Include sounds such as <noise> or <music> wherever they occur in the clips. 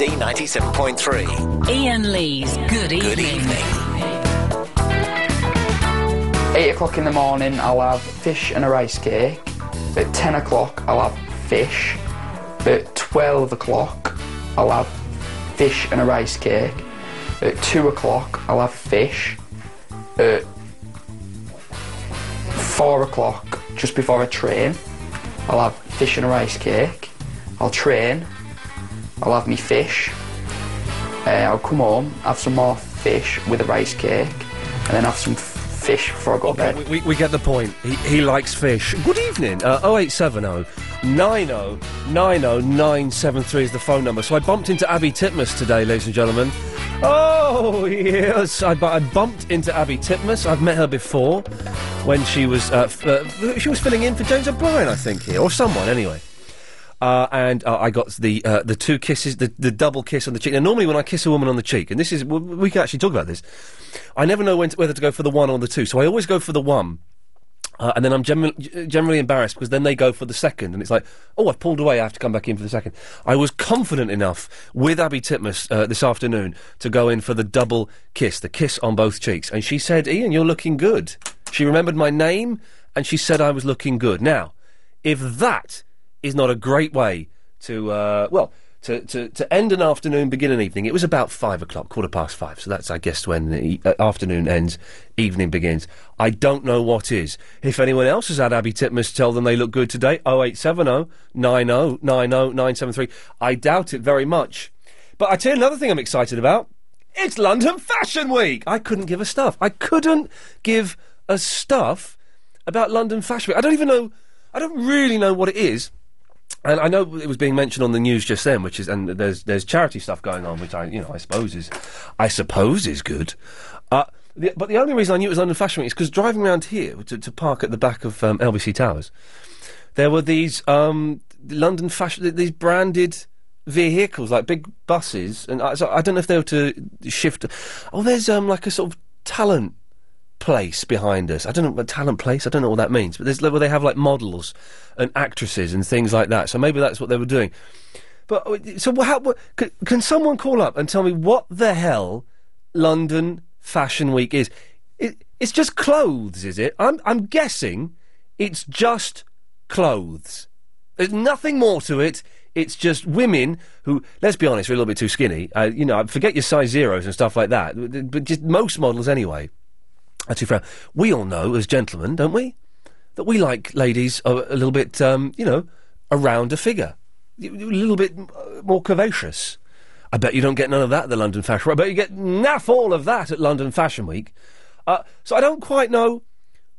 LBC 97.3. Iain Lee's Good Evening. Good evening. Eight o'clock in the morning, I'll have fish and a rice cake. At ten o'clock, I'll have fish. At twelve o'clock, I'll have fish and a rice cake. At two o'clock, I'll have fish. At four o'clock, just before I train, I'll have fish and a rice cake. I'll train. I'll have me fish. Uh, I'll come home, have some more fish with a rice cake, and then have some fish before I go to bed. we, we, get the point. He, he likes fish. Good evening. Uh, 0870 90 90 973 is the phone number. So I bumped into Abi Titmuss today, ladies and gentlemen. Oh, <laughs> yes. I, bu- I bumped into Abi Titmuss. I've met her before when she was uh, f- uh, she was filling in for James O'Brien, I think, here, or someone, anyway. Uh, and uh, I got the uh, the two kisses, the, the double kiss on the cheek. Now, normally when I kiss a woman on the cheek, and this is we can actually talk about this, I never know when to, whether to go for the one or the two. So I always go for the one. Uh, and then I'm generally generally embarrassed because then they go for the second, and it's like, oh, I've pulled away. I have to come back in for the second. I was confident enough with Abi Titmuss uh, this afternoon to go in for the double kiss, the kiss on both cheeks, and she said, "Iain, you're looking good." She remembered my name, and she said I was looking good. Now, if that is not a great way to uh, well to, to, to end an afternoon, begin an evening. It was about five o'clock, quarter past five. So that's, I guess, when the uh, afternoon ends, evening begins. I don't know what is. If anyone else has had Abi Titmuss tell them they look good today, 0870 90 90 973. I doubt it very much. But I tell you another thing I'm excited about. It's London Fashion Week. I couldn't give a stuff. I couldn't give a stuff about London Fashion Week. I don't even know. I don't really know what it is. And I know it was being mentioned on the news just then, which is, and there's there's charity stuff going on, which I you know I suppose is, I suppose is good. Uh, the, but the only reason I knew it was London Fashion Week is because driving around here to, to park at the back of um, LBC Towers, there were these um, London fashion these branded vehicles like big buses, and I, so I don't know if they were to shift. Oh, there's um like a sort of talent place behind us. I don't know what talent place. I don't know what that means. But there's where they have like models and actresses and things like that. So maybe that's what they were doing. But uh, so how, what, can, can someone call up and tell me what the hell London Fashion Week is? It, it's just clothes, is it? I'm I'm guessing it's just clothes. There's nothing more to it. It's just women who, let's be honest, are a little bit too skinny. Uh, you know, forget your size zeros and stuff like that. But just most models anyway. Too frail. We all know, as gentlemen, don't we, that we like ladies a, a little bit, um, you know, a rounder figure, a little bit uh, more curvaceous. I bet you don't get none of that at the London Fashion Week. I bet you get naff all of that at London Fashion Week. Uh, so I don't quite know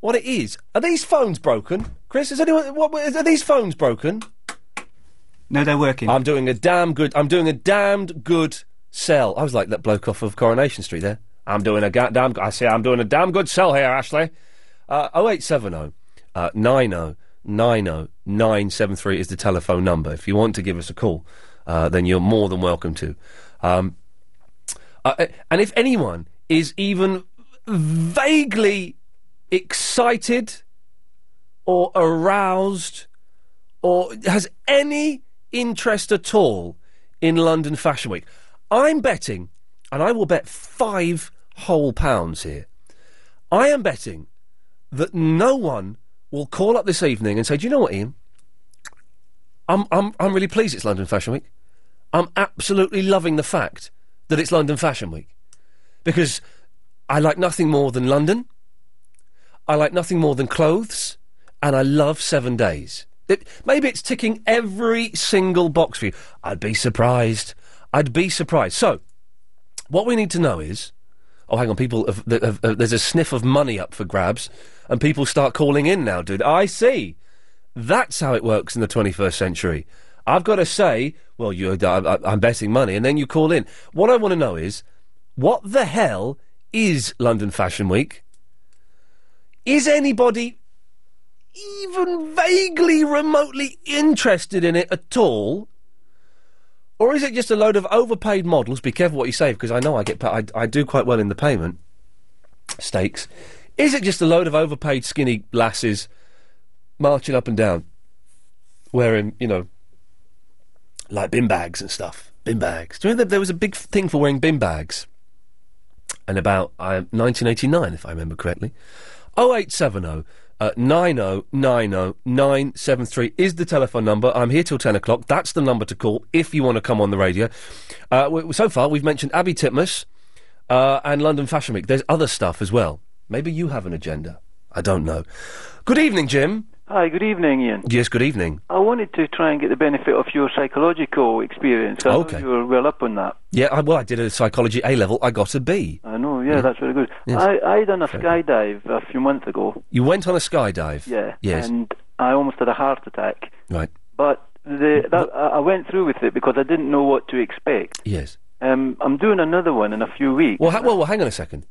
what it is. Are these phones broken, Chris? Is anyone? What, are these phones broken? No, they're working. I'm doing a damn good. I'm doing a damned good sell. I was like that bloke off of Coronation Street there. I'm doing a ga- damn. I say I'm doing a damn good sell here, Ashley. Uh, 0870 uh, 90 90 973 is the telephone number. If you want to give us a call, uh, then you're more than welcome to. Um, uh, and if anyone is even vaguely excited or aroused or has any interest at all in London Fashion Week, I'm betting, and I will bet five whole pounds here. I am betting that no one will call up this evening and say, "Do you know what, Iain? I'm I'm I'm really pleased it's London Fashion Week. I'm absolutely loving the fact that it's London Fashion Week because I like nothing more than London. I like nothing more than clothes, and I love seven days. It, maybe it's ticking every single box for you. I'd be surprised. I'd be surprised. So, what we need to know is. Oh, hang on, people. Have, have, have, uh, there's a sniff of money up for grabs, and people start calling in now, dude. I see. That's how it works in the 21st century. I've got to say, well, you, I, I'm betting money, and then you call in. What I want to know is, what the hell is London Fashion Week? Is anybody even vaguely, remotely interested in it at all? Or is it just a load of overpaid models? Be careful what you say, because I know I get, pa- I, I do quite well in the payment stakes. Is it just a load of overpaid, skinny lasses marching up and down, wearing, you know, like bin bags and stuff? Bin bags. Do you that there was a big thing for wearing bin bags? And about uh, 1989, if I remember correctly. 0870 uh, 9090973 is the telephone number. I'm here till 10 o'clock. That's the number to call if you want to come on the radio. Uh, so far, we've mentioned Abi Titmuss uh, and London Fashion Week. There's other stuff as well. Maybe you have an agenda. I don't know. Good evening, Jim. Hi, good evening, Iain. Yes, good evening. I wanted to try and get the benefit of your psychological experience. I Okay. you were well up on that. Yeah, I, well, I did a psychology A level. I got a B. I know, yeah, that's very good. Yes. I, I done a skydive a few months ago, You went on a skydive. yeah, Yes. and I almost had a heart attack. Right. But the, that, I I went through with it because I didn't know what to expect. Yes. Um, I'm doing another one in a few weeks. Well, ha- well, well, hang on a second.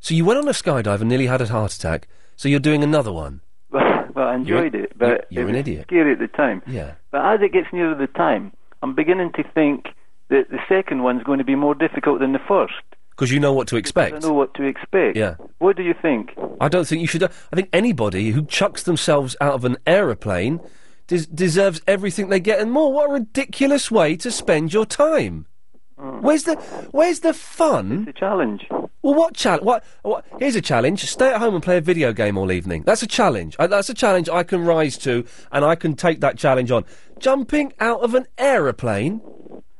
So you went on a skydive and nearly had a heart attack. So you're doing another one. Well, I enjoyed You're- it, but you're it an was idiot. scary at the time. Yeah. But as it gets nearer the time, I'm beginning to think that the second one's going to be more difficult than the first. Because you know what to expect. I know what to expect. Yeah. What do you think? I don't think you should. I think anybody who chucks themselves out of an aeroplane des- deserves everything they get and more. What a ridiculous way to spend your time. Mm. Where's the Where's the fun? It's a challenge. Well, what challenge? What, what? Here's a challenge: stay at home and play a video game all evening. That's a challenge. I, that's a challenge I can rise to, and I can take that challenge on. Jumping out of an aeroplane.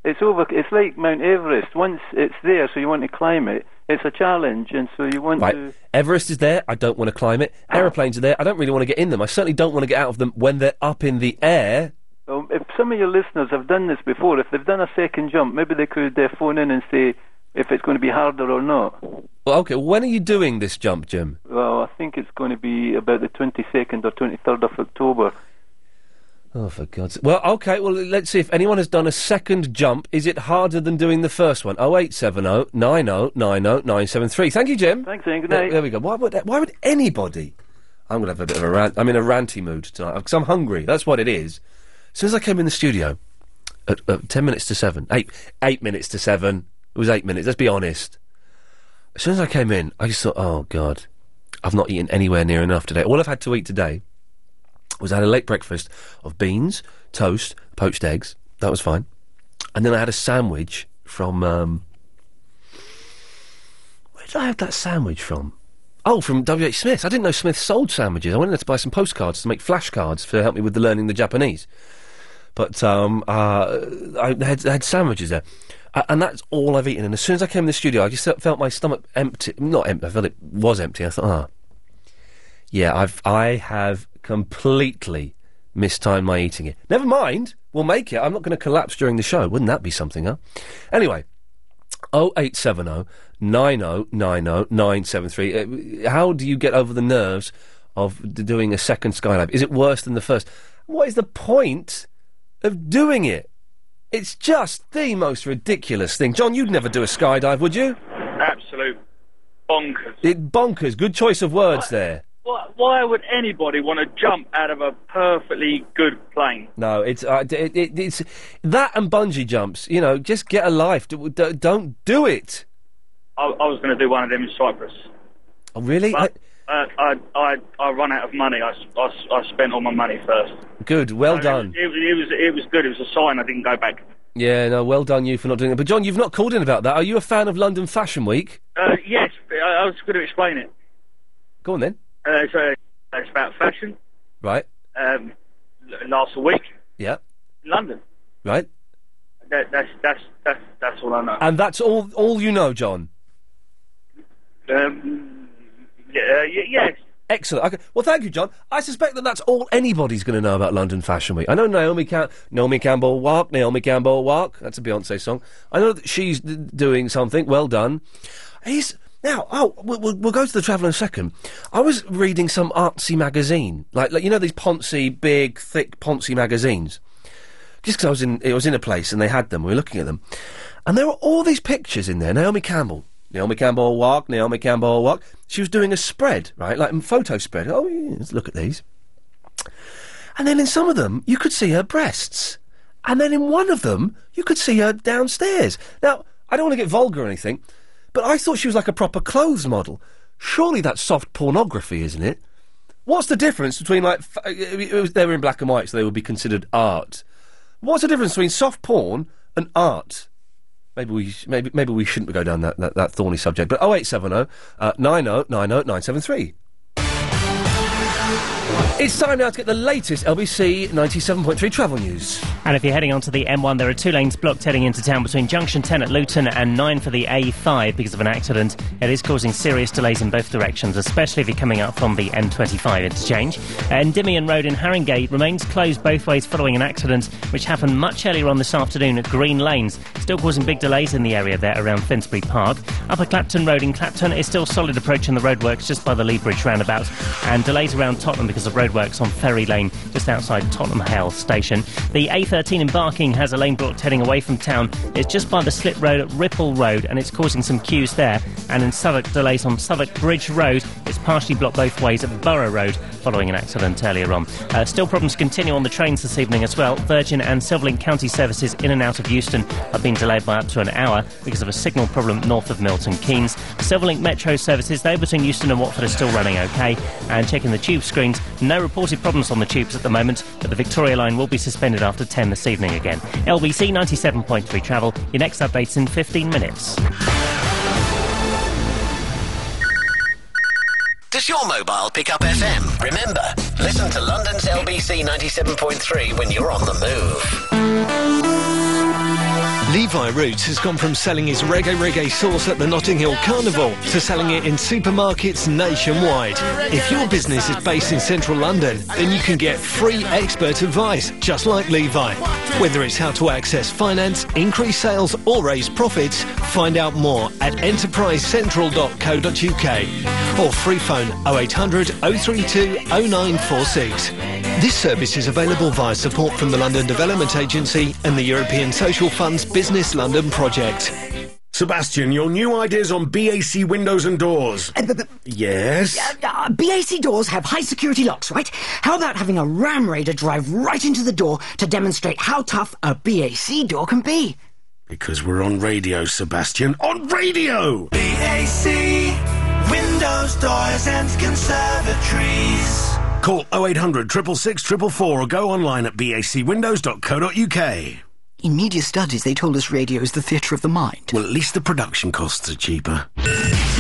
It's over. It's like Mount Everest. Once it's there, so you want to climb it. It's a challenge, and so you want Right. to. Everest is there. I don't want to climb it. Ah. Aeroplanes are there. I don't really want to get in them. I certainly don't want to get out of them when they're up in the air. Well, if some of your listeners have done this before, if they've done a second jump, maybe they could uh, phone in and say if it's going to be harder or not. Well, okay. When are you doing this jump, Jim? Well, I think it's going to be about the 22nd or 23rd of October. Oh, for God's sake. Well, okay, well, let's see if anyone has done a second jump. Is it harder than doing the first one? 0870 90 90 973. Thank you, Jim. Thanks, Iain. Good There, night. there we go. Why would, why would anybody. I'm going to have a bit of a rant. I'm in a ranty mood tonight because I'm hungry. That's what it is. As soon as I came in the studio, at, at 10 minutes to 7, 8, 8 minutes to 7, it was 8 minutes, let's be honest. As soon as I came in, I just thought, oh, God, I've not eaten anywhere near enough today. All I've had to eat today was I had a late breakfast of beans, toast, poached eggs. That was fine. And then I had a sandwich from. Um, where did I have that sandwich from? Oh, from W.H. Smith. I didn't know Smith sold sandwiches. I went there to buy some postcards to make flashcards to help me with the learning the Japanese. But um, uh, I had, had sandwiches there. And that's all I've eaten. And as soon as I came in the studio, I just felt- my stomach empty. Not empty, I felt it was empty. I thought, ah. Yeah, I've I have completely mistimed my eating it. Never mind, we'll make it. I'm not going to collapse during the show. Wouldn't that be something, huh? Anyway, 0870 90 90 973. Uh, How do you get over the nerves of doing a second Skylab? Is it worse than the first? What is the point of doing it? It's just the most ridiculous thing. John, you'd never do a skydive, would you? Absolute bonkers. It, bonkers. Good choice of words there. Why, why would anybody want to jump out of a perfectly good plane? No, it's uh, d- it, it, it's that and bungee jumps. You know, just get a life. D- d- don't do it. I, I was going to do one of them in Cyprus. Oh, really? But uh, I, I, I run out of money. I, I, I spent all my money first. Good. Well done. It, was- it was it was good. It was a sign I didn't go back. Yeah, no, well done you for not doing it. But John, you've not called in about that. Are you a fan of London Fashion Week? Uh, yes, I, I was going to explain it. Go on then. Uh, it's, uh, it's about fashion. Right. Um, l- last week Yeah. London. Right. That, that's that's that's that's all I know. And that's all all you know, John. Um, y- uh, yes. Oh, excellent. Okay. Well, thank you, John. I suspect that that's all anybody's going to know about London Fashion Week. I know Naomi Cam- Naomi Campbell walk, Naomi Campbell walk. That's a Beyonce song. I know that she's d- doing something. Well done. He's now. Oh, we'll, we'll, we'll go to the travel in a second. I was reading some artsy magazine, like, like you know these poncy, big, thick poncy magazines. Just because I was in, it was in a place and they had them. We were looking at them, and there were all these pictures in there. Naomi Campbell. Naomi Campbell walk, Naomi Campbell walk. She was doing a spread, right? Like a photo spread. Oh, yeah, let's look at these. And then in some of them, you could see her breasts. And then in one of them, you could see her downstairs. Now, I don't want to get vulgar or anything, but I thought she was like a proper clothes model. Surely that's soft pornography, isn't it? What's the difference between like f- uh, it was, they were in black and white, so they would be considered art. What's the difference between soft porn and art? Maybe we maybe maybe we shouldn't go down that, that, that thorny subject. But 0870 uh, 90 90 973. It's time now to get the latest LBC 97.3 travel news. And if you're heading onto the M1, there are two lanes blocked heading into town between junction 10 at Luton and 9 for the A5 because of an accident. It is causing serious delays in both directions, especially if you're coming up from the M25 interchange. Uh, Endymion Road in Haringey remains closed both ways following an accident which happened much earlier on this afternoon at Green Lanes, still causing big delays in the area there around Finsbury Park. Upper Clapton Road in Clapton is still solid approaching the roadworks just by the Lee Bridge roundabout, and delays around Tottenham because of roadworks on Ferry Lane just outside Tottenham Hale Station. The A13 in Barking has a lane blocked heading away from town. It's just by the slip road at Ripple Road and it's causing some queues there. And in Southwark, delays on Southwark Bridge Road. It's partially blocked both ways at Borough Road following an accident earlier on. Uh, still problems continue on the trains this evening as well. Virgin and Silverlink County services in and out of Euston have been delayed by up to an hour because of a signal problem north of Milton Keynes. Silverlink Metro services, they between Euston and Watford, are still running okay. And checking the tube screens, no reported problems on the tubes at the moment, but the Victoria line will be suspended after 10 this evening again. LBC 97.3 travel. Your next update's in 15 minutes. Does your mobile pick up FM? Remember, listen to London's LBC 97.3 when you're on the move. Levi Roots has gone from selling his reggae reggae sauce at the Notting Hill Carnival to selling it in supermarkets nationwide. If your business is based in central London, then you can get free expert advice, just like Levi. Whether it's how to access finance, increase sales, or raise profits, find out more at enterprisecentral.co.uk or free phone 0800 032 0946. This service is available via support from the London Development Agency and the European Social Fund's Business London project. Sebastian, your new ideas on BAC windows and doors. yes? Uh, BAC doors have high security locks, right? How about having a Ram Raider drive right into the door to demonstrate how tough a BAC door can be? Because we're on radio, Sebastian. On radio! BAC, windows, doors, and conservatories. Call 0800 666 444 or go online at bacwindows.co.uk. In media studies, they told us radio is the theatre of the mind. Well, at least the production costs are cheaper.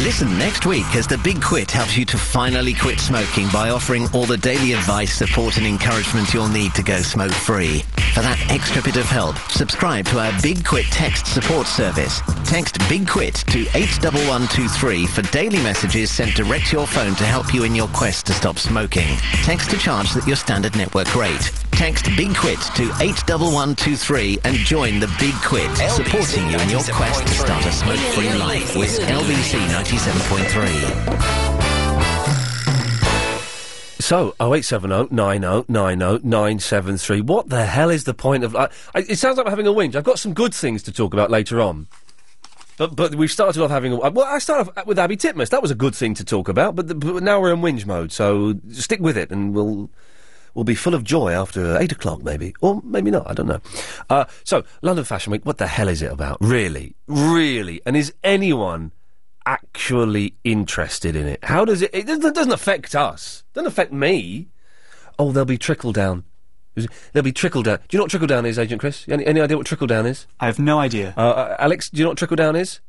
Listen next week as The Big Quit helps you to finally quit smoking by offering all the daily advice, support and encouragement you'll need to go smoke free. For that extra bit of help, subscribe to our Big Quit text support service. Text Big Quit to 81123 for daily messages sent direct to your phone to help you in your quest to stop smoking. Text to charge at your standard network rate. Text Big Quit to 81123 and join the Big Quit, supporting you in your quest to start a smoke-free life with LBC 97.3. So, 0870 90 90 973. What the hell is the point of. I, I, it sounds like I'm having a whinge. I've got some good things to talk about later on. But but we've started off having a. Uh, well, I started off with Abi Titmuss. That was a good thing to talk about. But, the, but now we're in whinge mode. So stick with it and we'll. We'll be full of joy after eight o'clock, maybe, or maybe not. I don't know. Uh, so, London Fashion Week. What the hell is it about? Really, really, and is anyone actually interested in it? How does it? It doesn't, doesn't affect us. Doesn't affect me. Oh, there'll be trickle down. There'll be trickle down. Do you know what trickle down is, Agent Chris? Any, any idea what trickle down is? I have no idea. Uh, uh, Alex, do you know what trickle down is?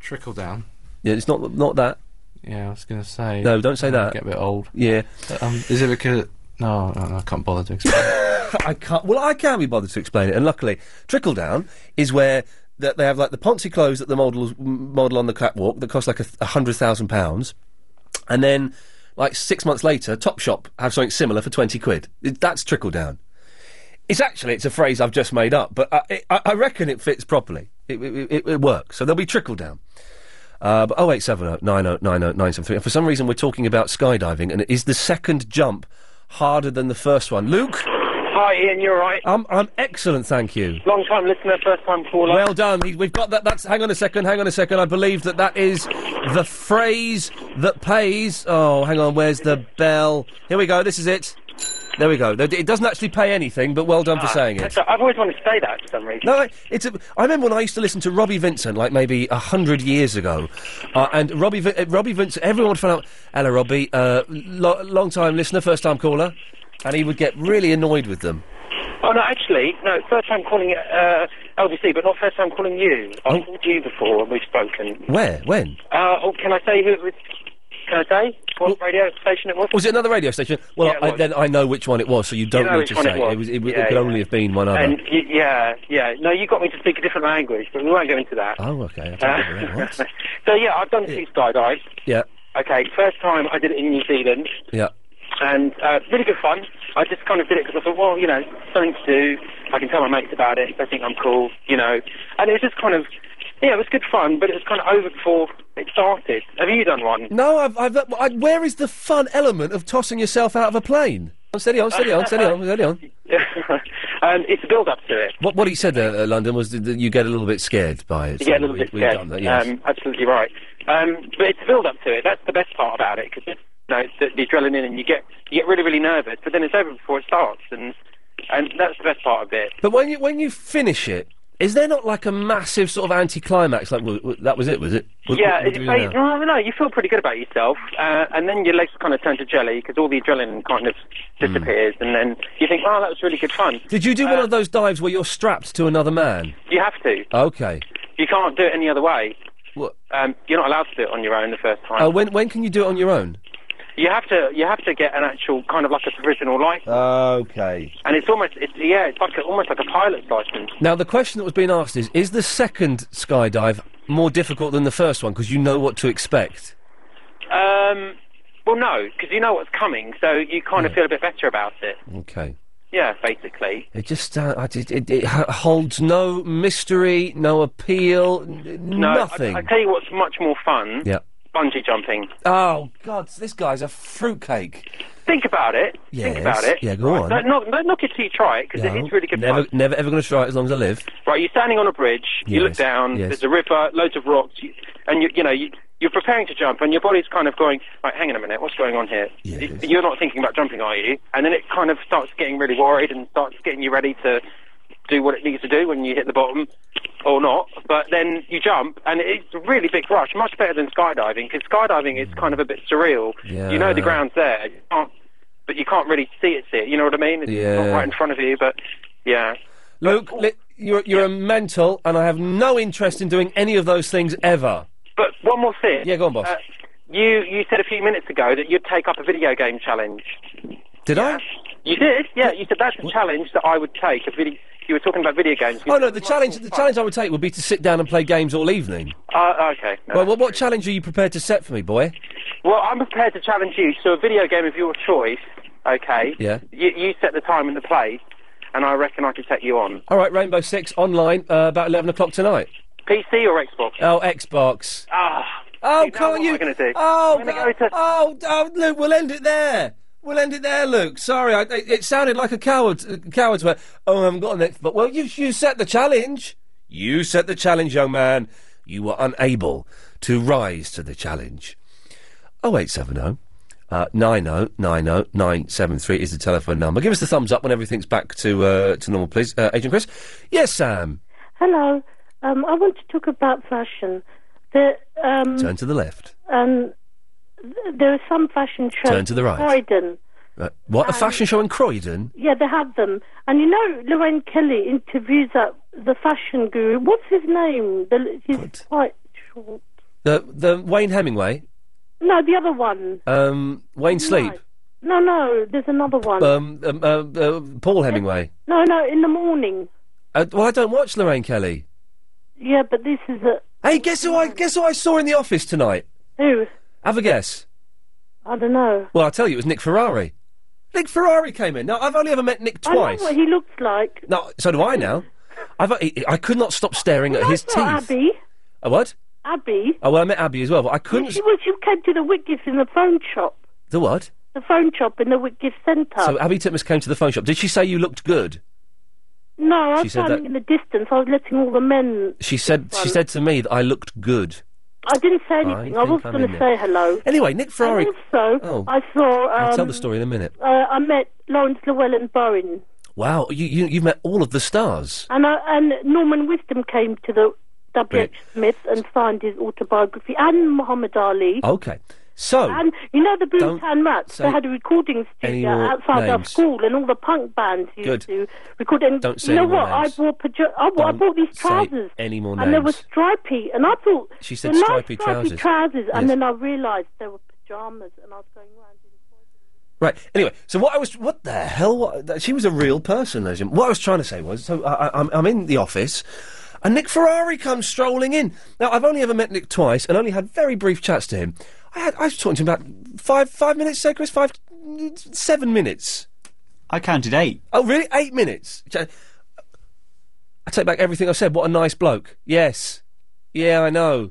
Trickle down. Yeah, it's not not that. Yeah, I was going to say. No, don't say I'm that. Get a bit old. Yeah. Um, is it because? No, no, no, I can't bother to explain. <laughs> I can't. Well, I can be bothered to explain it, and luckily, trickle down is where that they have like the Ponzi clothes that the models model on the catwalk that cost like a, a hundred thousand pounds, and then like six months later, Topshop have something similar for twenty quid. It, that's trickle down. It's actually it's a phrase I've just made up, but I, it, I, reckon it fits properly. It, it, it, it works. So there'll be trickle down. Uh, but 0870 90 90 973. And for some reason, we're talking about skydiving, and it is the second jump harder than the first one? Luke? Hi, Iain, you're right. I'm, I'm excellent, thank you. Long time listener, first time caller. Well done. He- We've got that. That's. Hang on a second. Hang on a second. I believe that that is the phrase that pays. Oh, hang on. Where's the bell? Here we go. This is it. There we go. It doesn't actually pay anything, but well done for saying it. That's- I've always wanted to say that for some reason. No, I- it's. A, I remember when I used to listen to Robbie Vincent, like maybe a hundred years ago, uh, and Robbie, uh, Robbie Vincent. Everyone would find out. Hello, Robbie. Uh, lo- long time listener, first time caller, and he would get really annoyed with them. Oh no, actually, no. First time calling. Uh, LBC, but not first time calling you. Oh. I've called you before and we've spoken. Where? When? Uh, oh, can I say who it was? Can I say what radio station it was? Was it another radio station? Well, Yeah, it I, was. then I know which one it was, so you don't know need which to one say. it was. was. It, was- it Yeah, could yeah. only have been one other. And y- yeah, yeah. No, you got me to speak a different language, but we won't go into that. Oh, okay. I don't know that. What? so yeah, I've done two skydives. Yeah, Okay, first time I did it in New Zealand, yeah. and uh, really good fun. I just kind of did it because I thought, well, you know, something to do. I can tell my mates about it. They think I'm cool, you know. And it was just kind of, yeah, it was good fun, but it was kind of over before it started. Have you done one? No, I've, I've, I, where is the fun element of tossing yourself out of a plane? Oh, steady on, steady on, steady on, steady on. <laughs> um, it's a build up to it. What, what he said there, uh, London, was that you get a little bit scared by it. You get a little we- bit we've scared. done that, yes. um, absolutely right. Um, but it's a build up to it. That's the best part about it because you know, it's the, the adrenaline and you get you get really really nervous, but then it's over before it starts, and and that's the best part of it. But when you when you finish it, is there not like a massive sort of anticlimax? Like w- w- that was it, was it? What- yeah, what- what it, do we do it- now? no, no, you feel pretty good about yourself, uh, and then your legs kind of turn to jelly because all the adrenaline kind of Hmm. disappears, and then you think, oh, that was really good fun. Did you do Uh, one of those dives where you're strapped to another man? You have to. Okay. You can't do it any other way. What? Um, you're not allowed to do it on your own the first time. Uh, when when can you do it on your own? You have to. You have to get an actual kind of like a provisional license, Okay. and it's almost. It's yeah. It's like a, almost like a pilot's license. Now the question that was being asked is: Is the second skydive more difficult than the first one because you know what to expect? Um, well, no, because you know what's coming, so you kind of feel a bit better about it. Okay. Yeah, basically. It just uh, I- it, it, it ha- holds no mystery, no appeal, n- No, nothing. I, I tell you what's much more fun. yeah. Bungee jumping. Oh God, this guy's a fruitcake. Think about it. Think Yes. about it. Yeah, go on. Don't knock, don't knock it till you try it, because No, it is really good never, fun. never ever going to try it as long as I live. Right, you're standing on a bridge. You look Yes, down. yes. There's a river, loads of rocks, you, and you, you know you, you're preparing to jump, and your body's kind of going, right, hang on a minute, what's going on here? Y- You're not thinking about jumping, are you? And then it kind of starts getting really worried and starts getting you ready to do what it needs to do when you hit the bottom, or not. But then you jump, and it's a really big rush, much better than skydiving, because skydiving is kind of a bit surreal. Yeah. You know the ground's there, you can't, but you can't really see it. See it. You know what I mean? It's Yeah. not right in front of you, but yeah. Luke, li- you're you're a mental, and I have no interest in doing any of those things ever. But one more thing. Yeah, go on, boss. Uh, you you said a few minutes ago that you'd take up a video game challenge. Did I? You did, yeah. You said that's a challenge that I would take. A video. You were talking about video games. Oh no, the challenge the challenge I would take would be to sit down and play games all evening. Uh, okay. No. Well, what, what challenge are you prepared to set for me, boy? Well, I'm prepared to challenge you to a video game of your choice. Okay. Yeah. You, you set the time and the place, and I reckon I can take you on. All right, Rainbow Six online uh, about eleven o'clock tonight. PC or Xbox? Oh, Xbox. Ah. Oh, know can't what you? I'm gonna do? Oh, I'm gonna go to- oh, oh, Luke, we'll end it there. We'll end it there, Luke. Sorry, I, it, it sounded like a coward. Uh, coward's way. Oh, I haven't got an Xbox. Well, you you set the challenge. You set the challenge, young man. You were unable to rise to the challenge. Oh eight seven oh. Uh, 9090973 is the telephone number. Give us the thumbs up when everything's back to uh, to normal, please. Uh, Agent Chris? Yes, Sam. Hello. Um, I want to talk about fashion. The, um, Turn to the left. um, there are some fashion shows. Turn to the right. Croydon. Uh, what? A fashion show in Croydon? Yeah, they have them. And you know, Lorraine Kelly interviews that, the fashion guru. What's his name? The, he's quite short. The the Wayne Hemingway? No, the other one. Um, Wayne Sleep? No, no, there's another one. Um, um, uh, uh, Paul Hemingway? no, no, in the morning. Uh, well, I don't watch Lorraine Kelly. Yeah, but this is a. Hey, guess who I guess who I saw in the office tonight? Who? Have a guess. I don't know. Well, I'll tell you, it was Nick Ferrari. Nick Ferrari came in. Now, I've only ever met Nick twice. I know what he looks like. No, so do I now. I've, I, I could not stop staring at his That's teeth. not Abi. A what? Abi. Oh, well, I met Abi as well, but I couldn't. She was. You came to the Whitgift in the phone shop. The what? The phone shop in the Whitgift Centre. So Abi Titmuss came to the phone shop. Did she say you looked good? no, I she was said standing in the distance. I was letting all the men. She said she said to me that I looked good. I didn't say anything. I, think was I'm going in to say hello. Anyway, Nick Ferrari. And also, Oh. I saw. Um, I'll tell the story in a minute. Uh, I met Laurence Llewelyn Bowen, Wow, you, you you've met all of the stars. and I, and Norman Wisdom came to the W. Smith and signed his autobiography, and Muhammad Ali. Okay. So, And you know the Don't Rats? They had a recording studio outside our school, and all the punk bands used Good. to record. And Don't say you know any more what? names. I bought paja- I, bought, I bought these say trousers, any more names? and they were names. stripy, and I thought She said nice stripy trousers. trousers, Yes. and then I realised they were pajamas, and I was going round. Right. Anyway, so what I was, what the hell? What, she was a real person, Legend. What I was trying to say was, so I, I, I'm, I'm in the office, and Nick Ferrari comes strolling in. Now I've only ever met Nick twice, and only had very brief chats to him. I had, I was talking to him about five, five minutes. Say, Chris, five, seven minutes. I counted eight. Oh, really? Eight minutes. I take back everything I said. What a nice bloke. Yes. Yeah, I know.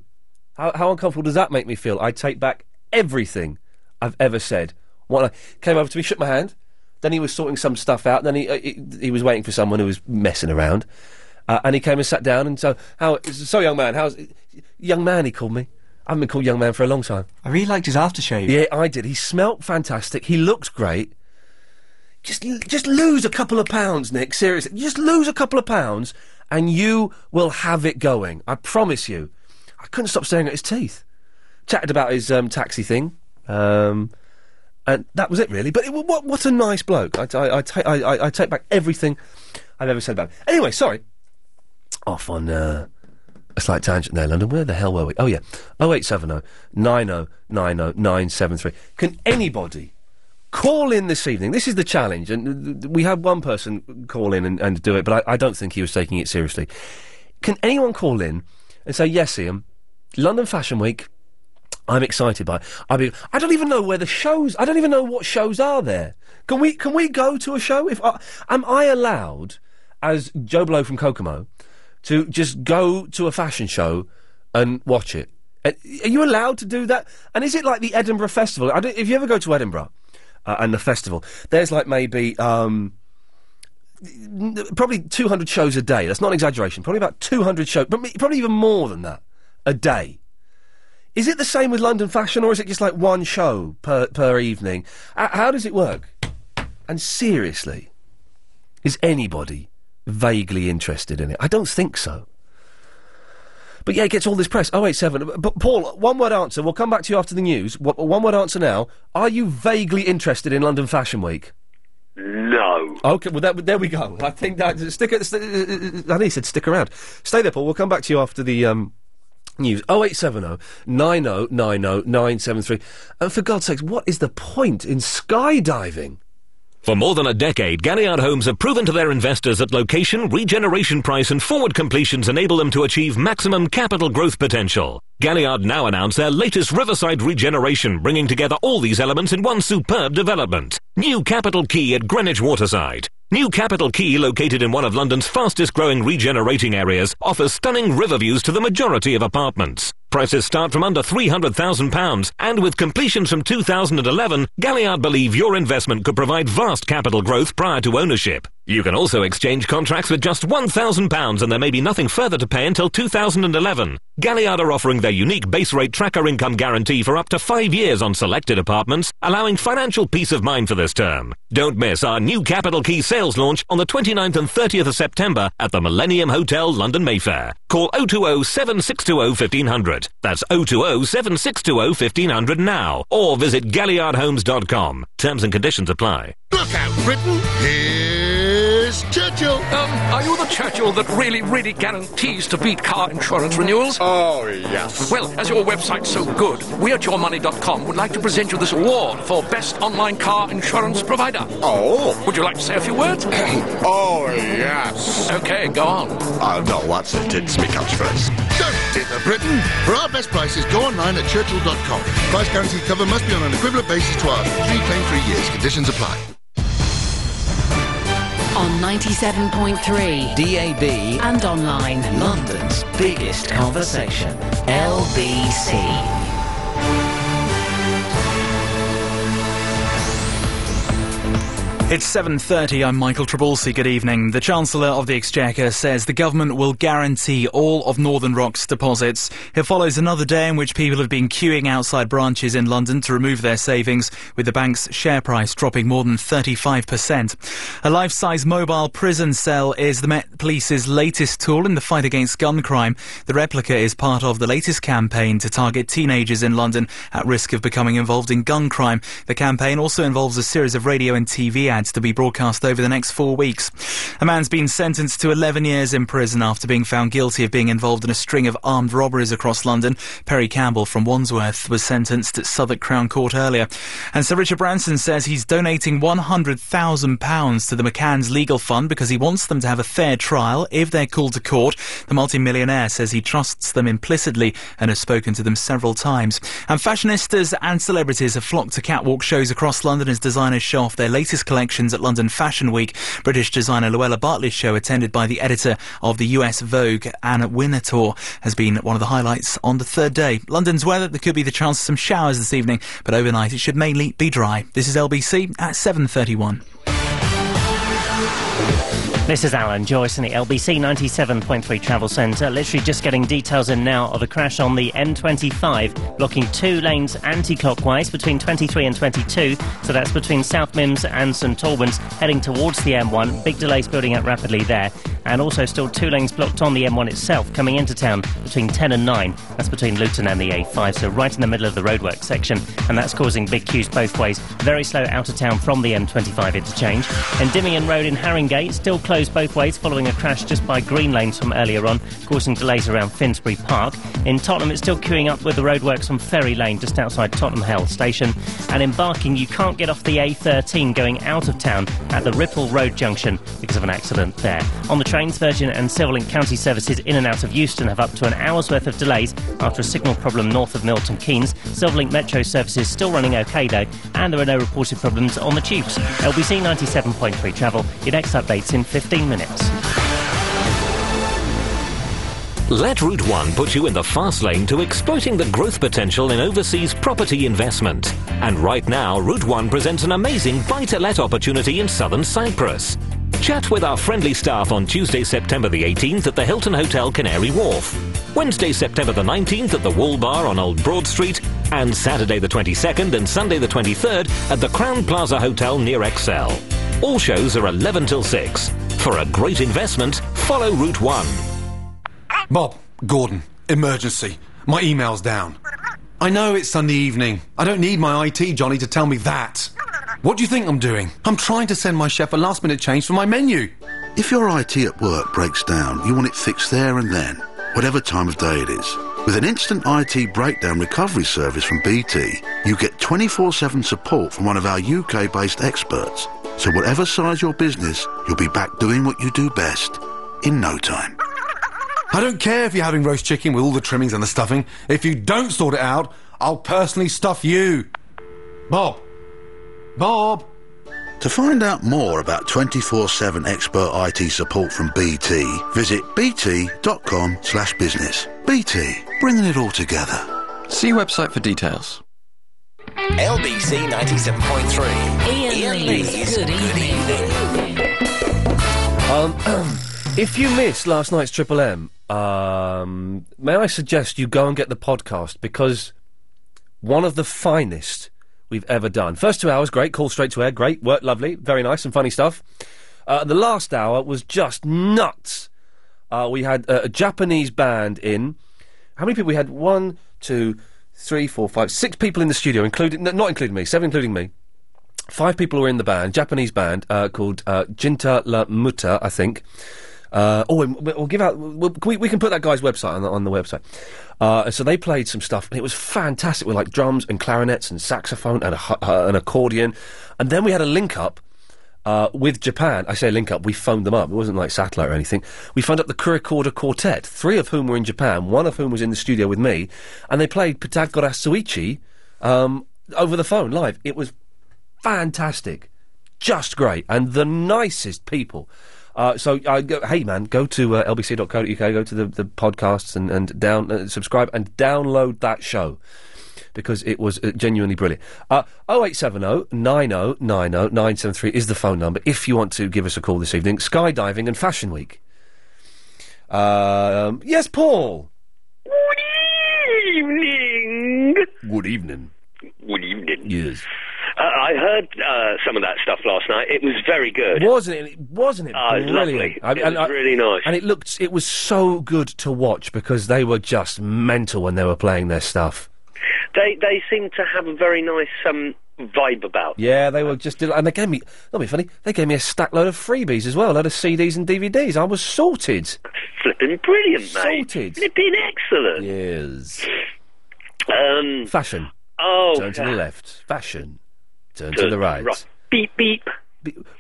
How, how uncomfortable does that make me feel? I take back everything I've ever said. What I came over to me, shook my hand. Then he was sorting some stuff out. Then he uh, he, he was waiting for someone who was messing around, uh, and he came and sat down. And so, how? So, young man, how's young man? He called me. I haven't been called young man for a long time. I really liked his aftershave. Yeah, I did. He smelt fantastic. He looked great. Just, just lose a couple of pounds, Nick. Seriously, just lose a couple of pounds, and you will have it going. I promise you. I couldn't stop staring at his teeth. Chatted about his um, taxi thing, um, and that was it, really. But it, what, what a nice bloke. I, I, I, take, I, I, I take back everything I've ever said about him. Anyway, sorry. Off on uh, a slight tangent there, London. Where the hell were we? Oh, yeah. 0870 90 90 973. Can anybody call in this evening? This is the challenge. And uh, we had one person call in and, and do it, but I, I don't think he was taking it seriously. Can anyone call in and say, yes, Iain, London Fashion Week, I'm excited by it. I mean, I don't even know where the shows. I don't even know what shows are there. Can we can we go to a show? If I, am I allowed, as Joe Blow from Kokomo, to just go to a fashion show and watch it? Uh, Are you allowed to do that? And is it like the Edinburgh Festival? I don't, if you ever go to Edinburgh uh, and the festival, there's like maybe. Um, Probably 200 shows a day. That's not an exaggeration. Probably about 200 shows, but probably even more than that a day. Is it the same with London Fashion, or is it just like one show per per evening? H- how does it work? And seriously, is anybody vaguely interested in it? I don't think so. But yeah, it gets all this press. Oh, 087. But Paul, one word answer. We'll come back to you after the news. One word answer now. Are you vaguely interested in London Fashion Week? No. Okay, well, that, there we go. I think that stick. St- uh, I think he said stick around. Stay there, Paul. We'll come back to you after the um, news. 0870 90 90 973. And for God's sakes, what is the point in skydiving? For more than a decade, Galliard Homes have proven to their investors that location, regeneration price, and forward completions enable them to achieve maximum capital growth potential. Galliard now announce their latest Riverside regeneration, bringing together all these elements in one superb development. New Capital Quay at Greenwich Waterside. New Capital Quay, located in one of London's fastest growing regenerating areas, offers stunning river views to the majority of apartments. Prices start from under £300,000, and with completions from 2011, Galliard believe your investment could provide vast capital growth prior to ownership. You can also exchange contracts with just £1,000 and there may be nothing further to pay until 2011. Galliard are offering their unique base rate tracker income guarantee for up to five years on selected apartments, allowing financial peace of mind for this term. Don't miss our new Capital Quay sales launch on the 29th and 30th of September at the Millennium Hotel, London Mayfair. Call 020 7620 1500. That's 020 7620 1500 now. Or visit galliardhomes.com. Terms and conditions apply. Look out, Britain! Here's Churchill. Um, are you the Churchill that really, really guarantees to beat car insurance renewals? Oh, yes. Well, as your website's so good, we at yourmoney.com would like to present you this award for Best Online Car Insurance Provider. Oh. Would you like to say a few words? <coughs> oh, yes. Okay, go on. Oh, no, that's it. It's me catchphrase. Don't dither Britain. For our best prices, go online at churchill.com. Price guaranteed cover must be on an equivalent basis to ours. Three claim free years. Conditions apply. On 97.3 DAB and online. London's biggest conversation. LBC. It's 7.30, I'm Michael Trabulsi, good evening. The Chancellor of the Exchequer says the government will guarantee all of Northern Rock's deposits. It follows another day in which people have been queuing outside branches in London to remove their savings, with the bank's share price dropping more than 35%. A life-size mobile prison cell is the Met police's latest tool in the fight against gun crime. The replica is part of the latest campaign to target teenagers in London at risk of becoming involved in gun crime. The campaign also involves a series of radio and TV ads to be broadcast over the next four weeks. A man's been sentenced to 11 years in prison after being found guilty of being involved in a string of armed robberies across London. Perry Campbell from Wandsworth was sentenced at Southwark Crown Court earlier. And Sir Richard Branson says he's donating £100,000 to the McCann's legal fund because he wants them to have a fair trial if they're called to court. The multimillionaire says he trusts them implicitly and has spoken to them several times. And fashionistas and celebrities have flocked to catwalk shows across London as designers show off their latest at London Fashion Week. British designer Luella Bartley's show, attended by the editor of the US Vogue, Anna Wintour, has been one of the highlights on the third day. London's weather, there could be the chance of some showers this evening, but overnight it should mainly be dry. This is LBC at 7.31. This is Alan Joyce in the LBC 97.3 Travel Centre. Literally just getting details in now of a crash on the M25, blocking two lanes anti-clockwise between 23 and 22. So that's between South Mimms and St Albans, heading towards the M1. Big delays building up rapidly there. And also still two lanes blocked on the M1 itself, coming into town between 10 and 9. That's between Luton and the A5, so right in the middle of the roadwork section. And that's causing big queues both ways. Very slow out of town from the M25 interchange. And Endymion Road in Haringey, still closed both ways following a crash just by Green Lanes from earlier on, causing delays around Finsbury Park. In Tottenham, it's still queuing up with the roadworks on Ferry Lane just outside Tottenham Hale Station. And in Barking, you can't get off the A13 going out of town at the Ripple Road junction because of an accident there. On the trains, Virgin and Silverlink County services in and out of Euston have up to an hour's worth of delays after a signal problem north of Milton Keynes. Silverlink Metro services still running okay though, and there are no reported problems on the tubes. LBC 97.3 travel. Your next updates in 15 minutes. Let Route 1 put you in the fast lane to exploiting the growth potential in overseas property investment. And right now, Route 1 presents an amazing buy-to-let opportunity in southern Cyprus. Chat with our friendly staff on Tuesday, September the 18th at the Hilton Hotel Canary Wharf. Wednesday, September the 19th at the Wall Bar on Old Broad Street. And Saturday the 22nd and Sunday the 23rd at the Crowne Plaza Hotel near Excel. All shows are 11 till 6. For a great investment, follow Route 1. Bob, Gordon, emergency. My email's down. I know it's Sunday evening. I don't need my IT Johnny to tell me that. What do you think I'm doing? I'm trying to send my chef a last minute change for my menu. If your IT at work breaks down, you want it fixed there and then, whatever time of day it is. With an instant IT breakdown recovery service from BT, you get 24 7 support from one of our UK based experts. So, whatever size your business, you'll be back doing what you do best in no time. I don't care if you're having roast chicken with all the trimmings and the stuffing. If you don't sort it out, I'll personally stuff you. Bob. Bob. To find out more about 24-7 expert IT support from BT, visit bt.com slash business. BT, bringing it all together. See website for details. LBC 97.3. Iain, Lee's Good Evening. Um, <clears throat> if you missed last night's Triple M, um, may I suggest you go and get the podcast because one of the finest we've ever done. First two hours, great. Call straight to air, great. Work lovely. Very nice and funny stuff. Uh, the last hour was just nuts. Uh, we had uh, a Japanese band in. How many people we had? One, two, three, four, five, six people in the studio, including not including me, seven including me. Five people were in the band, Japanese band uh, called uh, Jinta La Muta, I think. Uh, oh, we'll give out. We'll, we, we can put that guy's website on the, on the website. Uh, so they played some stuff, and it was fantastic with like drums and clarinets and saxophone and a, uh, an accordion. And then we had a link up uh, with Japan. I say link up. We phoned them up. It wasn't like satellite or anything. We phoned up the Kuricorder Quartet, three of whom were in Japan, one of whom was in the studio with me, and they played Pythagoras Suichi um, over the phone live. It was fantastic, just great, and the nicest people. Uh, so, uh, go, hey man, go to uh, lbc.co.uk, go to the, the podcasts and, and down uh, subscribe and download that show because it was uh, genuinely brilliant. Uh, 0870 90 90 973 is the phone number if you want to give us a call this evening. Skydiving and Fashion Week. Um, yes, Paul. Good evening. Good evening. Good evening. Yes. Uh, I heard uh, some of that stuff last night. It was very good. Wasn't it? Wasn't it Oh, it was brilliant? lovely. It was really nice. And it looked, it was so good to watch because they were just mental when they were playing their stuff. They they seem to have a very nice um, vibe about. Yeah, they were just, del- and they gave me, not be funny, they gave me a stack load of freebies as well, a load of CDs and DVDs. I was sorted. Flipping brilliant, mate. Sorted. Flipping excellent. Yes. Um. Fashion. Oh. Turn to the left. Fashion. Turn To to the right. right. Beep beep.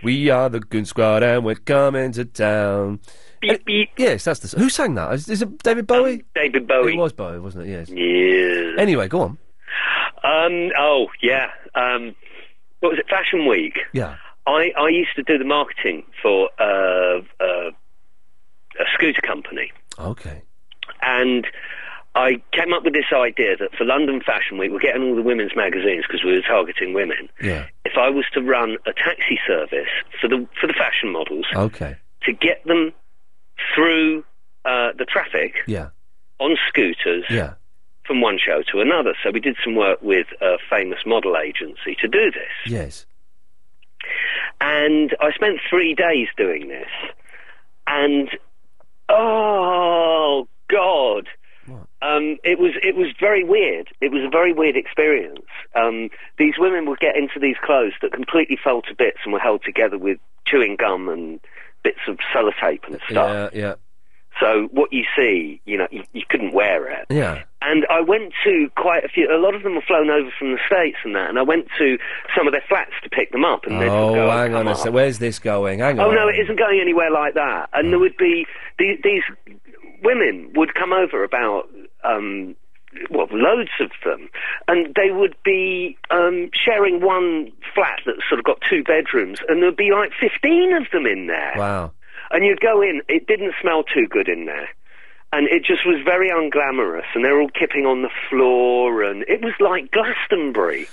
We are the Goon Squad and we're coming to town. Beep beep. Yes, that's the. Who sang that? Is, is it David Bowie? David Bowie. It was Bowie, wasn't it? Yes. Yeah. Anyway, go on. Um. Oh yeah. Um. What was it? Fashion Week. Yeah. I I used to do the marketing for uh, uh, a scooter company. Okay. and I came up with this idea that for London Fashion Week, we're getting all the women's magazines because we were targeting women. Yeah. If I was to run a taxi service for the for the fashion models Okay. to get them through uh, the traffic Yeah. on scooters Yeah. from one show to another, so we did some work with a famous model agency to do this. Yes. and I spent three days doing this, and oh god, um, it was it was very weird. It was a very weird experience. Um, these women would get into these clothes that completely fell to bits and were held together with chewing gum and bits of sellotape and stuff. Yeah. Yeah. So what you see, you know, you, you couldn't wear it. Yeah. And I went to quite a few. A lot of them were flown over from the states and that. And I went to some of their flats to pick them up. And they'd Oh, go, hang "Come on a up." sec. Where's this going? Hang Oh on. no, it isn't going anywhere like that. And there would be these, these women would come over about um, well, loads of them, and they would be um, sharing one flat that's sort of got two bedrooms, and there'd be like fifteen of them in there. Wow. And you'd go in, it didn't smell too good in there. And it just was very unglamorous, and they're all kipping on the floor, and it was like Glastonbury.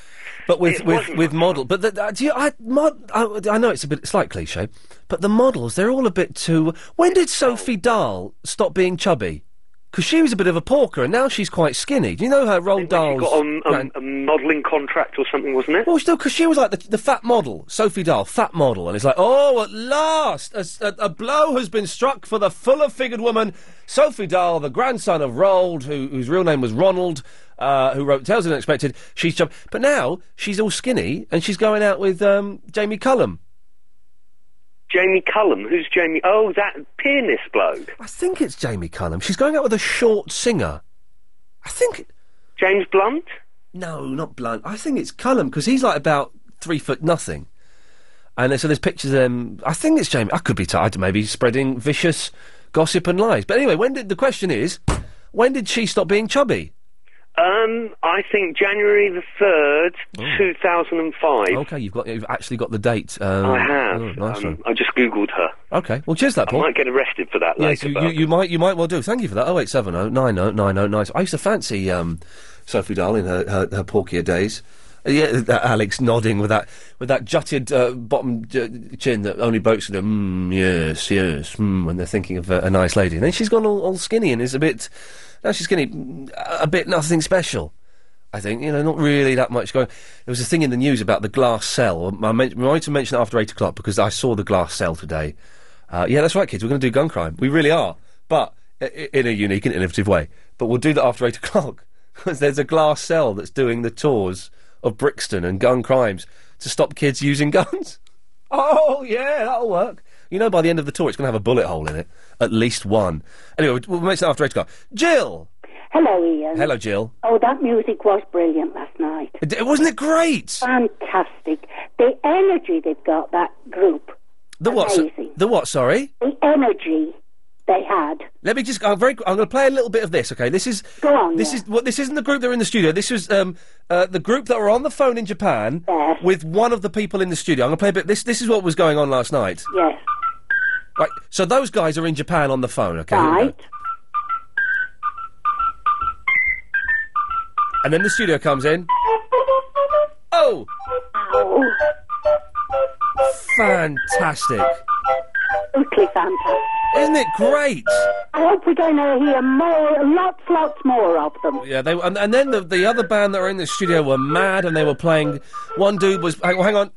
But with It with with model, but the, uh, do you, I, mod, I, I know it's a bit slight cliche, but the models they're all a bit too. When did Sophie Dahl stop being chubby? Because she was a bit of a porker, and now she's quite skinny. Do you know her Roald Dahl's? Got um, um, a modelling contract or something, wasn't it? Well, still, because she was like the, the fat model, Sophie Dahl, fat model, and it's like, oh, at last, a blow has been struck for the fuller-figured woman, Sophie Dahl, the grandson of Roald, who, whose real name was Ronald, uh, who wrote Tales of the Unexpected. She's chub- but now she's all skinny, and she's going out with um, Jamie Cullum. Jamie Cullum. Who's Jamie? Oh, that pianist bloke. I think it's Jamie Cullum. She's going out with a short singer. I think James Blunt. No, not Blunt. I think it's Cullum because he's like about three foot nothing. And then- so there's pictures of them. I think it's Jamie. I could be tired, maybe spreading vicious gossip and lies. But anyway, when did the question is, when did she stop being chubby? Um, I think January the third, two thousand and five. Okay, you've got you've actually got the date. Um, I have. oh, nice um, one. I just googled her. Okay, well, cheers, that I Paul. might get arrested for that Yes, later. you, but- you, you might you might well do. Thank you for that. Oh eight seven oh nine oh nine oh nine. I used to fancy um, Sophie Dahl in her her, her porkier days. Uh, yeah, that Alex nodding with that with that jutted uh, bottom j- chin that only blokes do. Mm, yes, yes, mm, when they're thinking of uh, a nice lady. And then she's gone all, all skinny and is a bit. Now she's mm, a bit nothing special. I think you know, not really that much going. There was a thing in the news about the glass cell. I meant, to mention it after eight o'clock because I saw the glass cell today. Uh, yeah, that's right, kids. We're going to do gun crime. We really are, but in a unique and innovative way. But we'll do that after eight <laughs> o'clock because there's a glass cell that's doing the tours of Brixton and gun crimes to stop kids using <laughs> guns. Oh yeah, that'll work. You know, by the end of the tour, it's going to have a bullet hole in it, at least one. Anyway, we'll we'll that after eight o'clock. Jill, Hello, Iain. hello, Jill. Oh, that music was brilliant last night. It, Wasn't it great? Fantastic. The energy they've got, that group. The what? so- the what? Sorry. The energy they had. Let me just. I'm very. I'm going to play a little bit of this. Okay. This is. Go on. This is. Well, this isn't the group that are in the studio. This is um, uh, the group that were on the phone in Japan yes. with one of the people in the studio. I'm going to play a bit. This. This is what was going on last night. Yes. Right. So those guys are in Japan on the phone. Okay. here we go. Right. And then the studio comes in. Oh. Fantastic. Totally fantastic. Isn't it great? I hope we're going to hear more, lots, lots more of them. Yeah, they and, and then the the other band that were in the studio were mad, and they were playing. One dude was hang, hang on.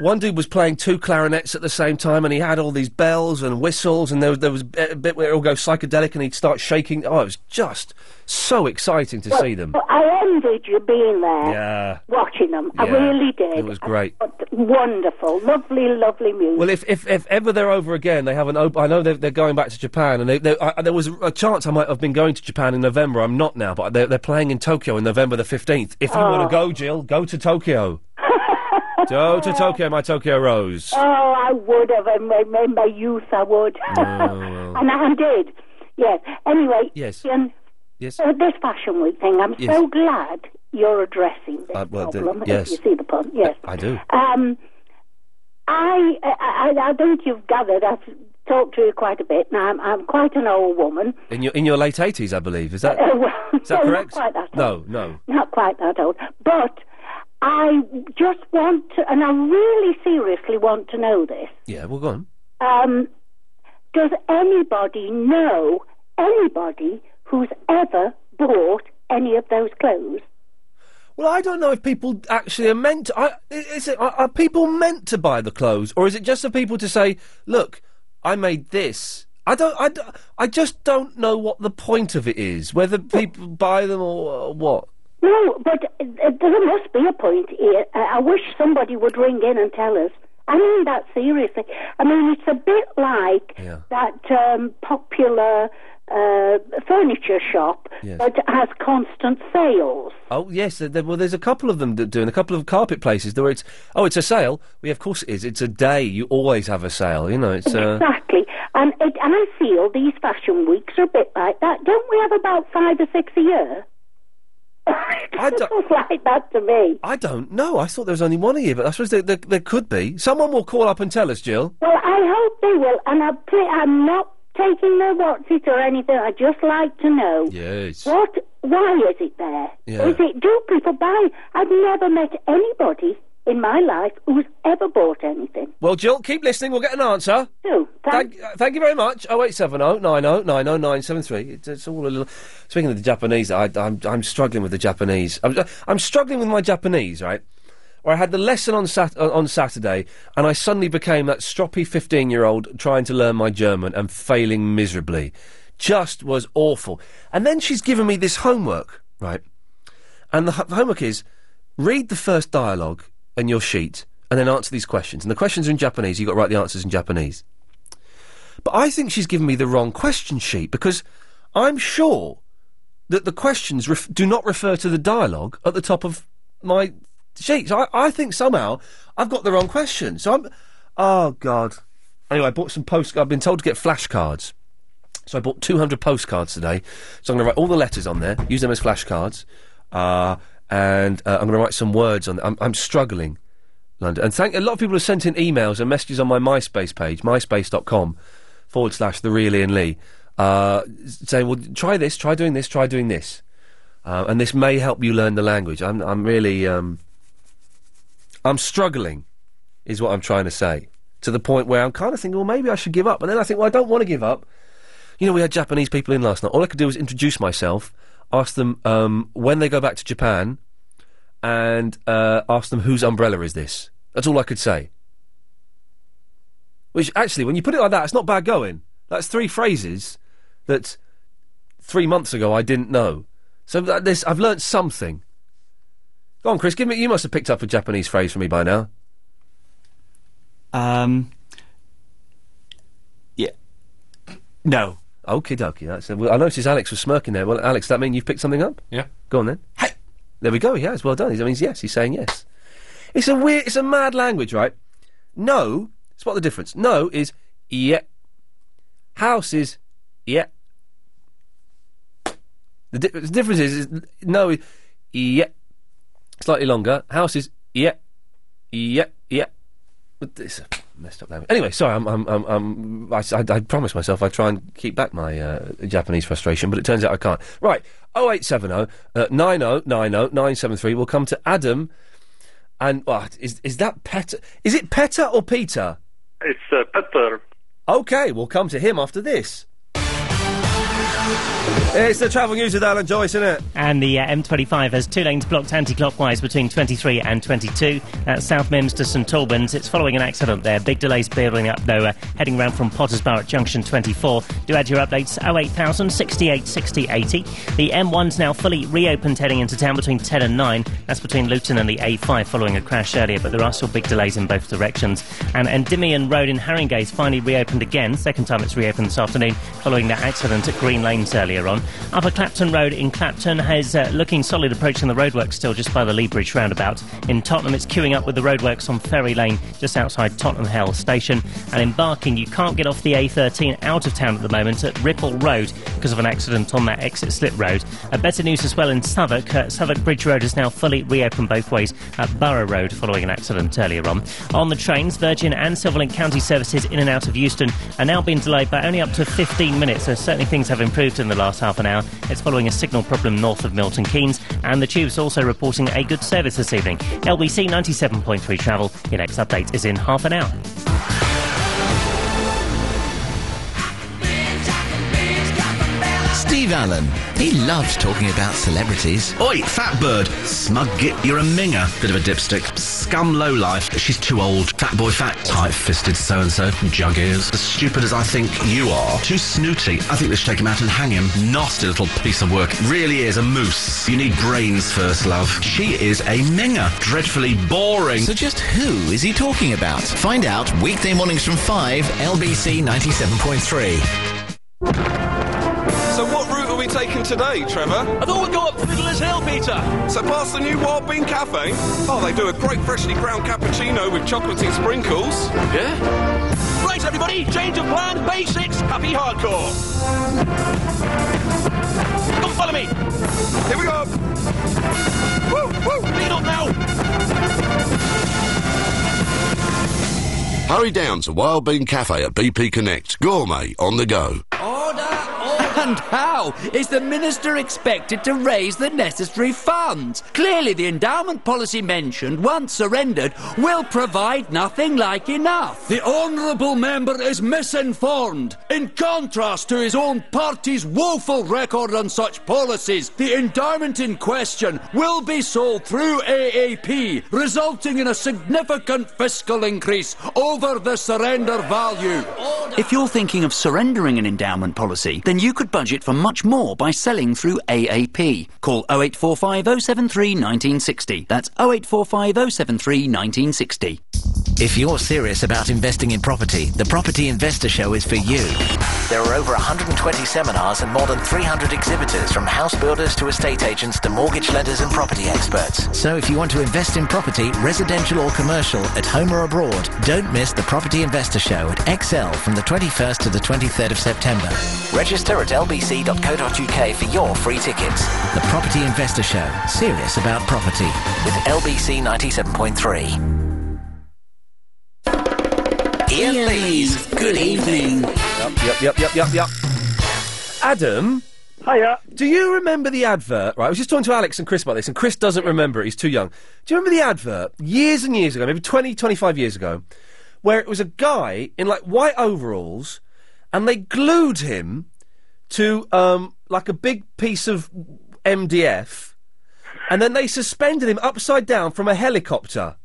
One dude was playing two clarinets at the same time, and he had all these bells and whistles, and there was there was a bit where it all go psychedelic, and he'd start shaking. Oh, it was just so exciting to see them. But I envied you being there, Yeah, watching them. I Yeah, really did. it was great. Wonderful, lovely, lovely music. Well, if, if if ever they're over again, they have an op- I know they're, they're going back to Japan, and they, they, I, there was a chance I might have been going to Japan in November. I'm not now, but they're, they're playing in Tokyo in November the 15th. If you want Oh. to go, Jill, go to Tokyo. Go <laughs> to Tokyo, my Tokyo Rose. Oh, I would have in my, in my youth. I would, well. <laughs> and I did. Yes. Anyway, Yes. Iain, Yes. uh, this Fashion Week thing. I'm Yes. so glad you're addressing this Uh, well, the- problem. yes. If you see the point, yes. I do. Um, I, I, I think you've gathered. I've talked to you quite a bit. Now, I'm, I'm quite an old woman. In your in your late 80s, I believe. Is that Uh, well, is that <laughs> no, correct? Not quite that no, no. Not quite that old. But I just want to, and I really seriously want to know this. Yeah, well, go on. Um, does anybody know anybody who's ever bought any of those clothes? Well, I don't know if people actually are meant to. I, is it, are, are people meant to buy the clothes, or is it just for people to say, "Look, I made this"? I don't. I, don't- I just don't know what the point of it is. Whether people buy them or uh, what. No, but there must be a point here. I wish somebody would ring in and tell us. I mean that seriously. I mean, it's a bit like that um, popular uh, furniture shop Yes. that has constant sales. Oh yes, well, there's a couple of them that do, and a couple of carpet places where it's oh, it's a sale. Well, yeah, of course it is. It's a day. You always have a sale. You know, it's uh, Exactly. And, it, and I feel these fashion weeks are a bit like that. Don't we have about five or six a year? I <laughs> don't, like that to me. I don't know. I thought there was only one a year, but I suppose there, there, there could be. Someone will call up and tell us, Jill. Well, I hope they will. And I pray, I'm not taking their what's it or anything. I just like to know. Yes. What? Why is it there? Yeah. Is it? Do people buy? I've never met anybody in my life who's ever bought anything. Well, Jill, keep listening. We'll get an answer. Do. Thank, uh, thank you very much. Oh eight seven oh nine oh nine oh nine seven three. It's, it's all a little. Speaking of the Japanese, I, I'm I'm struggling with the Japanese. I'm, I'm struggling with my Japanese, right? Where I had the lesson on sat- on on Saturday, and I suddenly became that stroppy fifteen-year-old trying to learn my German and failing miserably. Just was awful. And then she's given me this homework, right? And the, ho- the homework is read the first dialogue in your sheet and then answer these questions. And the questions are in Japanese. You've got to write the answers in Japanese. But I think she's given me the wrong question sheet because I'm sure that the questions ref- do not refer to the dialogue at the top of my sheet. So I, I think somehow I've got the wrong question. So I'm. Oh, God. Anyway, I bought some post. I've been told to get flashcards. So I bought 200 postcards today. So I'm going to write all the letters on there, use them as flashcards, uh, and uh, I'm going to write some words on. I'm, I'm struggling, London. And thank a lot of people have sent in emails and messages on my MySpace page, myspace.com forward slash the real Iain Lee, uh, saying, "Well, try this, try doing this, try doing this, uh, and this may help you learn the language." I'm, I'm really, um, I'm struggling, is what I'm trying to say, to the point where I'm kind of thinking, well, maybe I should give up, and then I think, well, I don't want to give up. You know, we had Japanese people in last night. All I could do was introduce myself, ask them um, when they go back to Japan, and uh, ask them whose umbrella is this. That's all I could say. Which actually, when you put it like that, it's not bad going. That's three phrases that three months ago I didn't know. So that, this, I've learnt something. Go on, Chris. Give me. You must have picked up a Japanese phrase for me by now. Um. Yeah. No. Okie dokie. That's. Uh, well, I noticed Alex was smirking there. Well, Alex, that mean you've picked something up? Yeah. Go on then. Hey. There we go. He has. Well done. He means yes. He's saying yes. It's a weird. It's a mad language, right? No. Spot the difference. No is yeah. House is yeah. The, di- the difference is, is no is yeah. Slightly longer. House is yeah. Yeah. Yeah. But this messed up language. Anyway, sorry. I'm. I'm. I'm. I'm I, I, I promised myself I'd try and keep back my uh, Japanese frustration, but it turns out I can't. Right. 0870 uh, 9090 973. We'll come to Adam. And oh, is is that Petter? Is it Petter or Peter? It's uh, Peter. Okay, we'll come to him after this. It's the travel news with Alan Joyce, isn't it? And the uh, M25 has two lanes blocked anti-clockwise between 23 and 22 at South Mimms to St Albans. It's following an accident there. Big delays building up though, uh, heading round from Potters Bar at junction 24. Do add your updates 08000 68 60 80. The M1's now fully reopened heading into town between 10 and 9. That's between Luton and the A5 following a crash earlier, but there are still big delays in both directions. And Endymion Road in Haringey's finally reopened again. Second time it's reopened this afternoon following that accident at Green Lanes earlier on. Upper Clapton Road in Clapton has uh, looking solid approaching the roadworks still just by the Lea Bridge roundabout. In Tottenham, it's queuing up with the roadworks on Ferry Lane just outside Tottenham Hale Station. And in Barking, you can't get off the A13 out of town at the moment at Ripple Road because of an accident on that exit slip road. Uh, better news as well in Southwark. Uh, Southwark Bridge Road is now fully reopened both ways at Borough Road following an accident earlier on. On the trains, Virgin and Silverlink County services in and out of Euston are now being delayed by only up to 15 minutes, so certainly things have improved in the last half an hour. It's following a signal problem north of Milton Keynes, and the Tube's also reporting a good service this evening. LBC 97.3 travel. Your next update is in half an hour. Steve Allen. He loves talking about celebrities. Oi, fat bird. Smug git, you're a minger. Bit of a dipstick. Scum low life. She's too old. Fat boy fat. Tight fisted so and so. Jug ears. As stupid as I think you are. Too snooty. I think they should take him out and hang him. Nasty little piece of work. Really is a moose. You need brains first, love. She is a minger. Dreadfully boring. So just who is he talking about? Find out weekday mornings from 5, LBC 97.3. So what route are we taking today, Trevor? I thought we'd go up Fiddler's Hill, Peter. So past the new Wild Bean Cafe? Oh, they do a great freshly ground cappuccino with chocolatey sprinkles. Yeah? Right, everybody, change of plan, basics, happy hardcore. Come follow me. Here we go. Woo, woo, lead up now. Hurry down to Wild Bean Cafe at BP Connect. Gourmet on the go. And how is the Minister expected to raise the necessary funds? Clearly, the endowment policy mentioned, once surrendered, will provide nothing like enough. The Honourable Member is misinformed. In contrast to his own party's woeful record on such policies, the endowment in question will be sold through AAP, resulting in a significant fiscal increase over the surrender value. If you're thinking of surrendering an endowment policy, then you could budget for much more by selling through AAP. Call 0845 073 1960. That's 0845 073 1960. If you're serious about investing in property, the Property Investor Show is for you. There are over 120 seminars and more than 300 exhibitors from house builders to estate agents to mortgage lenders and property experts. So if you want to invest in property, residential or commercial, at home or abroad, don't miss the Property Investor Show at ExCeL from the 21st to the 23rd of September. Register at lbc.co.uk for your free tickets. The Property Investor Show, serious about property, with LBC 97.3. Iain Lee's Good Evening. Yep, yep, yep, yep, yep, yep. Adam? Hiya. Do you remember the advert? Right, I was just talking to Alex and Chris about this, and Chris doesn't remember it. He's too young. Do you remember the advert years and years ago, maybe 20, 25 years ago, where it was a guy in like white overalls, and they glued him to um, like a big piece of MDF, and then they suspended him upside down from a helicopter.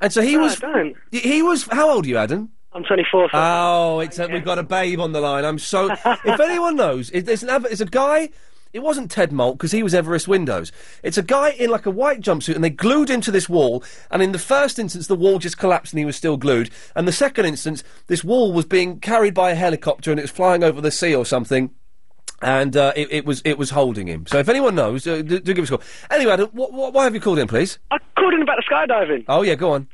And so he No, was. I don't. He he was. How old are you, Adam? I'm 24. So Oh, it's a, we've got a babe on the line. I'm so. <laughs> if anyone knows, it, there's an. It's a guy. It wasn't Ted Moult because he was Everest Windows. It's a guy in like a white jumpsuit, and they glued him to this wall. And in the first instance, the wall just collapsed, and he was still glued. And the second instance, this wall was being carried by a helicopter, and it was flying over the sea or something. And uh, it, it was it was holding him. So if anyone knows, uh, do, do give us a call. Anyway, Adam, wh- wh- why have you called in, please? I called in about the skydiving. Oh yeah, go on.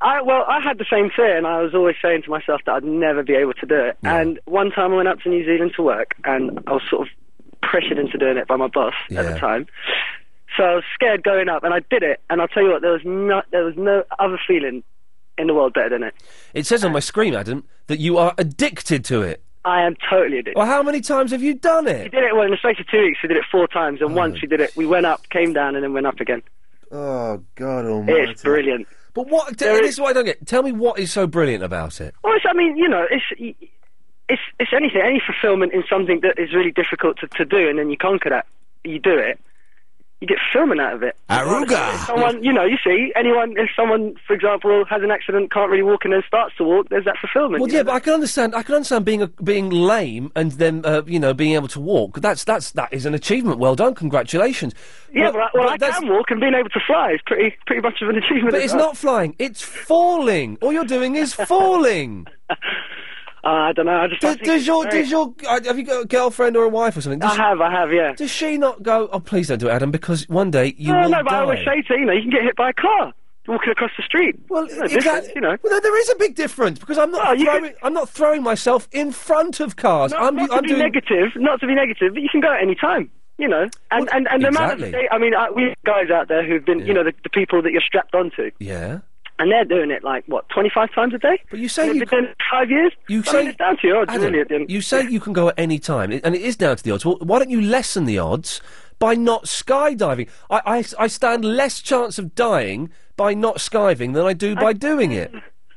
I well, I had the same fear, and I was always saying to myself that I'd never be able to do it. And one time I went up to New Zealand to work, and I was sort of pressured into doing it by my boss at the time. So I was scared going up, and I did it. And I'll tell you what, there was no, there was no other feeling in the world better than it. It says on my screen, Adam, that you are addicted to it. I am totally addicted. Well, how many times have you done it? We did it well in the space of two weeks. We did it four times, and oh once we did it, we went up, came down, and then went up again. Oh God Almighty! It's brilliant. But what? T- this is what I don't get. Tell me what is so brilliant about it. Well, it's, I mean, you know, it's it's it's anything, any fulfillment in something that is really difficult to, to do, and then you conquer that, you do it. You get fulfillment out of it. Aruga. If someone, you know, you see, anyone, if someone, for example, has an accident, can't really walk, and then starts to walk, there's that fulfillment. Well, you yeah, know? but I can understand. I can understand being a, being lame and then uh, you know being able to walk. That's that's that is an achievement. Well done. Congratulations. Yeah, But- well, I- well I that's- can walk, and being able to fly is pretty pretty much of an achievement. But it's well. not flying. It's falling. All you're doing is falling. <laughs> Uh, I don't know. I just. I Does, your very- does your uh, have you got a girlfriend or a wife or something? Does I have, I have, yeah. Does she not go? Oh, please don't do it, Adam, because one day you no, will no, but die. I always say to you, you know, you can get hit by a car walking across the street. Well, no Exactly. you know. Well, there is a big difference because I'm not Well, you throwing. I'm not throwing myself in front of cars. Not, I'm, not I'm to be doing. negative, not to be negative, but you can go at any time. You know, and and, and the amount exactly. of I mean, uh, we guys out there who've been, you know, the, the people that you're strapped onto, Yeah. And they're doing it like what 25 times a day. But you say They've you it five years. You I say mean, it's down to your odds, Adam, really. At the end. you say you can go at any time, and it is down to the odds. Well, why don't you lessen the odds by not skydiving? I, I, I stand less chance of dying by not skiving than I do by doing it.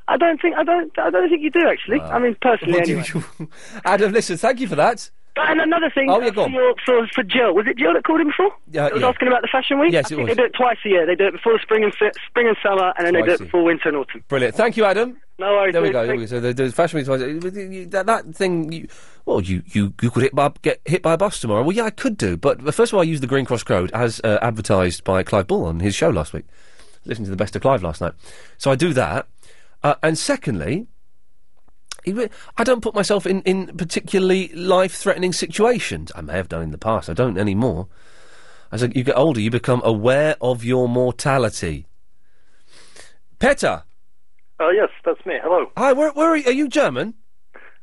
I don't think I don't I don't think you do actually. Ah. I mean, personally, What do anyway. you- <laughs> Adam, listen, thank you for that. And another thing Oh, yeah, uh, go for, on. your, for for Jill, was it Jill that called him before? Yeah, That was yeah. asking about the fashion week. Yes, I it think was. They do it twice a year. They do it before spring and spring and summer, and then they do it before winter and autumn. Brilliant. Thank you, Adam. No worries. There we go. There we go. So the, the fashion week twice. That, that thing. You, well, you, you you could hit by, get hit by a bus tomorrow. Well, yeah, I could do. But first of all, I used the Green Cross Code as uh, advertised by Clive Bull on his show last week. Listening to the best of Clive last night. So I do that. Uh, and secondly, I don't put myself in, in particularly life threatening situations. I may have done in the past. I don't anymore. As you get older, you become aware of your mortality. Petter. Uh, yes, that's me. Hello. Hi, where, where are you? Are you German?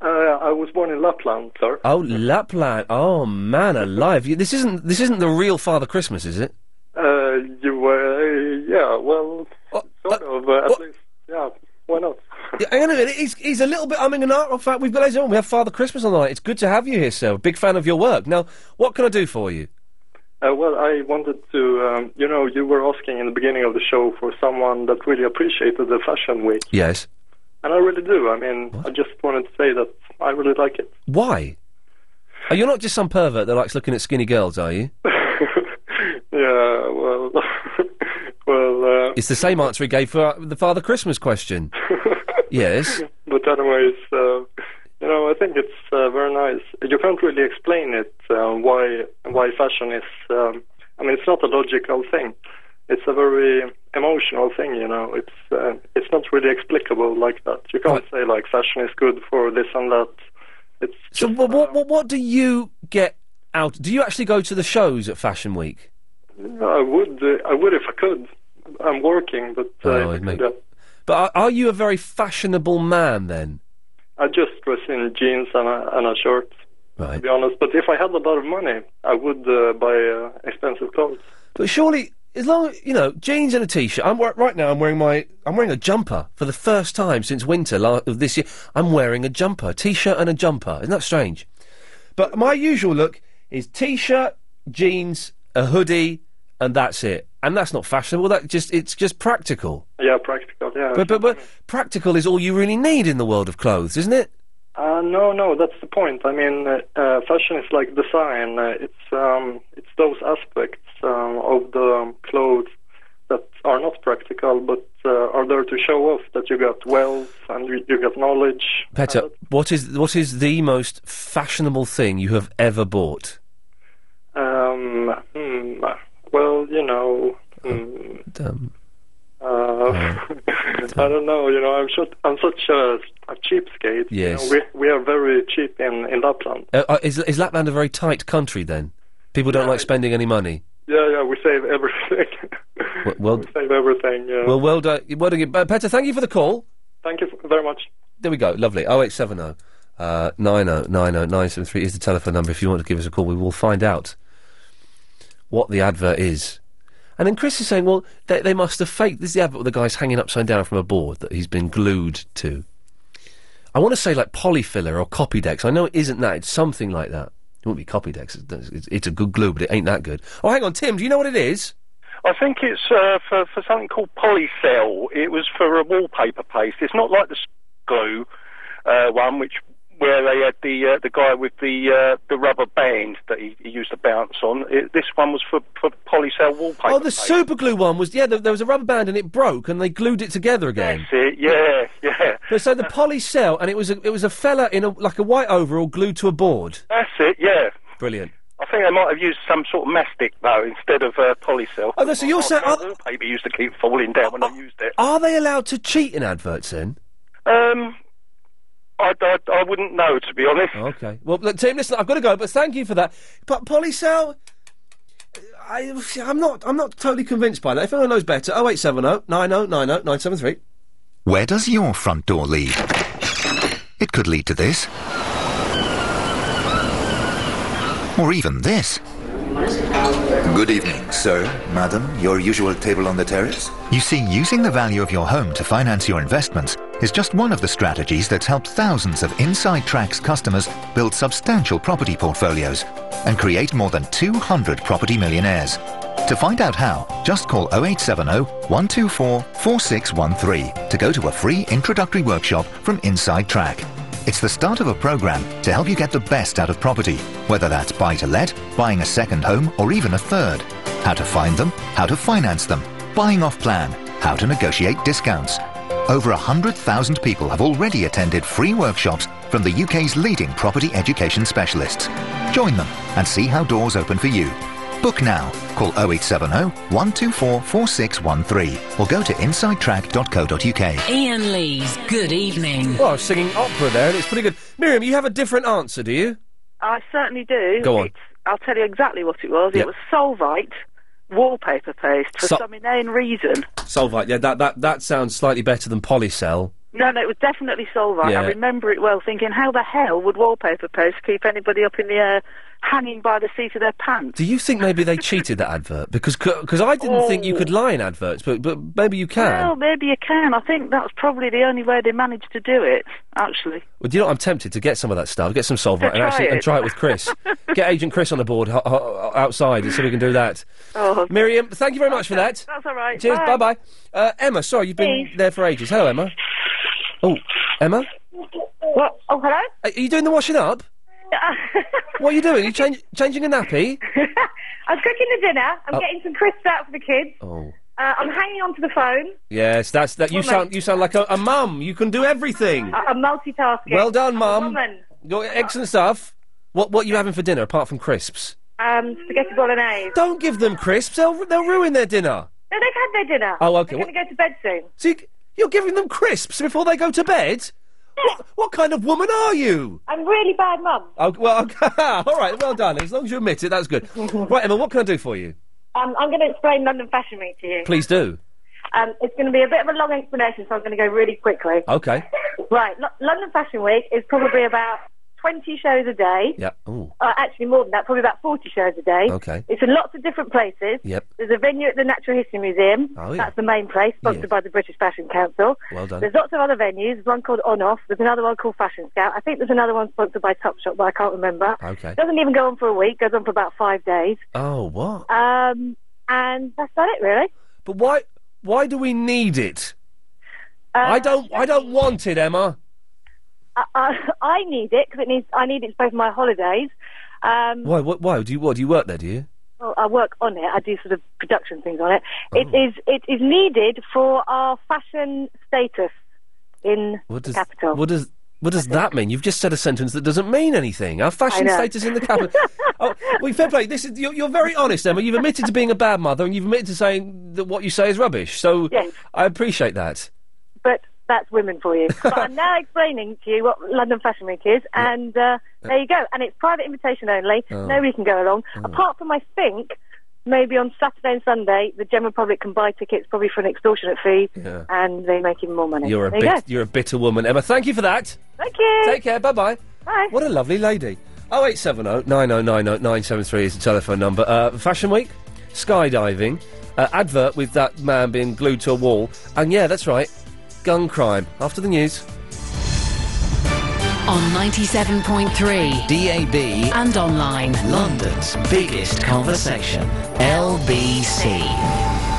Uh, I was born in Lapland, sir. Oh, Lapland. Oh man, alive! You- This isn't this isn't the real Father Christmas, is it? Uh, you were, uh, yeah, well, sort of, uh, at least, yeah, why not? Yeah, hang on a minute. He's, he's a little bit umming and ahhing. In fact, we've got and gentlemen, we have Father Christmas on the night. It's good to have you here, sir. Big fan of your work. Now, what can I do for you? Uh, well, I wanted to, um, you know, you were asking in the beginning of the show for someone that really appreciated the Fashion Week, Yes. and I really do. I mean, I just wanted to say that I really like it. Why? Are you not just some pervert that likes looking at skinny girls, are you? <laughs> Yeah, well, <laughs> well, uh, It's the same answer he gave for uh, the Father Christmas question. <laughs> yes. <laughs> but anyways, uh, you know, I think it's uh, very nice. You can't really explain it uh, why why fashion is. Um, I mean, it's not a logical thing. It's a very emotional thing. You know, it's uh, it's not really explicable like that. You can't say like fashion is good for this and that. It's So, what, what, what, what do you get out? Do you actually go to the shows at Fashion Week? I would uh, I would if I could. I'm working, but uh, Oh, I could. But are, are you a very fashionable man then? I just dress in jeans and a, and a shirt. To Right. be honest, but if I had a lot of money, I would uh, buy uh, expensive clothes. But surely, as long as you know, jeans and a t-shirt. I'm right now. I'm wearing my. I'm wearing a jumper for the first time since winter la- of this year. I'm wearing a jumper, t-shirt and a jumper. Isn't that strange? But my usual look is t-shirt, jeans, a hoodie, and that's it. And that's not fashionable. That just it's just practical. Yeah, practical. Yeah. But but but practical is all you really need in the world of clothes, isn't it? Uh, no, no, that's the point. I mean, uh, uh, fashion is like design. Uh, it's um, it's those aspects um, of the clothes that are not practical, but uh, are there to show off that you got wealth and you, you got knowledge. Petter, what is what is the most fashionable thing you have ever bought? Um, hmm, well, you know. Um, uh, <laughs> I don't know. You know, I'm such I'm such a, a cheapskate. Yes. You know, we we are very cheap in in Lapland. uh, uh, is is Lapland a very tight country then? People don't like spending any money. Yeah, yeah, we save everything. <laughs> Well, well, <laughs> we save everything. Yeah. well, well done. Well done. Uh, Petter, thank you for the call. Thank you f- very much. There we go. Lovely. 0870 uh, 90 90 973 is the telephone number. If you want to give us a call, we will find out what the advert is. And then Chris is saying, well, they, they must have faked. This is the advert where the guy's hanging upside down from a board that he's been glued to. I want to say like polyfiller or Copydex. I know it isn't that. It's something like that. It won't be Copydex. It's, it's, it's a good glue, but it ain't that good. Oh, hang on, Tim. Do you know what it is? I think it's uh, for for something called Polycell. It was for a wallpaper paste. It's not like the glue uh, one, which where they had the uh, the guy with the uh, the rubber band that he, he used to bounce on. It, this one was for for Polycell wallpaper. Oh, the super glue one was yeah. There, there was a rubber band and it broke, and they glued it together again. That's it. Yeah, yeah. But so the polycell, and it was a, it was a fella in a like a white overall glued to a board. That's it. Yeah. Brilliant. I think they might have used some sort of mastic though instead of uh, Polycell. Oh, so you're saying- My wallpaper used to keep falling down when I used it. Are they allowed to cheat in adverts then? Um, I, I, I wouldn't know to be honest. Okay. Well, look, Tim, listen, I've got to go, but thank you for that. But Polycell, I, I'm not, I'm not totally convinced by that. If anyone knows better, 0870 9090 973. Where does your front door lead? It could lead to this. Or even this. Good evening, sir, madam. Your usual table on the terrace? You see, using the value of your home to finance your investments is just one of the strategies that's helped thousands of Inside Tracks customers build substantial property portfolios and create more than 200 property millionaires. To find out how, just call 0870 124 4613 to go to a free introductory workshop from Inside Track. It's the start of a program to help you get the best out of property, whether that's buy to let, buying a second home, or even a third. How to find them, how to finance them, buying off plan, how to negotiate discounts. Over 100,000 people have already attended free workshops from the UK's leading property education specialists. Join them and see how doors open for you. Book now. Call 0870 124 4613 or go to insidetrack.co.uk. Iain Lee's Good Evening. Well, I was singing opera there, and it's pretty good. Miriam, you have a different answer, do you? I certainly do. Go on. It's, I'll tell you exactly what it was. Yep. It was Solvite wallpaper paste for Sol- some inane reason. Solvite, yeah, that, that, that sounds slightly better than Polycell. No, no, it was definitely Solvite. Yeah. I remember it well, thinking, how the hell would wallpaper paste keep anybody up in the air, hanging by the seat of their pants? Do you think maybe they cheated that advert? Because cause I didn't think you could lie in adverts, but, but maybe you can. Well, maybe you can. I think that's probably the only way they managed to do it, actually. Well, do you know what? I'm tempted to get some of that stuff, get some solvent, and try actually and it. try it with Chris. <laughs> get Agent Chris on the board ho- ho- outside, so we can do that. Oh. Miriam, thank you very much for that. That's all right. Cheers, Bye. bye bye. Uh, Emma, sorry, you've been Please. there for ages. Hello, Emma. Oh, Emma, What? Oh, hello? are you doing the washing up? <laughs> what are you doing? You change, changing a nappy? <laughs> I'm cooking the dinner. I'm Oh. getting some crisps out for the kids. Oh. Uh, I'm hanging onto the phone. Yes, that's that. You Woman. sound you sound like a, a mum. You can do everything. I- I'm multitasking. Well done, I'm a mum. woman. Go- Excellent stuff. What what are you having for dinner apart from crisps? Um, spaghetti bolognese. Don't give them crisps. They'll they'll ruin their dinner. No, they've had their dinner. Oh, okay. They're going to go to bed soon. So you, you're giving them crisps before they go to bed? What, what kind of woman are you? I'm really bad mum. Oh, well, <laughs> all right, well done. As long as you admit it, that's good. <laughs> right, Emma, what can I do for you? Um, I'm going to explain London Fashion Week to you. Please do. Um, it's going to be a bit of a long explanation, so I'm going to go really quickly. Okay. <laughs> Right, Lo- London Fashion Week is probably about 20 shows a day. Yeah. Ooh. Uh, actually, more than that, probably about 40 shows a day. Okay. It's in lots of different places. Yep. There's a venue at the Natural History Museum. Oh, yeah. That's the main place, sponsored by the British Fashion Council. Well done. There's lots of other venues. There's one called On Off. There's another one called Fashion Scout. I think there's another one sponsored by Topshop, but I can't remember. Okay. Doesn't even go on for a week. Goes on for about five days. Oh, what? Um, and that's about it, really. But why? Why do we need it? Uh, I don't. I don't want it, Emma. I, I, need it because it needs. I need it for my holidays. Um, Why? What? Why do you? What do you work there? Do you? well, I work on it. I do sort of production things on it. Oh. It is. It is needed for our fashion status in What does? the capital. What does? What does that mean? You've just said a sentence that doesn't mean anything. Our fashion know. status in the capital. <laughs> oh, well, fair play. This is you're, you're very honest, Emma. You've admitted to being a bad mother, and you've admitted to saying that what you say is rubbish. So Yes. I appreciate that. But that's women for you. but I'm now <laughs> explaining to you what London Fashion Week is, and uh, there you go. And it's private invitation only. Oh. Nobody can go along. Apart from, I think, maybe on Saturday and Sunday, the general public can buy tickets probably for an extortionate fee, Yeah. and they make even more money. You're a there bit. you you're a bitter woman, Emma. Thank you for that. Thank you. Take care. Bye bye. Bye. What a lovely lady. 0870 is the telephone number. Uh, Fashion Week, skydiving, uh, advert with that man being glued to a wall, and yeah, that's right, gun crime. After the news. On 97.3 DAB and online. London's biggest conversation. LBC.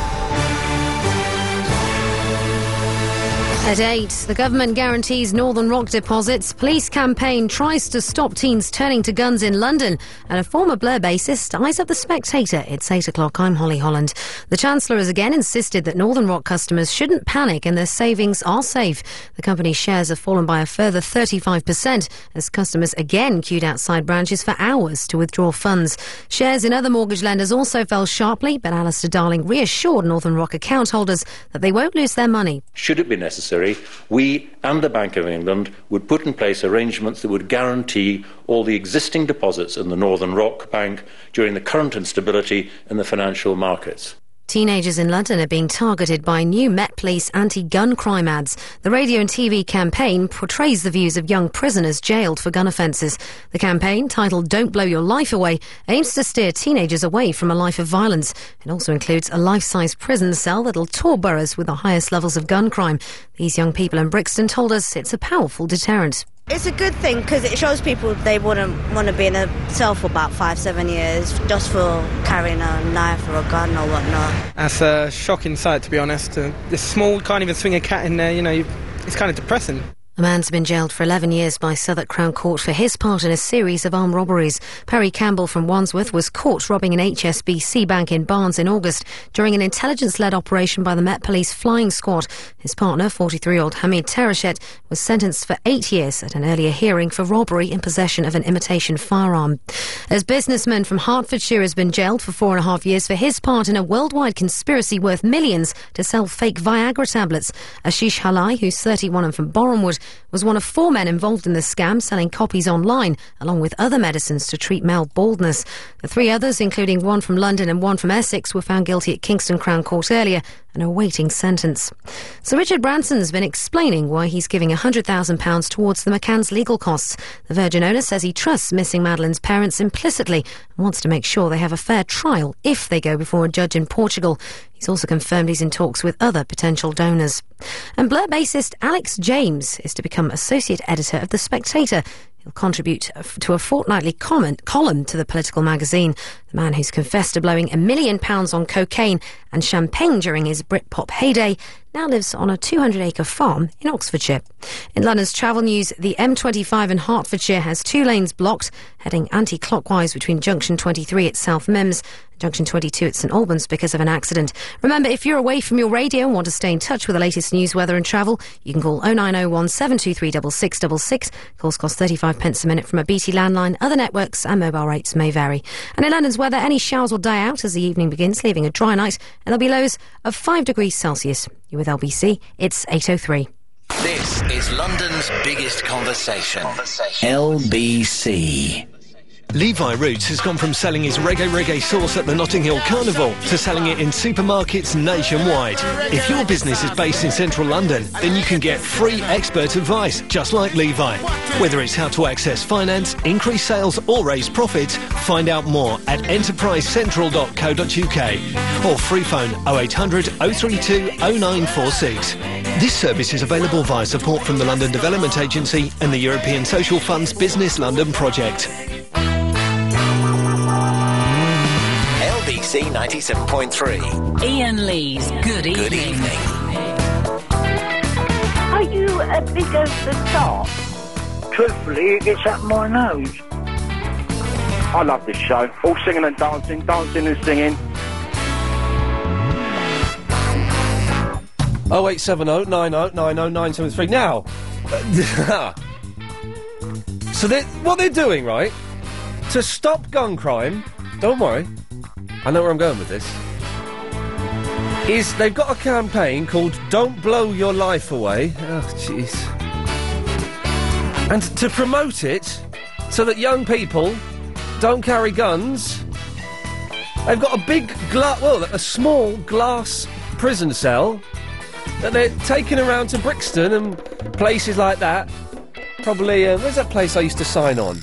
At 8, the government guarantees Northern Rock deposits. Police campaign tries to stop teens turning to guns in London. And a former Blur bassist eyes up the spectator. It's 8 o'clock. I'm Holly Holland. The Chancellor has again insisted that Northern Rock customers shouldn't panic and their savings are safe. The company's shares have fallen by a further 35% as customers again queued outside branches for hours to withdraw funds. Shares in other mortgage lenders also fell sharply, but Alistair Darling reassured Northern Rock account holders that they won't lose their money. Should it be necessary, we and the Bank of England would put in place arrangements that would guarantee all the existing deposits in the Northern Rock Bank during the current instability in the financial markets. Teenagers in London are being targeted by new Met Police anti-gun crime ads. The radio and TV campaign portrays the views of young prisoners jailed for gun offences. The campaign, titled Don't Blow Your Life Away, aims to steer teenagers away from a life of violence. It also includes a life-size prison cell that'll tour boroughs with the highest levels of gun crime. These young people in Brixton told us it's a powerful deterrent. It's a good thing because it shows people they wouldn't want to be in a cell for about five, seven years just for carrying a knife or a gun or whatnot. That's a shocking sight, to be honest. Uh, small, can't even swing a cat in there, you know, it's kind of depressing. A man's been jailed for 11 years by Southwark Crown Court for his part in a series of armed robberies. Perry Campbell from Wandsworth was caught robbing an HSBC bank in Barnes in August during an intelligence-led operation by the Met Police flying squad. His partner, 43-year-old Hamid Terachet, was sentenced for eight years at an earlier hearing for robbery in possession of an imitation firearm. As businessman from Hertfordshire has been jailed for four and a half years for his part in a worldwide conspiracy worth millions to sell fake Viagra tablets. Ashish Halai, who's 31 and from Borehamwood, was one of four men involved in the scam, selling copies online, along with other medicines to treat male baldness. The three others, including one from London and one from Essex, were found guilty at Kingston Crown Court earlier and awaiting sentence. Sir Richard Branson's been explaining why he's giving £100,000 towards the McCann's legal costs. The Virgin owner says he trusts missing Madeleine's parents implicitly and wants to make sure they have a fair trial if they go before a judge in Portugal. He's also confirmed he's in talks with other potential donors. And Blur bassist Alex James is to become associate editor of The Spectator. He'll contribute to a fortnightly comment, column to the political magazine. The man who's confessed to blowing a million pounds on cocaine and champagne during his Britpop heyday now lives on a 200 acre farm in Oxfordshire. In London's travel news, the M25 in Hertfordshire has two lanes blocked, heading anti clockwise between junction 23 at South and junction 22 at St Albans because of an accident. Remember, if you're away from your radio and want to stay in touch with the latest news, weather, and travel, you can call 0901 723 6666. Calls cost 35 pence a minute from a BT landline. Other networks and mobile rates may vary. And in London's weather, any showers will die out as the evening begins, leaving a dry night, and there'll be lows of 5 degrees Celsius. You're with LBC, it's 8.03. This is London's biggest conversation. LBC. Levi Roots has gone from selling his reggae reggae sauce at the Notting Hill Carnival to selling it in supermarkets nationwide. If your business is based in central London, then you can get free expert advice, just like Levi. Whether it's how to access finance, increase sales, or raise profits, find out more at enterprisecentral.co.uk or free phone 0800 032 0946. This service is available via support from the London Development Agency and the European Social Fund's Business London project. LBC 97.3. Iain Lee's Good Evening. Good evening. Are you as big as the top? Truthfully, it gets up my nose. I love this show. All singing and dancing, dancing and singing. 0870 90 90 973. Now, <laughs> so they what they're doing, right? To stop gun crime, don't worry, I know where I'm going with this. Is they've got a campaign called Don't Blow Your Life Away. Oh, jeez. And to promote it so that young people don't carry guns, they've got a big glass, well, a small glass prison cell that they're taking around to Brixton and places like that. Probably, uh, where's that place I used to sign on?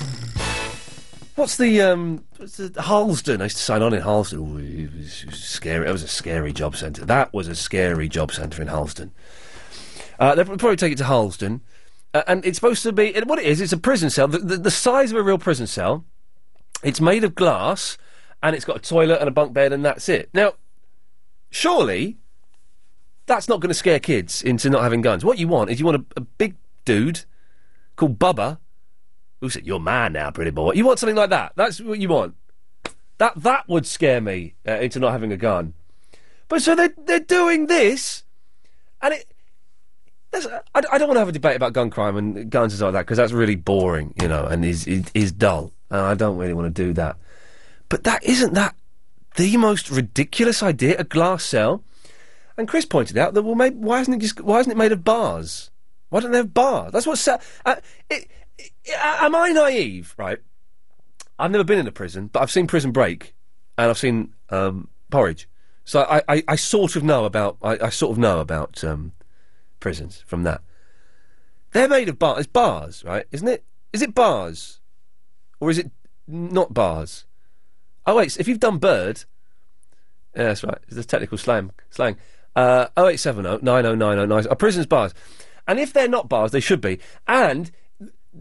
What's the, um, what's the Harlesden? I used to sign on in Harlesden. Ooh, it was, it was scary. That was a scary job centre. That was a scary job centre in Harlesden. Uh, they'll probably take it to Harlesden, Uh, and it's supposed to be what it is. It's a prison cell, the, the, the size of a real prison cell. It's made of glass, and it's got a toilet and a bunk bed, and that's it. Now, surely that's not going to scare kids into not having guns. What you want is you want a, a big dude called Bubba who said, "You're man now, pretty boy." You want something like that. That's what you want. That that would scare me uh, into not having a gun. But so they they're doing this, and it. That's, I, I don't want to have a debate about gun crime and guns and stuff like that because that's really boring, you know, and is is, is dull, and I don't really want to do that. But that isn't that the most ridiculous idea? A glass cell, and Chris pointed out that well, maybe, why isn't it just why isn't it made of bars? Why don't they have bars? That's what. Uh, it, am I naive? Right. I've never been in a prison, but I've seen Prison Break, and I've seen um, Porridge. So I, I, I sort of know about I, I sort of know about um, prisons from that. They're made of bars. It's bars, right? Isn't it? Is it bars, or is it not bars? Oh wait, if you've done Bird, yeah, that's right. It's the technical slang. Slang. Uh, 0870 9090 Are prisons bars? And if they're not bars, they should be. And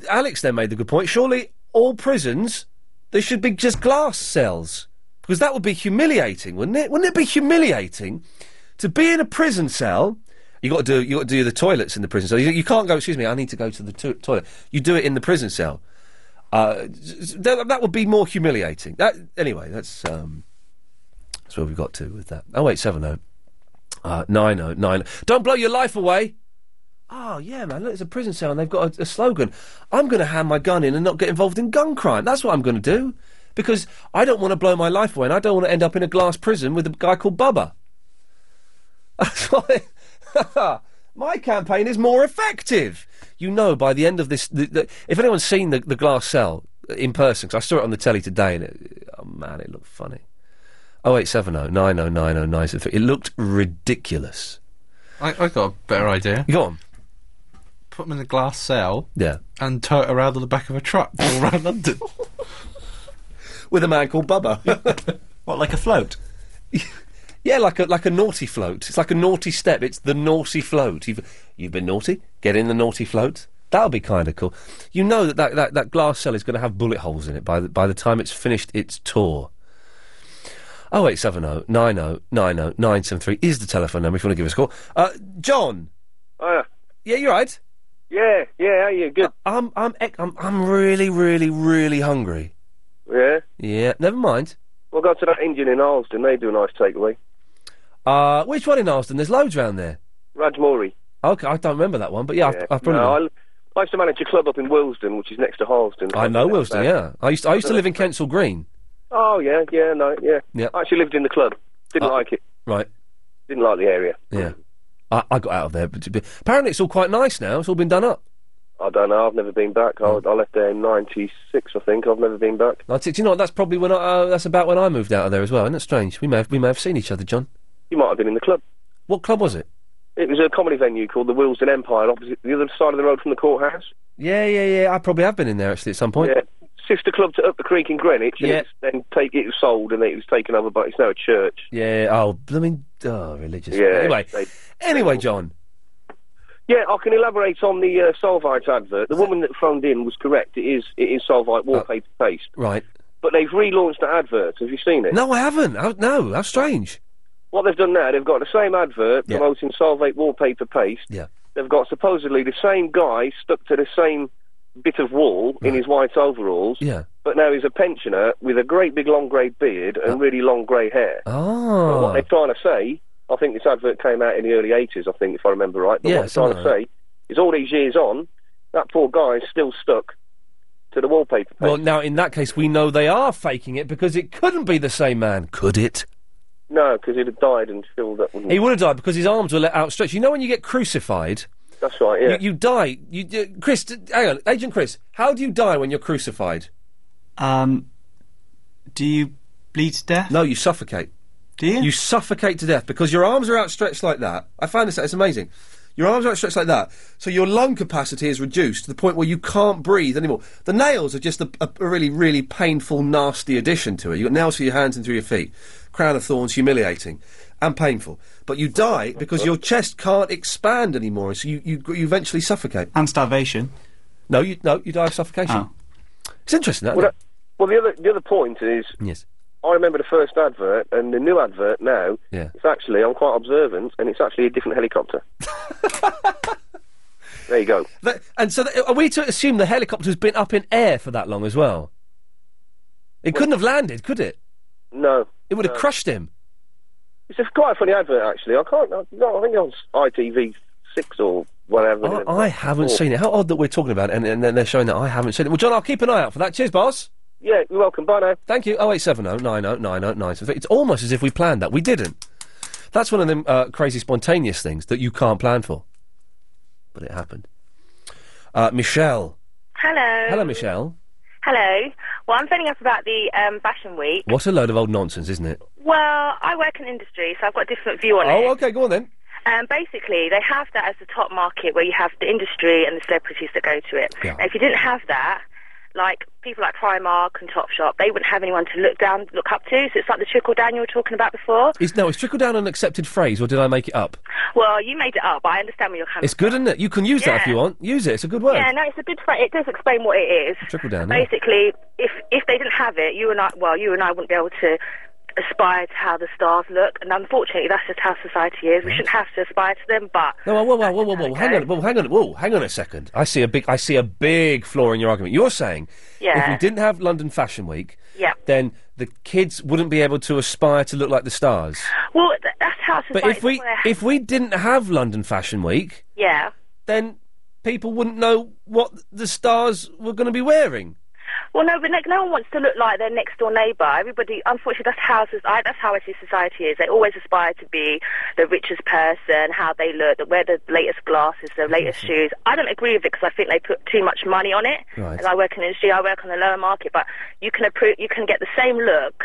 Alex then made the good point. Surely all prisons they should be just glass cells because that would be humiliating, wouldn't it? Wouldn't it be humiliating to be in a prison cell? You got to do you got to do the toilets in the prison cell. You, you can't go. Excuse me, I need to go to the to- toilet. You do it in the prison cell. Uh, that, that would be more humiliating. That anyway. That's um, that's where we've got to with that. Oh wait, seven oh. Uh, nine oh nine. Don't blow your life away. Oh yeah, man! Look, it's a prison cell, and they've got a, a slogan. I'm going to hand my gun in and not get involved in gun crime. That's what I'm going to do because I don't want to blow my life away, and I don't want to end up in a glass prison with a guy called Bubba. <laughs> That's why <laughs> my campaign is more effective. You know, by the end of this, the, the, if anyone's seen the, the glass cell in person, because I saw it on the telly today, and it, oh man, it looked funny. Oh eight seven oh nine oh nine oh nine. It looked ridiculous. I, I got a better idea. Go on. Put them in a glass cell. Yeah. And tow it around on the back of a truck all <laughs> around London. With a man called Bubba. <laughs> what, like a float? <laughs> Yeah, like a like a naughty float. It's like a naughty step. It's the naughty float. You've you've been naughty. Get in the naughty float. That'll be kind of cool. You know that that, that, that glass cell is going to have bullet holes in it by the, by the time it's finished its tour. Oh eight seven oh nine oh nine oh nine seven three is the telephone number if you want to give us a call. Uh, John. Oh, yeah. Yeah, you're right. Yeah, yeah, you? Good. I'm I'm ec- I'm I'm really really really hungry. Yeah. Yeah, never mind. We'll go to that Indian in Alston. They do a nice takeaway. Uh, which one in Alston? There's loads round there. Rajmori. Okay, I don't remember that one, but yeah, Yeah. I've, I've probably. No, I, I used to manage a club up in Willesden, which is next to Harlesden. I know Willesden. Yeah, I used to, I used to live in Kensal Green. Oh yeah, yeah, no, yeah. Yeah. I actually lived in the club. Didn't like it. Right. Didn't like the area. Yeah. I, I got out of there, but, but apparently it's all quite nice now. It's all been done up. I don't know. I've never been back. I, I left there in '96, I think. I've never been back. I think, do you know what? That's probably when I, uh, that's about when I moved out of there as well. Isn't it strange? We may have we may have seen each other, John. You might have been in the club. What club was it? It was a comedy venue called the Willesden Empire, opposite the other side of the road from the courthouse. Yeah, yeah, yeah. I probably have been in there actually at some point. Yeah, sister club to up the creek in Greenwich. And Yeah. it's then take it was sold and it was taken over, but it's now a church. Yeah. Oh, I mean, oh, religious. Yeah. Anyway, they- anyway, John. Yeah, I can elaborate on the uh, Solvite advert. The woman that phoned in was correct. It is it is Solvite wallpaper paste, Right. but they've relaunched the advert. Have you seen it? No, I haven't. How, no, how strange. What they've done now, they've got the same advert promoting Solvite wallpaper paste. Yeah. They've got supposedly the same guy stuck to the same bit of wall in his white overalls. Yeah. But now he's a pensioner with a great big long grey beard and oh. really long grey hair. Ah. But Oh. what they're trying to say, I think this advert came out in the early 80s, I think, if I remember right. But Yeah, what they're trying to something say is all these years on, that poor guy is still stuck to the wallpaper paste. Well, now in that case, we know they are faking it because it couldn't be the same man, could it? No, because he'd have died and filled up. wouldn't He would have died because his arms were let outstretched. You know when you get crucified, That's right, yeah. you, you die. You, uh, Chris, d- hang on, Agent Chris, how do you die when you're crucified? Um, do you bleed to death? No, you suffocate. Do you? You suffocate to death because your arms are outstretched like that. I find this out. It's amazing. Your arms are outstretched like that, so your lung capacity is reduced to the point where you can't breathe anymore. The nails are just a, a, a really, really painful, nasty addition to it. You've got nails for your hands and through your feet. Crown of thorns, humiliating. And painful. But you die because your chest can't expand anymore, so you, you, you eventually suffocate. And starvation. No, you no, you die of suffocation. Oh. It's interesting, that, Well, isn't that- well, the other the other point is, Yes. I remember the first advert and the new advert now. Yeah. It's actually I'm quite observant, and it's actually a different helicopter. <laughs> there you go. That- and so, th- are we to assume the helicopter's been up in air for that long as well? It couldn't have landed, could it? No, It would have no. crushed him. It's a, quite a funny advert actually. I can't. I, no, I think it was ITV six or whatever. I, I haven't seen it. How odd that we're talking about it and, and then they're showing that I haven't seen it. Well, John, I'll keep an eye out for that. Cheers, boss. Yeah, you're welcome. Bye now. Thank you. 0870 90 90 90. It's almost as if we planned that. We didn't. That's one of them uh, crazy spontaneous things that you can't plan for. But it happened. Uh, Michelle. Hello. Hello, Michelle. Hello. Well, I'm phoning up about the um, Fashion Week. What a load of old nonsense, isn't it? Well, I work in industry, so I've got a different view on it. Oh, okay, go on then. Um, basically, they have that as the top market where you have the industry and the celebrities that go to it. Yeah. And if you didn't have that, like people like Primark and Topshop, they wouldn't have anyone to look down, look up to. So it's like the trickle down you were talking about before. Is, no, is trickle down an accepted phrase, or did I make it up? Well, you made it up, but I understand where you're coming It's good, isn't it? You can use that if Yeah. you want. Use it. It's a good word. Yeah, no, it's a good phrase. It does explain what it is. Trickle down. yeah. Basically, if if they didn't have it, you and I, well, you and I wouldn't be able to aspire to how the stars look. And unfortunately, that's just how society is. We shouldn't have to aspire to them, but No, whoa, whoa, whoa, whoa, whoa, hang on, whoa, hang on, whoa, hang on a second. I see a big, I see a big flaw in your argument. You're saying if Yeah. we didn't have London Fashion Week, yeah. then the kids wouldn't be able to aspire to look like the stars. Well, th- that's how society. But if we if we didn't have London Fashion Week, yeah. then people wouldn't know what the stars were going to be wearing. Well, no, but no, no one wants to look like their next door neighbour. Everybody, unfortunately, that's how that's how I see society is. They always aspire to be the richest person, how they look, that wear the latest glasses, the latest mm-hmm. shoes. I don't agree with it because I think they put too much money on it. Right. As I work in the industry, I work on the lower market, but you can appro- you can get the same look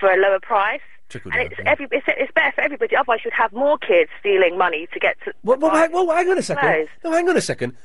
for a lower price. Trickle and it's, every, it's, it's better for everybody. Otherwise, you'd have more kids stealing money to get to. Well, well, hang, well, hang on a second. No, hang on a second.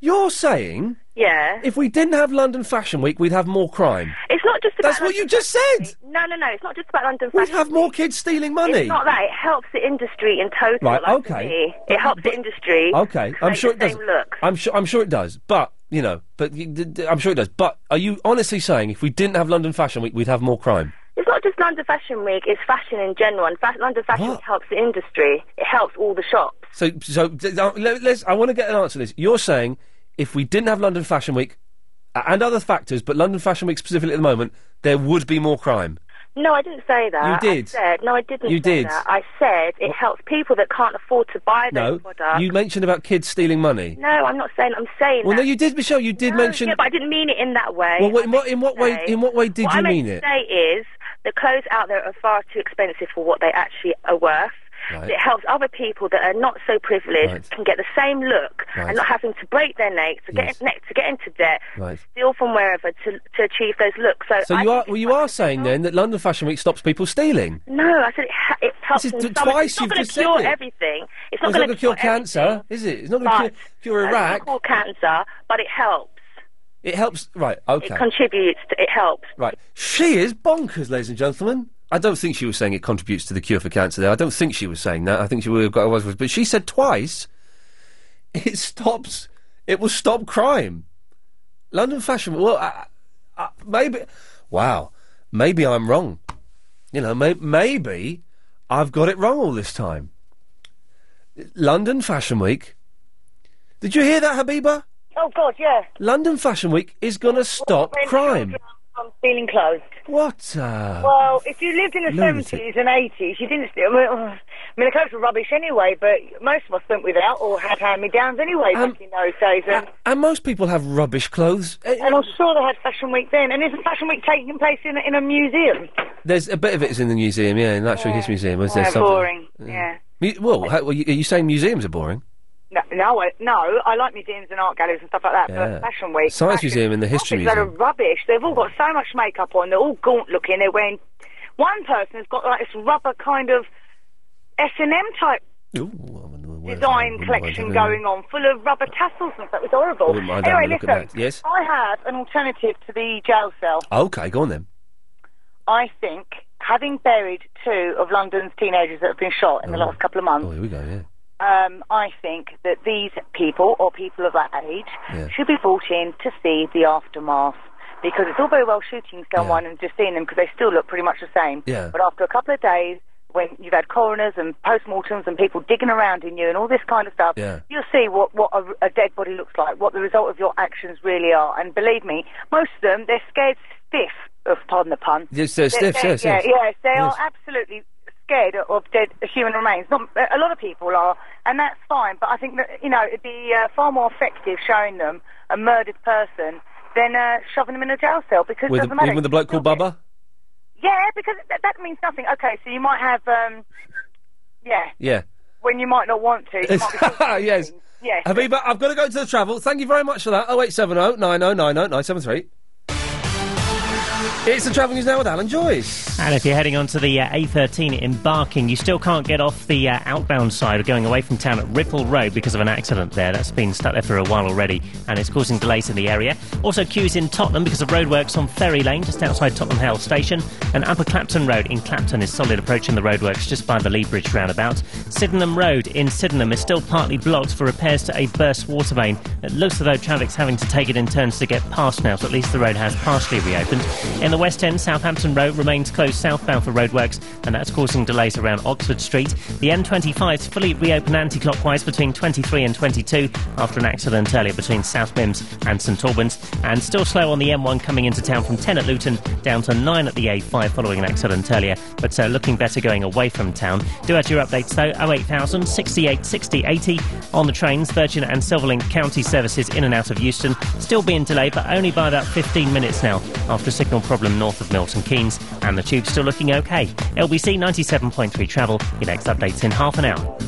You're saying Yeah. if we didn't have London Fashion Week, we'd have more crime. It's not just about. That's what you just said. No, no, no. It's not just about London Fashion Week. We'd fashion. have more kids stealing money. It's not that. It helps the industry in total. Right, like okay. me. It helps the industry. Okay, I'm make sure the it does. same Look. I'm sure. I'm sure it does. But you know, but y- d- d- I'm sure it does. But are you honestly saying if we didn't have London Fashion Week, we'd have more crime? It's not just London Fashion Week. It's fashion in general. And fa- London Fashion Week helps the industry. It helps all the shops. So, so uh, let- let's. I want to get an answer to this. You're saying if we didn't have London Fashion Week and other factors, but London Fashion Week specifically at the moment, there would be more crime. No, I didn't say that. You did. I said, no, I didn't. You say did. That. I said it helps people that can't afford to buy those No, products. you mentioned about kids stealing money. No, I'm not saying. I'm saying. Well, that. no, you did, Michelle. You did No, mention. Yeah, but I didn't mean it in that way. Well, what- in what in what way in what way did you mean it? I meant mean to say is the clothes out there are far too expensive for what they actually are worth. Right. It helps other people that are not so privileged Right. can get the same look Right. and not having to break their neck to Yes. get neck to get into debt, Right. steal from wherever to to achieve those looks. So, So I you are well, you are saying then that London Fashion Week stops people stealing. no, I said it, ha- it helps. This is some- twice it's not you've just said cure it. everything. It's not going gonna to cure cancer, is it? It's not going to cure, cure Iraq. Cure cancer, but it helps. It helps, right? Okay, It contributes. To, it helps. right. She is bonkers, ladies and gentlemen. I don't think she was saying it contributes to the cure for cancer. There, I don't think she was saying that. I think she would have got away with it but she said twice. It stops. It will stop crime. London Fashion. Well, I, I, maybe. Wow, maybe I'm wrong. You know, may, maybe I've got it wrong all this time. London Fashion Week. Did you hear that, Habiba? Oh God, yeah. London Fashion Week is going to stop crime. I'm stealing clothes. What? Uh, well, if you lived in the seventies and eighties, you didn't steal. I mean, I mean, the clothes were rubbish anyway, but most of us went without or had hand-me-downs anyway Um, back in those days. And, and most people have rubbish clothes. Eh, and I'm sure they had Fashion Week then. And isn't Fashion Week taking place in a, in a museum? There's a bit of it is in the museum, yeah, in the Natural History Museum. Was there Yeah, something? boring. Yeah. Mu- well, how, well, you- are you saying museums are boring? No, no, I- no, I like museums and art galleries and stuff like that, Yeah. but Fashion Week. Science fashion- Museum and the History that are rubbish. They've all got so much makeup on. They're all gaunt looking. They're wearing. One person has got like this rubber kind of S and M type design collection going on, full of rubber tassels and stuff. It's horrible. anyway, a look at listen. Yes? I have an alternative to the jail cell. Okay, go on then. I think having buried two of London's teenagers that have been shot in the oh. last couple of months, Oh, here we go. Yeah. Um, I think that these people, or people of that age, Yeah. should be brought in to see the aftermath. Because it's all very well shooting someone and just seeing them because they still look pretty much the same. Yeah. But after a couple of days, when you've had coroners and postmortems and people digging around in you and all this kind of stuff, Yeah. you'll see what, what a, a dead body looks like, what the result of your actions really are. And believe me, most of them, they're scared stiff of, pardon the pun. Yes, they're stiff, they're- yes, yeah, yes. yes, they Yes. are absolutely scared of dead human remains. Not a lot of people are, and that's fine. But I think that you know it'd be uh, far more effective showing them a murdered person than uh, shoving them in a jail cell because it With, doesn't the, matter. even with the bloke called Bubba? Yeah, because that, that means nothing. Okay, so you might have, um, yeah, Yeah. when you might not want to. You might be <laughs> yes. Yes. Aviva, I've got to go to the travel. Thank you very much for that. 0870 9090 973. It's the travel news now with Alan Joyce. And if you're heading onto the uh, A13 in Barking, you still can't get off the uh, outbound side going away from town at Ripple Road because of an accident there. That's been stuck there for a while already, and it's causing delays in the area. Also, queues in Tottenham because of roadworks on Ferry Lane, just outside Tottenham Hale Station. And Upper Clapton Road in Clapton is solid approaching the roadworks just by the Lea Bridge roundabout. Sydenham Road in Sydenham is still partly blocked for repairs to a burst water main. It looks as though traffic's having to take it in turns to get past now, so at least the road has partially reopened. In the West End, Southampton Road remains closed southbound for roadworks, and that's causing delays around Oxford Street. The M25 is fully reopened anti-clockwise between 23 and 22 after an accident earlier between South Mimms and St Albans, and still slow on the M1 coming into town from 10 at Luton down to 9 at the A5 following an accident earlier, but uh, looking better going away from town. Do add your updates though, 08000 68 60 80 on the trains, Virgin and Silverlink County services in and out of Euston, still being delayed, but only by about 15 minutes now after signal problem north of Milton Keynes, and the tube's still looking okay. LBC 97.3 travel, your next updates in half an hour.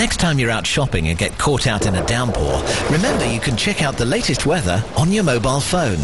Next time you're out shopping and get caught out in a downpour, remember you can check out the latest weather on your mobile phone.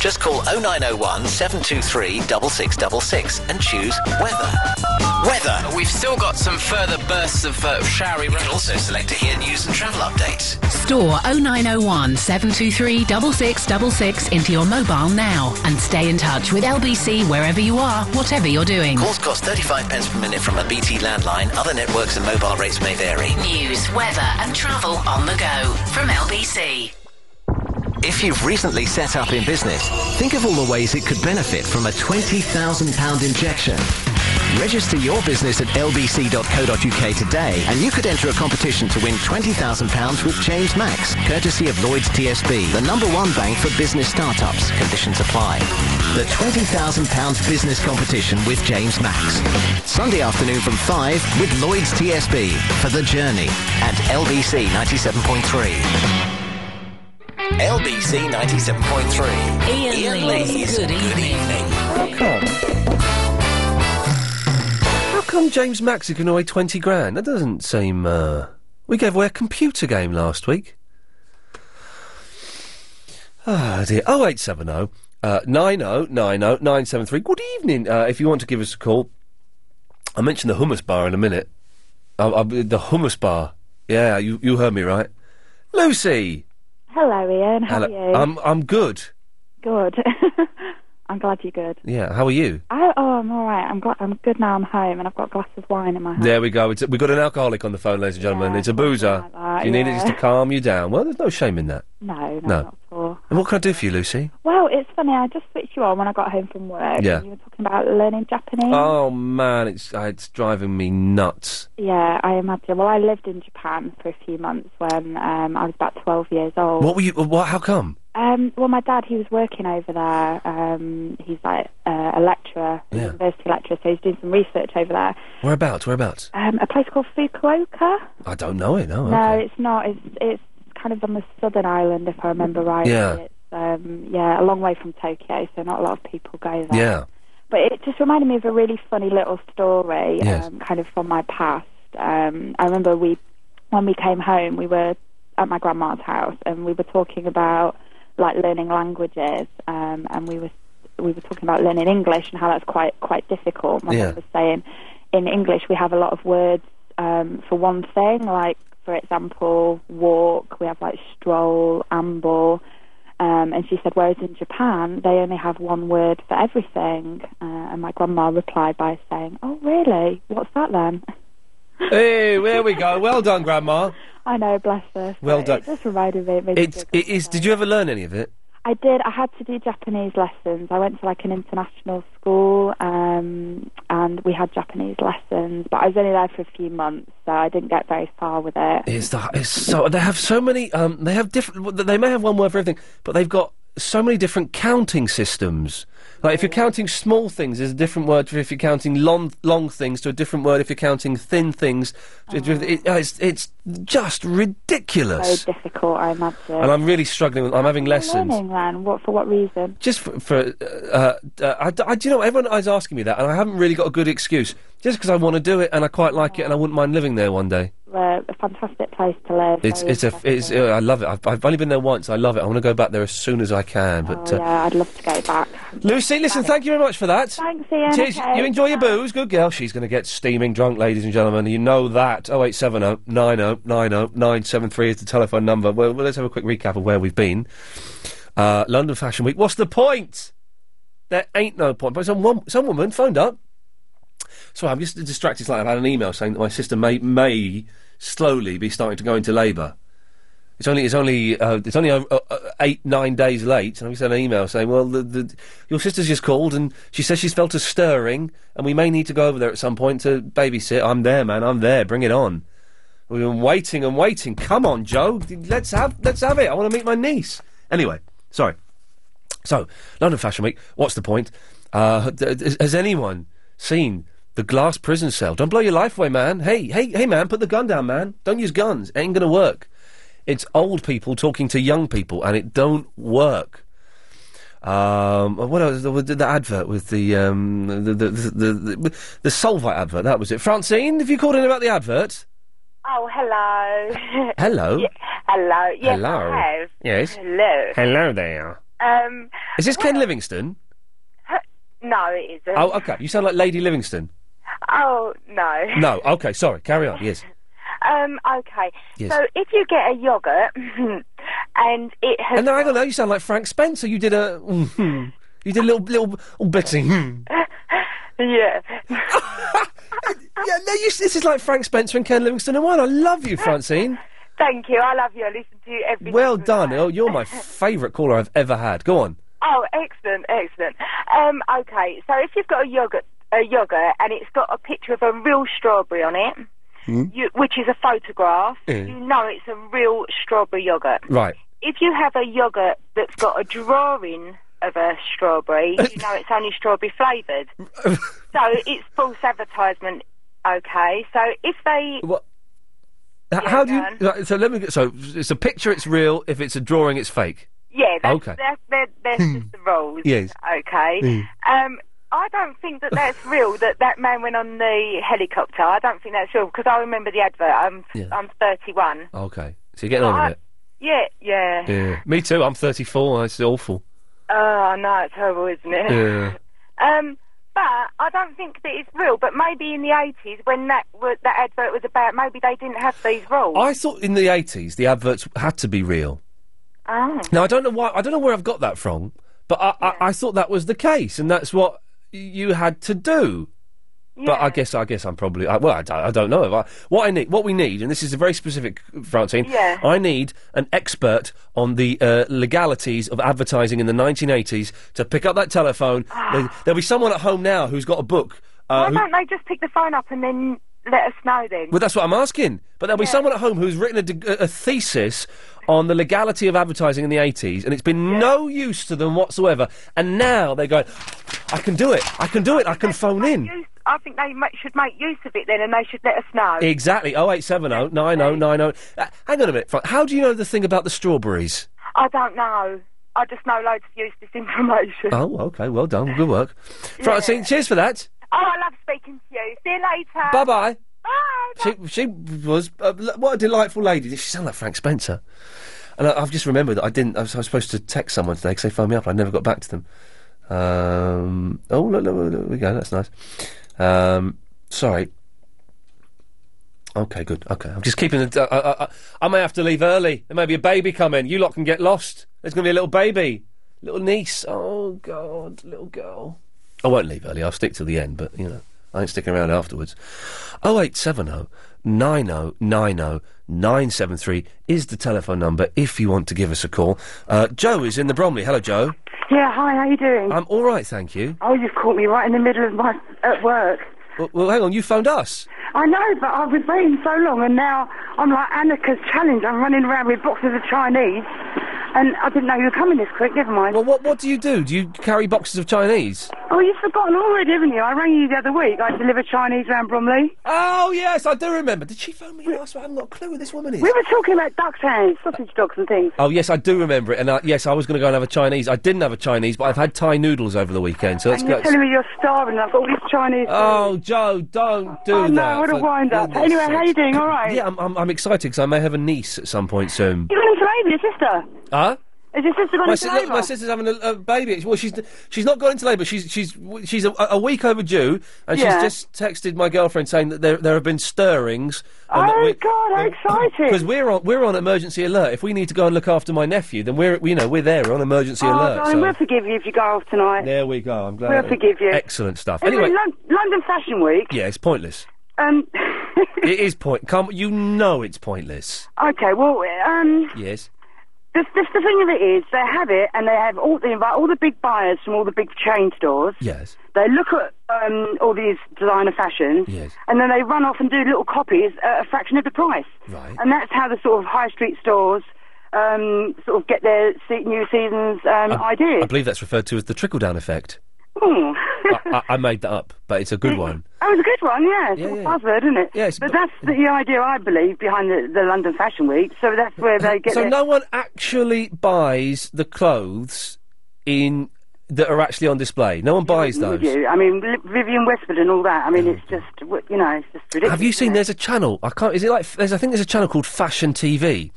Just call 0901 723 6666 and choose weather. Weather. We've still got some further bursts of uh, showery rain. You can also select to hear news and travel updates. Store 0901 723 6666 into your mobile now and stay in touch with LBC wherever you are, whatever you're doing. Calls cost 35 pence per minute from a BT landline. Other networks and mobile rates may vary. News, weather, and travel on the go from LBC. If you've recently set up in business, think of all the ways it could benefit from a £20,000 injection. Register your business at lbc.co.uk today and you could enter a competition to win £20,000 with James Max, courtesy of Lloyds TSB, the number one bank for business startups. Conditions apply. The £20,000 business competition with James Max. Sunday afternoon from 5 with Lloyds TSB for The Journey at LBC 97.3. LBC 97.3. Iain Lee's Good Evening. How come James Max. Maxey can away 20 grand? That doesn't seem, uh... We gave away a computer game last week. Ah, dear. 0870 uh, 9090 973. Good evening. Uh, if you want to give us a call, I'll mention the hummus bar in a minute. Uh, uh, the hummus bar. Yeah, you, you heard me right. Lucy! Hello, Iain. How Hello. are you? I'm, I'm good. good. <laughs> I'm glad you're good. Yeah, how are you? I, oh, I'm all right. I'm glad. I'm good now. I'm home, and I've got a glass of wine in my hand. There we go. It's, we've got an alcoholic on the phone, ladies and gentlemen. it's a boozer. that, you need it just to calm you down. Well, there's no shame in that. No, no, No. not at all. And what can I do for you, Lucy? Well, it's funny. I just switched you on when I got home from work. Yeah. and You were talking about learning Japanese. Oh man, it's uh, it's driving me nuts. Yeah, I imagine. Well, I lived in Japan for a few months when um, I was about 12 years old. What were you? What? How come? Um, well, my dad, he was working over there. Um, he's like uh, a lecturer, Yeah. university lecturer, so he's doing some research over there. Whereabouts? Whereabouts? Um, a place called Fukuoka. I don't know it. No. No, okay. it's not. It's it's kind of on the southern island, if I remember right. Yeah. It's um, yeah, a long way from Tokyo, so not a lot of people go there. Yeah. But it just reminded me of a really funny little story, Yes. um, kind of from my past. Um, I remember we, when we came home, we were at my grandma's house, and we were talking about like learning languages, um, and we were we were talking about learning English and how that's quite quite difficult. My Yeah. was saying, in English we have a lot of words um, for one thing, like for example, walk. We have like stroll, amble. Um, and she said, whereas in Japan, they only have one word for everything. Uh, and my grandma replied by saying, oh, really? What's that then? <laughs> hey, there we go. Well done, Grandma. I know, bless her. Well done. It just reminded me. It made me It's, it is. Did you ever learn any of it? I did. I had to do Japanese lessons. I went to like an international school, um, and we had Japanese lessons. But I was only there for a few months, so I didn't get very far with it. It's the, it's so they have so many. Um, they have different. They may have one word for everything, but they've got so many different counting systems. Like if you're counting small things, there's a different word for if you're counting long long things to a different word if you're counting thin things. It- it- it's it's just ridiculous. Very difficult, I imagine. And I'm really struggling. with I'm having lessons. Learning then? What for? What reason? Just for, for uh, uh, I, I, do you know, everyone is asking me that, and I haven't really got a good excuse. Just because I want to do it, and I quite like it, and I wouldn't mind living there one day. Uh, a fantastic place to live. It's very it's a it's uh, I love it. I've, I've only been there once. I love it. I want to go back there as soon as I can. But Oh, uh, yeah, I'd love to go back. Lucy, listen, thank you very much for that. Thanks, Iain. Cheers. Okay. You enjoy your booze, good girl. She's going to get steaming drunk, ladies and gentlemen. You know that. Oh eight seven oh nine oh nine oh nine seven three is the telephone number. Well, well, let's have a quick recap of where we've been. Uh, London Fashion Week. What's the point? There ain't no point. But some wom- some woman phoned up. Sorry, I'm just distracted. It's like I've had an email saying that my sister may may slowly be starting to go into labour. It's only it's only uh, it's only uh, uh, uh, eight nine days late, and we sent an email saying, "Well, the, the, your sister's just called, and she says she's felt a stirring, and we may need to go over there at some point to babysit." I'm there, man. I'm there. Bring it on. We've been waiting and waiting. Come on, Joe. Let's have let's have it. I want to meet my niece. Anyway, sorry. So, London Fashion Week. What's the point? Uh, has anyone seen the glass prison cell? Don't blow your life away, man. Hey, hey, hey, man. Put the gun down, man. Don't use guns. It ain't gonna work. It's old people talking to young people, and it don't work. Um, what else? The, the, the advert with the um, the, the, the, the, the, the Solvite advert. That was it. Francine, have you called in about the advert? Oh, hello. <laughs> Hello. Ye- hello. Yes, Hello. I have. Yes. Hello. Hello there. Um, Is this Ken Livingstone? <laughs> no, it isn't. Oh, okay. You sound like Lady Livingston. Oh, no. No. Okay. Sorry. Carry on. Yes. Um, okay. Yes. So if you get a yogurt <laughs> and it has. And no, hang on. Now you sound like Frank Spencer. You did a. mhm. You did a little little hmm. <laughs> yeah. <laughs> yeah. No, you, this is like Frank Spencer and Ken Livingstone and one. I love you, Francine. Thank you. I love you. I listen to you every Well done. Oh, you're my favourite caller I've ever had. Go on. Oh, excellent, excellent. Um, okay, so if you've got a yogurt, a yogurt, and it's got a picture of a real strawberry on it, you, which is a photograph, Mm. you know it's a real strawberry yogurt. Right. If you have a yogurt that's got a drawing of a strawberry, you <laughs> know it's only strawberry flavoured. so it's false advertisement. Okay, so if they What? H- How do you? So let me. get- So it's a picture. It's real. If it's a drawing, it's fake. Yeah, that's, Okay. that's, that, that's just the rules. Yes. Okay. Mm. Um, I don't think that that's real. That that man went on the helicopter. I don't think that's real because I remember the advert. I'm Yeah. I'm 31. Okay. So you're getting on with it. Yeah, yeah. Yeah. Me too. I'm 34. It's awful. Oh, know it's horrible, isn't it? Yeah. <laughs> Um, but I don't think that it's real. But maybe in the 80s, when that wa- that advert was about, maybe they didn't have these rules. I thought in the 80s the adverts had to be real. Oh. Now I don't know why. I don't know where I've got that from, but I, I, I thought that was the case, and that's what you had to do. But I guess I guess I'm probably I, well. I don't, I don't know. I, what I need, what we need, and this is a very specific, Francine. Yeah. I need an expert on the uh, legalities of advertising in the 1980s to pick up that telephone. There, there'll be someone at home now who's got a book. Uh, Why who, don't they just pick the phone up and then let us know then? well, that's what I'm asking. But there'll be someone at home who's written a, deg- a thesis on the legality of advertising in the 80s, and it's been no use to them whatsoever. And now they're going, I can do it. I can do it. I can phone in. I think they ma- should make use of it then, and they should let us know. Exactly. 0870 9090. Uh, hang on a minute. How do you know the thing about the strawberries? I don't know. I just know loads of useless <laughs> information. Oh, okay. Well done. Good work. <laughs> Francine, cheers for that. Oh, I love speaking to you. See you later. Bye bye. <laughs> She she was uh, what a delightful lady. She sounded like Frank Spencer. And I, I've just remembered that I didn't. I was, I was supposed to text someone today because they phoned me up. I never got back to them. Um, oh, look, look, look, there we go. That's nice. Um, sorry. Okay, good. Okay, I'm just keeping the. I may have to leave early. There may be a baby coming. You lot can get lost. There's going to be a little baby, little niece. Oh God, little girl. I won't leave early. I'll stick to the end. But you know, I ain't sticking around afterwards. Oh eight seven oh nine oh nine oh nine seven three is the telephone number if you want to give us a call. Uh, Joe is in the Bromley. Hello, Joe. Yeah, hi, how you doing? I'm all right, thank you. oh, you've caught me right in the middle of my at work. Well, well hang on. You phoned us. I know, but I've been waiting so long, and now I'm like Anneka's challenge. I'm running around with boxes of Chinese, and I didn't know you were coming this quick. Never mind. Well, what what do you do? Do you carry boxes of Chinese? Oh, you've forgotten already, haven't you? I rang you the other week. I delivered Chinese round Bromley. Oh yes, I do remember. Did she phone me last week? I haven't got a clue who this woman is. We were talking about duck's hands, sausage dogs, and things. Oh yes, I do remember it. And uh, yes, I was going to go and have a Chinese. I didn't have a Chinese, but I've had Thai noodles over the weekend. So let's and you're telling me you're starving. and I've got all these Chinese. Oh, Joe, don't do Oh, that. no, what a for wind-up. goodness Anyway, how sakes. you doing? All right? Yeah, I'm, I'm, I'm excited because I may have a niece at some point soon. You're going to your sister. Huh? Is your sister going My, to si- labour? my sister's having a, a baby. Well, she's she's not gone into labour. She's she's she's a, a week overdue, and Yeah. she's just texted my girlfriend saying that there there have been stirrings. and that Oh, we- God, how exciting. Because we're on we're on emergency alert. If we need to go and look after my nephew, then we're you know we're there on emergency oh, alert. darling, so- we'll forgive you if you go off tonight. There we go. I'm glad. We'll forgive you. Excellent stuff. Anyway, Anyway, Lon- London Fashion Week. yeah, it's pointless. Um, it is point. Come, you know it's pointless. <laughs> okay, well, um, Yes. The, the, the thing of it is, they have it, and they have all they invite all the big buyers from all the big chain stores. Yes. They look at um, all these designer fashions, Yes. and then they run off and do little copies at a fraction of the price. Right. And that's how the sort of high street stores um, sort of get their new season's um, ideas. I believe that's referred to as the trickle down effect. Hmm. I, I, I made that up, but it's a good one. Oh, it's a good one, yeah. It's Yeah, a yeah. buzzword, isn't it? Yes, but, that's the idea, I believe, behind the, the London Fashion Week. So that's where they get so their... no one actually buys the clothes in that are actually on display. No one buys those. I mean, Li- Vivienne Westwood and all that. I mean, it's just, w- you know, it's just ridiculous. Have you seen? There's a channel. I can't. Is it like? There's. I think there's a channel called Fashion TV,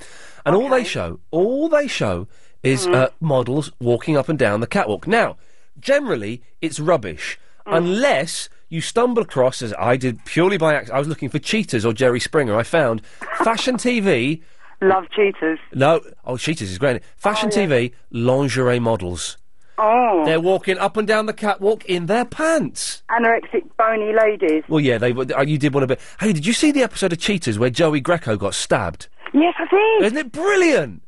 and all they show, all they show, is Mm. uh, models walking up and down the catwalk. Now, generally, it's rubbish Mm. unless you stumble across, as I did purely by accident. I was looking for Cheaters or Jerry Springer. I found Fashion TV. Love Cheaters. No, oh, Cheaters is great. Fashion TV lingerie models. Oh. They're walking up and down the catwalk in their pants. Anorexic, bony ladies. Well, yeah, they. were- uh, You did one to be. Hey, did you see the episode of Cheaters where Joey Greco got stabbed? Yes, I did. Isn't it brilliant?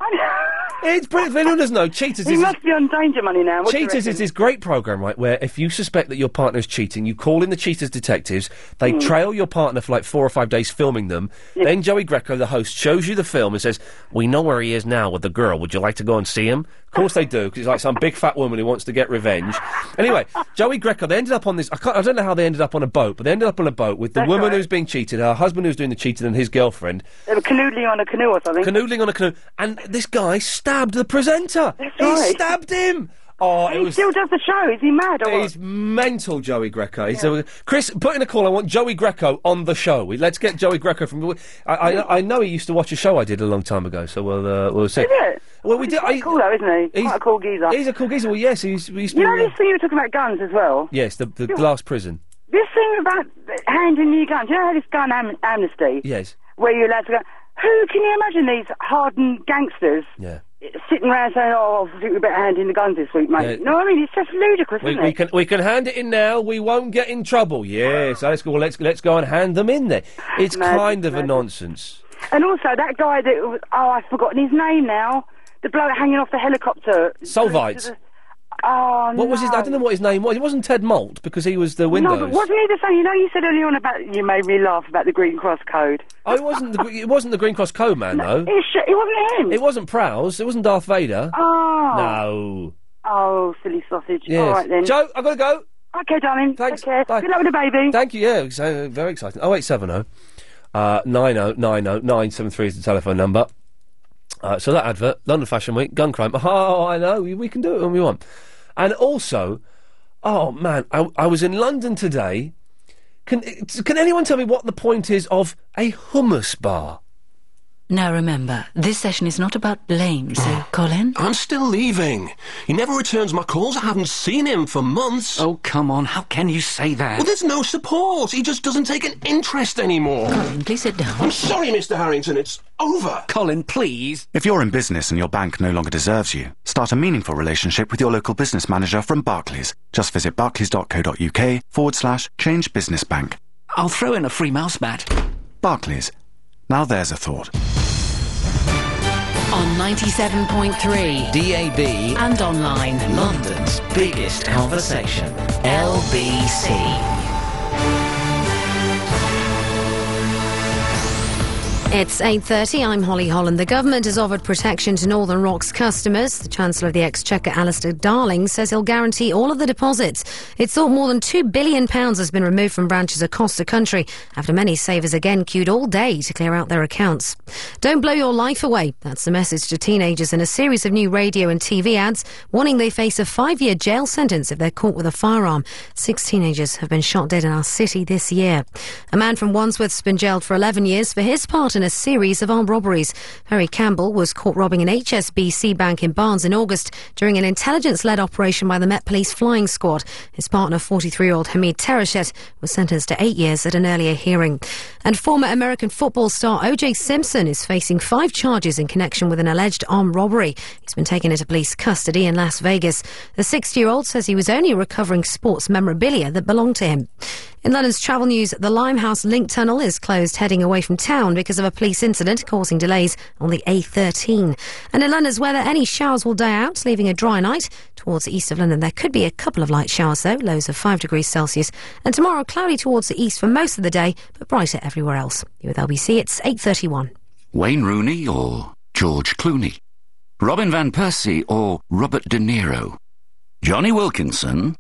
It's brilliant. If anyone doesn't know, Cheaters He is. must be on danger money now. What do you Cheaters is reckon? this great program, right, where if you suspect that your partner is cheating, you call in the Cheaters detectives, they Hmm. trail your partner for like four or five days filming them, then Joey Greco, the host, shows you the film and says, We know where he is now with the girl, would you like to go and see him? Of course they do, because it's like some big fat woman who wants to get revenge. Anyway, Joey Greco, they ended up on this, I, can't, I don't know how they ended up on a boat, but they ended up on a boat with the That's woman right. who's being cheated, her husband who's doing the cheating, and his girlfriend. They were canoodling on a canoe or something. Canoodling on a canoe, and this guy stabbed the presenter. he right. stabbed him. Oh, it he was. still does the show. Is he mad or what? He's mental, Joey Greco. He's a- Chris, put in a call. I want Joey Greco on the show. We- Let's get Joey Greco from. I, I, I know he used to watch a show I did a long time ago, so we'll uh, we'll see. Is it? Well, we did. Quite cool though, isn't he? Quite a cool geezer. He's a cool geezer. Well, yes, he's. he's You know this thing you were talking about guns as well? Yes, the the glass prison. This thing about handing you guns. You know how this gun am- amnesty, Yes. where you're allowed to go. Who can you imagine these hardened gangsters Yeah. Sitting around saying, "Oh, I think we better hand in the guns this week, mate"? Yeah. What I mean? It's just ludicrous, We, isn't we it? can we can hand it in now. We won't get in trouble. Yes, so let's go. Let's let's go and hand them in there. It's Magic, kind of a nonsense. And also that guy that was, oh, I've forgotten his name now. The bloke hanging off the helicopter. Solvite. Oh What was his? I don't know what his name was. It wasn't Ted Moult because he was the Windows. No, but wasn't he the same? You know, you said earlier on about you made me laugh about the Green Cross Code. Oh, it wasn't the it wasn't the Green Cross Code man though. It, sh- it wasn't him. It wasn't Prowse. It wasn't Darth Vader. Oh. No. Oh, silly sausage. Yes. All right then. Joe, I've got to go. Okay, darling. Thanks. Take care. Bye. Good luck with the baby. Thank you. Yeah, very exciting. Oh eight seven oh uh, nine oh nine oh nine seven three is the telephone number. Uh, so that advert, London Fashion Week, gun crime. Oh, I know. We, we can do it when we want. And also, oh man, I, I was in London today. Can can anyone tell me what the point is of a hummus bar? Now remember, this session is not about blame, so <sighs> Colin? I'm still leaving. He never returns my calls. I haven't seen him for months. Oh, come on. How can you say that? Well, there's no support. He just doesn't take an interest anymore. Colin, please sit down. I'm sorry, Mr. Harrington. It's over. Colin, please. If you're in business and your bank no longer deserves you, start a meaningful relationship with your local business manager from Barclays. Just visit barclays.co.uk forward slash change business bank. I'll throw in a free mouse mat. Barclays. Now there's a thought. On 97.3 DAB and online. London's biggest conversation. LBC. It's 8.30, I'm Holly Holland. The government has offered protection to Northern Rock's customers. The Chancellor of the Exchequer, Alistair Darling, says he'll guarantee all of the deposits. It's thought more than £2 billion has been removed from branches across the country after many savers again queued all day to clear out their accounts. Don't blow your life away. That's the message to teenagers in a series of new radio and TV ads warning they face a five-year jail sentence if they're caught with a firearm. Six teenagers have been shot dead in our city this year. A man from Wandsworth's been jailed for 11 years for his part in a series of armed robberies. Harry Campbell was caught robbing an HSBC bank in Barnes in August during an intelligence-led operation by the Met Police Flying Squad. His partner, 43-year-old Hamid Terashet, was sentenced to eight years at an earlier hearing. And former American football star O.J. Simpson is facing five charges in connection with an alleged armed robbery. He's been taken into police custody in Las Vegas. The 60-year-old says he was only recovering sports memorabilia that belonged to him. In London's travel news, the Limehouse Link Tunnel is closed heading away from town because of a police incident causing delays on the A13. And in London's weather, any showers will die out, leaving a dry night. Towards the east of London, there could be a couple of light showers, though, lows of 5 degrees Celsius. And tomorrow, cloudy towards the east for most of the day, but brighter everywhere else. You with LBC, it's 8.31. Wayne Rooney or George Clooney? Robin Van Persie or Robert De Niro? Jonny Wilkinson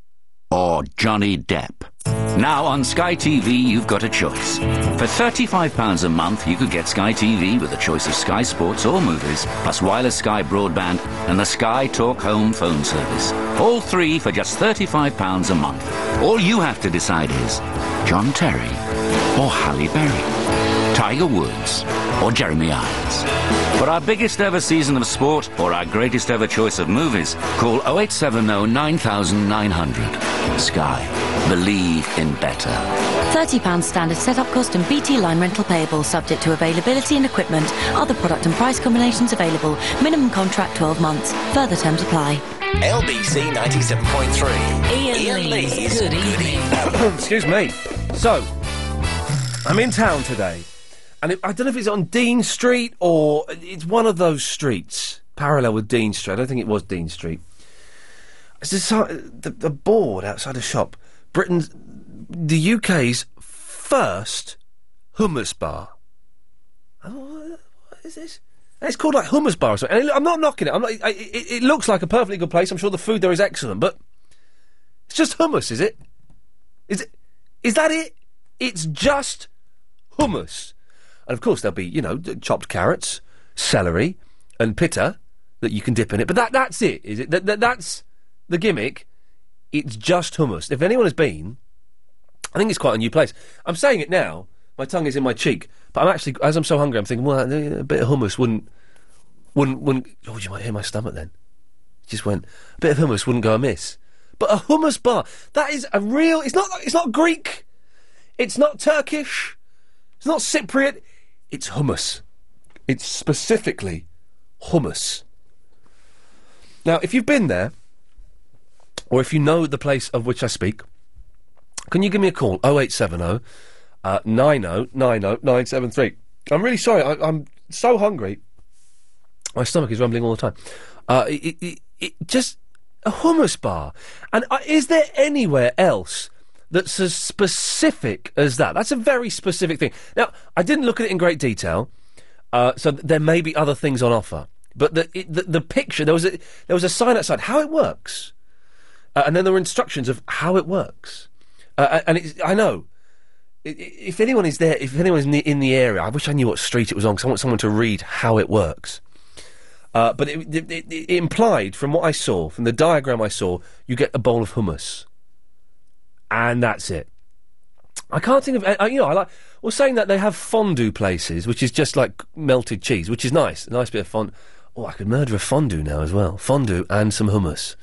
or Johnny Depp? Now on Sky TV, you've got a choice. For £35 a month, you could get Sky TV with a choice of Sky Sports or movies, plus wireless Sky broadband and the Sky Talk Home phone service. All three for just £35 a month. All you have to decide is John Terry or Halle Berry, Tiger Woods or Jeremy Irons. For our biggest ever season of sport or our greatest ever choice of movies, call 0870 9900. Sky. Believe in better. £30 standard setup cost and BT line rental payable subject to availability and equipment. Other product and price combinations available. Minimum contract 12 months. Further terms apply. LBC 97.3. Iain, Lee's Good Evening. <coughs> Excuse me. So, I'm in town today, and it, I don't know if it's on Dean Street or it's one of those streets parallel with Dean Street. I don't think it was Dean Street. It's the, si- the, the board outside a shop. Britain's, the UK's first hummus bar. Oh, what is this? It's called like hummus bar or something. And it- I'm not knocking it. I'm not, I, it. It looks like a perfectly good place. I'm sure the food there is excellent, but it's just hummus, is it? Is it? Is that it? It's just hummus. And of course, there'll be, you know, chopped carrots, celery, and pitta that you can dip in it. But that that's it, is it? That, that, that's the gimmick. It's just hummus. If anyone has been, I think it's quite a new place. I'm saying it now. My tongue is in my cheek, but I'm actually, as I'm so hungry, I'm thinking, well, a bit of hummus wouldn't, wouldn't, wouldn't. Oh, you might hear my stomach then. It just went. A bit of hummus wouldn't go amiss. But a hummus bar, that is a real. It's not. It's not Greek. It's not Turkish. It's not Cypriot. It's hummus. It's specifically hummus. Now, if you've been there, or if you know the place of which I speak, can you give me a call? 0870 uh, 90 90 973. I'm really sorry. I, I'm so hungry. My stomach is rumbling all the time. Uh, it, it, it, just a hummus bar. And uh, is there anywhere else that's as specific as that? That's a very specific thing. Now, I didn't look at it in great detail, uh, so th- there may be other things on offer. But the, it, the the picture there was a there was a sign outside how it works, uh, and then there were instructions of how it works. Uh, and I know if anyone is there, if anyone is in the, area, I wish I knew what street it was on because I want someone to read how it works. Uh, but it, it, it, it implied, from what I saw, from the diagram I saw, you get a bowl of hummus, and that's it. I can't think of. Uh, you know, I like. Well, saying that they have fondue places, which is just like melted cheese, which is nice. A nice bit of fondue. Oh, I could murder a fondue now as well. Fondue and some hummus.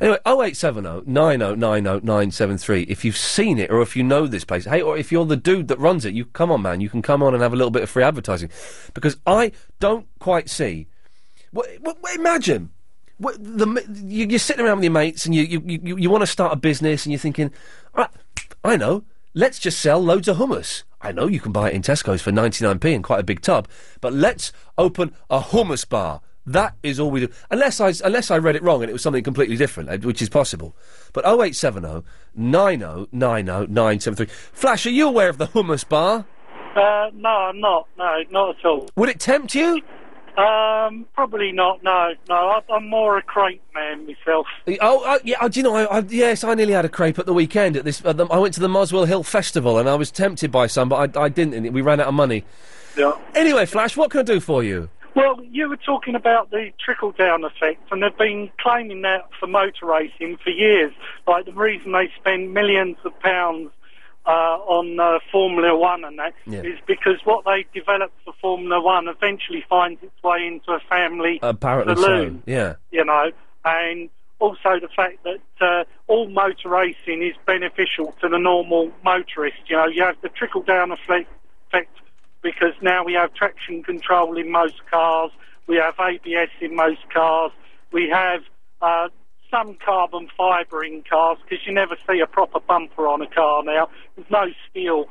Anyway, 0870 9090 973. If you've seen it or if you know this place, hey, or if you're the dude that runs it, you come on, man. You can come on and have a little bit of free advertising. Because I don't quite see. What, what, imagine. What, the, you, you're sitting around with your mates and you, you, you, you want to start a business and you're thinking, "Ah, I know, let's just sell loads of hummus. I know you can buy it in Tesco's for 99p in quite a big tub, but let's open a hummus bar. That is all we do. Unless I, unless I read it wrong and it was something completely different, uh, which is possible. But 0870 9090 973. Flash, are you aware of the hummus bar? Uh, no, I'm not. No, not at all. Would it tempt you? Um, probably not. No, no. I, I'm more a crepe man myself. Oh, uh, yeah. uh, Do you know? I, I, yes, I nearly had a crepe at the weekend. At this, at the, I went to the Muswell Hill Festival and I was tempted by some, but I, I didn't. And we ran out of money. Yeah. Anyway, Flash, what can I do for you? Well, you were talking about the trickle down effect, and they've been claiming that for motor racing for years. Like the reason they spend millions of pounds uh, on uh, Formula One and that is Yeah. because what they developed for Formula One eventually finds its way into a family Apparently saloon. so. Yeah. you know, and also the fact that uh, all motor racing is beneficial to the normal motorist. You know, you have the trickle down effect because now we have traction control in most cars, we have ABS in most cars, we have uh, some carbon fibre in cars because you never see a proper bumper on a car now. There's no steel.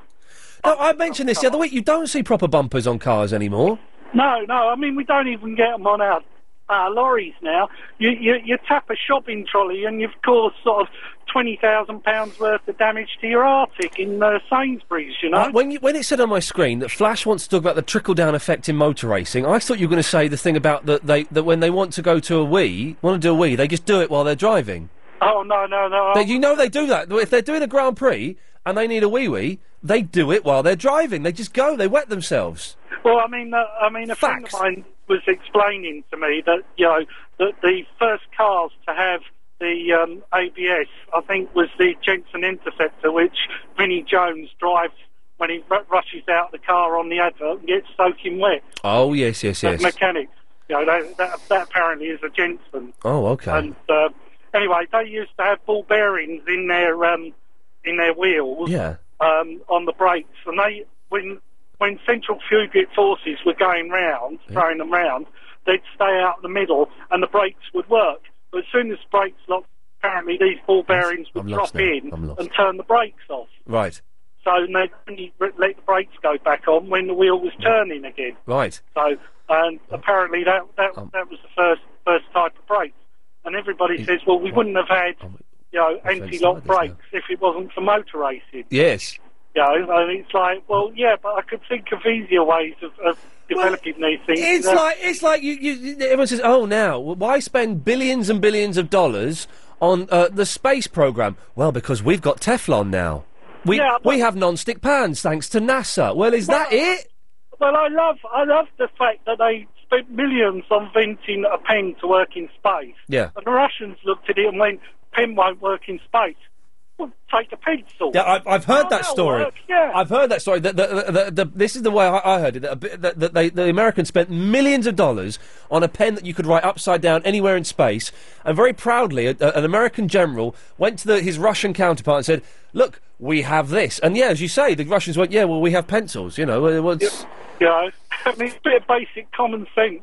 No, I mentioned this the other week. You don't see proper bumpers on cars anymore. No, no. I mean, we don't even get them on our uh, lorries now. You, you you tap a shopping trolley and you've caused sort of twenty thousand pounds worth of damage to your Arctic in uh, Sainsbury's. You know. Uh, when you, when it said on my screen that Flash wants to talk about the trickle down effect in motor racing, I thought you were going to say the thing about that they that when they want to go to a wee, want to do a wee, they just do it while they're driving. oh no, no, no. They, you know they do that. If they're doing a Grand Prix and they need a wee wee, they do it while they're driving. They just go. They wet themselves. Well, I mean, uh, I mean, a friend of mine was explaining to me that you know that the first cars to have the um, ABS, I think, was the Jensen Interceptor, which Vinnie Jones drives when he r- rushes out the car on the advert and gets soaking wet. Oh yes, yes, yes. mechanic, you know, that, that, that apparently is a Jensen. Oh okay. And uh, anyway, they used to have ball bearings in their um, in their wheels Yeah. um, on the brakes, and they when when central centrifugal forces were going round, throwing them round, they'd stay out in the middle, and the brakes would work. But as soon as the brakes locked, apparently these ball bearings would drop now. in and turn the brakes off. Right. So they'd only let the brakes go back on when the wheel was turning again. Right. So, and apparently that that Um, that was the first first type of brakes. And everybody says, well, we wouldn't have had, you know, anti-lock brakes if it wasn't for motor racing. Yes. Know, and it's like, well, yeah, but I could think of easier ways of, of developing these things. It's you know. like it's like you, you. Everyone says, "Oh, now why spend billions and billions of dollars on uh, the space program?" Well, because we've got Teflon now. We Yeah, we have non-stick pans thanks to NASA. Well, is that it? Well, I love I love the fact that they spent millions on inventing a pen to work in space. Yeah. And the Russians looked at it and went, "Pen won't work in space. Well, take a pencil." Yeah, I've, I've heard Oh, that story. work, yeah. I've heard that story. That the, the, the, the, this is the way I, I heard it. That, a bit- that, that they, the Americans spent millions of dollars on a pen that you could write upside down anywhere in space. And very proudly, a, a- an American general went to the, his Russian counterpart and said, "Look, we have this." And yeah, as you say, the Russians went, "Yeah, well, we have pencils." You know, uh, what's, know, <laughs> I mean, it's a bit of basic common sense,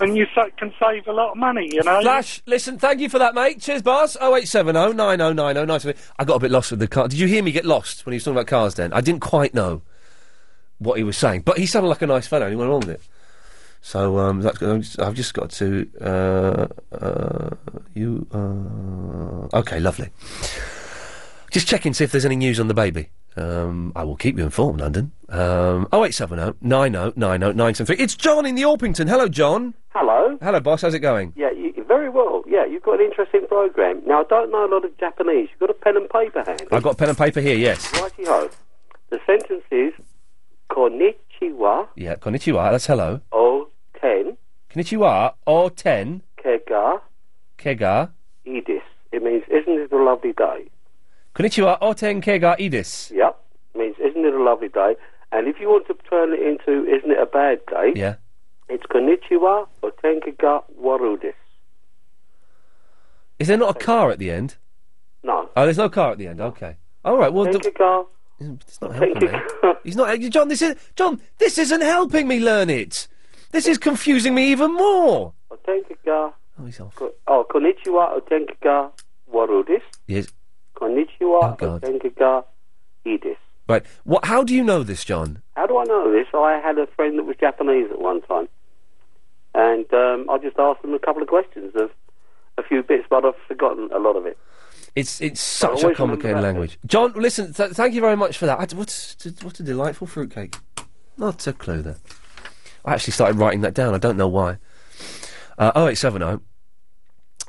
and you sa- can save a lot of money. You know. Flash, listen, thank you for that, mate. Cheers, boss. 0870 9090 973. I got a bit lost with the car. Did you hear me get lost when he was talking about cars then? I didn't quite know what he was saying, but he sounded like a nice fellow and he went on with it. So, um, that's, I'm just- I've just got to, uh, uh, you, uh, okay, lovely. Just checking, to see if there's any news on the baby. Um, I will keep you informed, London. Um, 0870 9090 973. It's John in the Orpington. Hello, John. Hello. Hello, boss. How's it going? Yeah, you, very well. Yeah, you've got an interesting program. Now, I don't know a lot of Japanese. You've got a pen and paper handy. I've got pen and paper here, yes. Righty ho. The sentence is Konnichiwa Yeah, konnichiwa, that's hello. o ten Konnichiwa, o ten, kega kega. Edis. It means, isn't it a lovely day? Konnichiwa, o ten kega idis. Yep. Means, isn't it a lovely day? And if you want to turn it into isn't it a bad day? Yeah. It's konnichiwa or tenkaga warudis. Is there not a car at the end? No. Oh, there's no car at the end. Okay. All right. Well, the- it's not helping me. He's not. John, this is John. This isn't helping me learn it. This is confusing me even more. Or tenkaga. Oh, he's off. Ko- Oh, konnichiwa warudis. Yes. Konnichiwa or God. tenkaga idis. Right. What? How do you know this, John? How do I know this? I had a friend that was Japanese at one time, and um, I just asked them a couple of questions of a few bits, but I've forgotten a lot of it. It's it's such a always complicated that language. John, listen. Th- thank you very much for that. I d what's what a delightful fruitcake. Not a clue there. I actually started writing that down. I don't know why. Uh, 0870